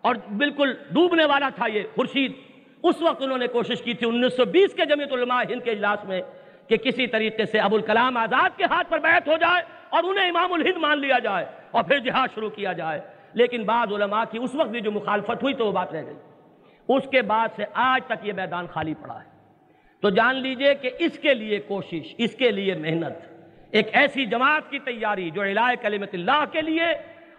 اور بالکل ڈوبنے والا تھا یہ خورشید۔ اس وقت انہوں نے کوشش کی تھی انیس سو بیس کے جمعیت علماء ہند کے اجلاس میں کہ کسی طریقے سے ابو الکلام آزاد کے ہاتھ پر بیعت ہو جائے۔ اور انہیں امام الہند مان لیا جائے اور پھر جہاد شروع کیا جائے۔ لیکن بعض علماء کی اس وقت بھی جو مخالفت ہوئی تو وہ بات رہ گئی۔ اس کے بعد سے آج تک یہ میدان خالی پڑا ہے۔ تو جان لیجیے کہ اس کے لیے کوشش، اس کے لیے محنت، ایک ایسی جماعت کی تیاری جو الہ کلمت اللہ کے لیے،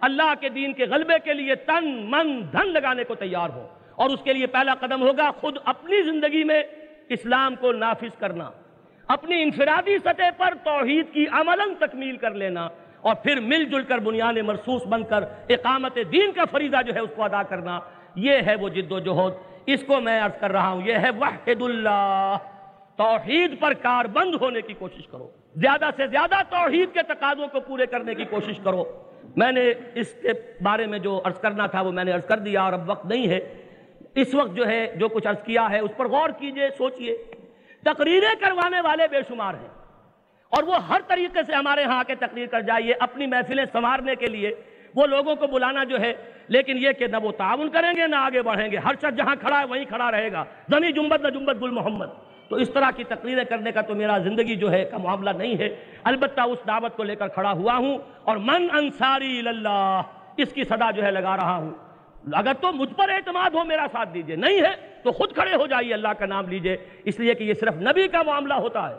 اللہ کے دین کے غلبے کے لیے تن من دھن لگانے کو تیار ہو۔ اور اس کے لیے پہلا قدم ہوگا خود اپنی زندگی میں اسلام کو نافذ کرنا۔ اپنی انفرادی سطح پر توحید کی عملاً تکمیل کر لینا اور پھر مل جل کر بنیاد مرسوس بن کر اقامت دین کا فریضہ جو ہے اس کو ادا کرنا۔ یہ ہے وہ جد و جہد۔ اس کو میں عرض کر رہا ہوں، یہ ہے وحد اللہ۔ توحید پر کار بند ہونے کی کوشش کرو۔ زیادہ سے زیادہ توحید کے تقاضوں کو پورے کرنے کی کوشش کرو۔ میں نے اس کے بارے میں جو عرض کرنا تھا، وہ میں نے عرض کر دیا اور اب وقت نہیں ہے۔ اس وقت جو ہے، جو کچھ عرض کیا ہے، اس پر غور کیجیے، سوچئے۔ تقریریں کروانے والے بے شمار ہیں۔ اور وہ ہر طریقے سے ہمارے ہاں کے تقریر کر جائیے، اپنی محفلیں سنوارنے کے لیے۔ وہ لوگوں کو بلانا جو ہے، لیکن یہ کہ نہ وہ تعاون کریں گے، نہ آگے بڑھیں گے۔ ہر شخص جہاں کھڑا ہے، وہیں کھڑا رہے گا۔ زمین جنبت نہ جنبت گل محمد۔ تو اس طرح کی تقریریں کرنے کا تو میرا زندگی جو ہے، کا معاملہ نہیں ہے۔ البتہ اس دعوت کو لے کر کھڑا ہوا ہوں۔ اور من انصاری اللہ، اس کی صدا جو ہے، لگا رہا ہوں۔ اگر تو مجھ پر اعتماد ہو میرا ساتھ دیجیے، نہیں ہے تو خود کھڑے ہو جائیے، اللہ کا نام لیجیے۔ اس لیے کہ یہ صرف نبی کا معاملہ ہوتا ہے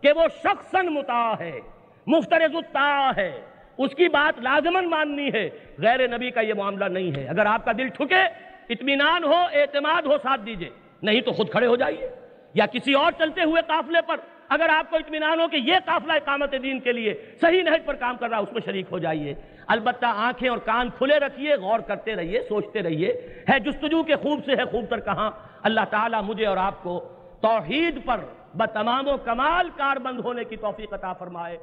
کہ وہ شخصاً متا ہے، مفترض الطاع ہے۔ اس کی بات لازمن ماننی ہے، غیر نبی کا یہ معاملہ نہیں ہے۔ اگر آپ کا دل ٹھکے، اطمینان ہو، اعتماد ہو، ساتھ دیجیے۔ نہیں تو خود کھڑے ہو جائیے۔ یا کسی اور چلتے ہوئے قافلے پر اگر آپ کو اطمینان ہو کہ یہ قافلہ اقامت دین کے لیے صحیح نہج پر کام کر رہا ہے، اس میں شریک ہو جائیے۔ البتہ آنکھیں اور کان کھلے رکھیے، غور کرتے رہیے، سوچتے رہیے۔ ہے جستجو کے خوب سے ہے خوب تر کہاں؟ اللہ تعالیٰ مجھے اور آپ کو توحید پر بتمام و کمال کار بند ہونے کی توفیق عطا فرمائے۔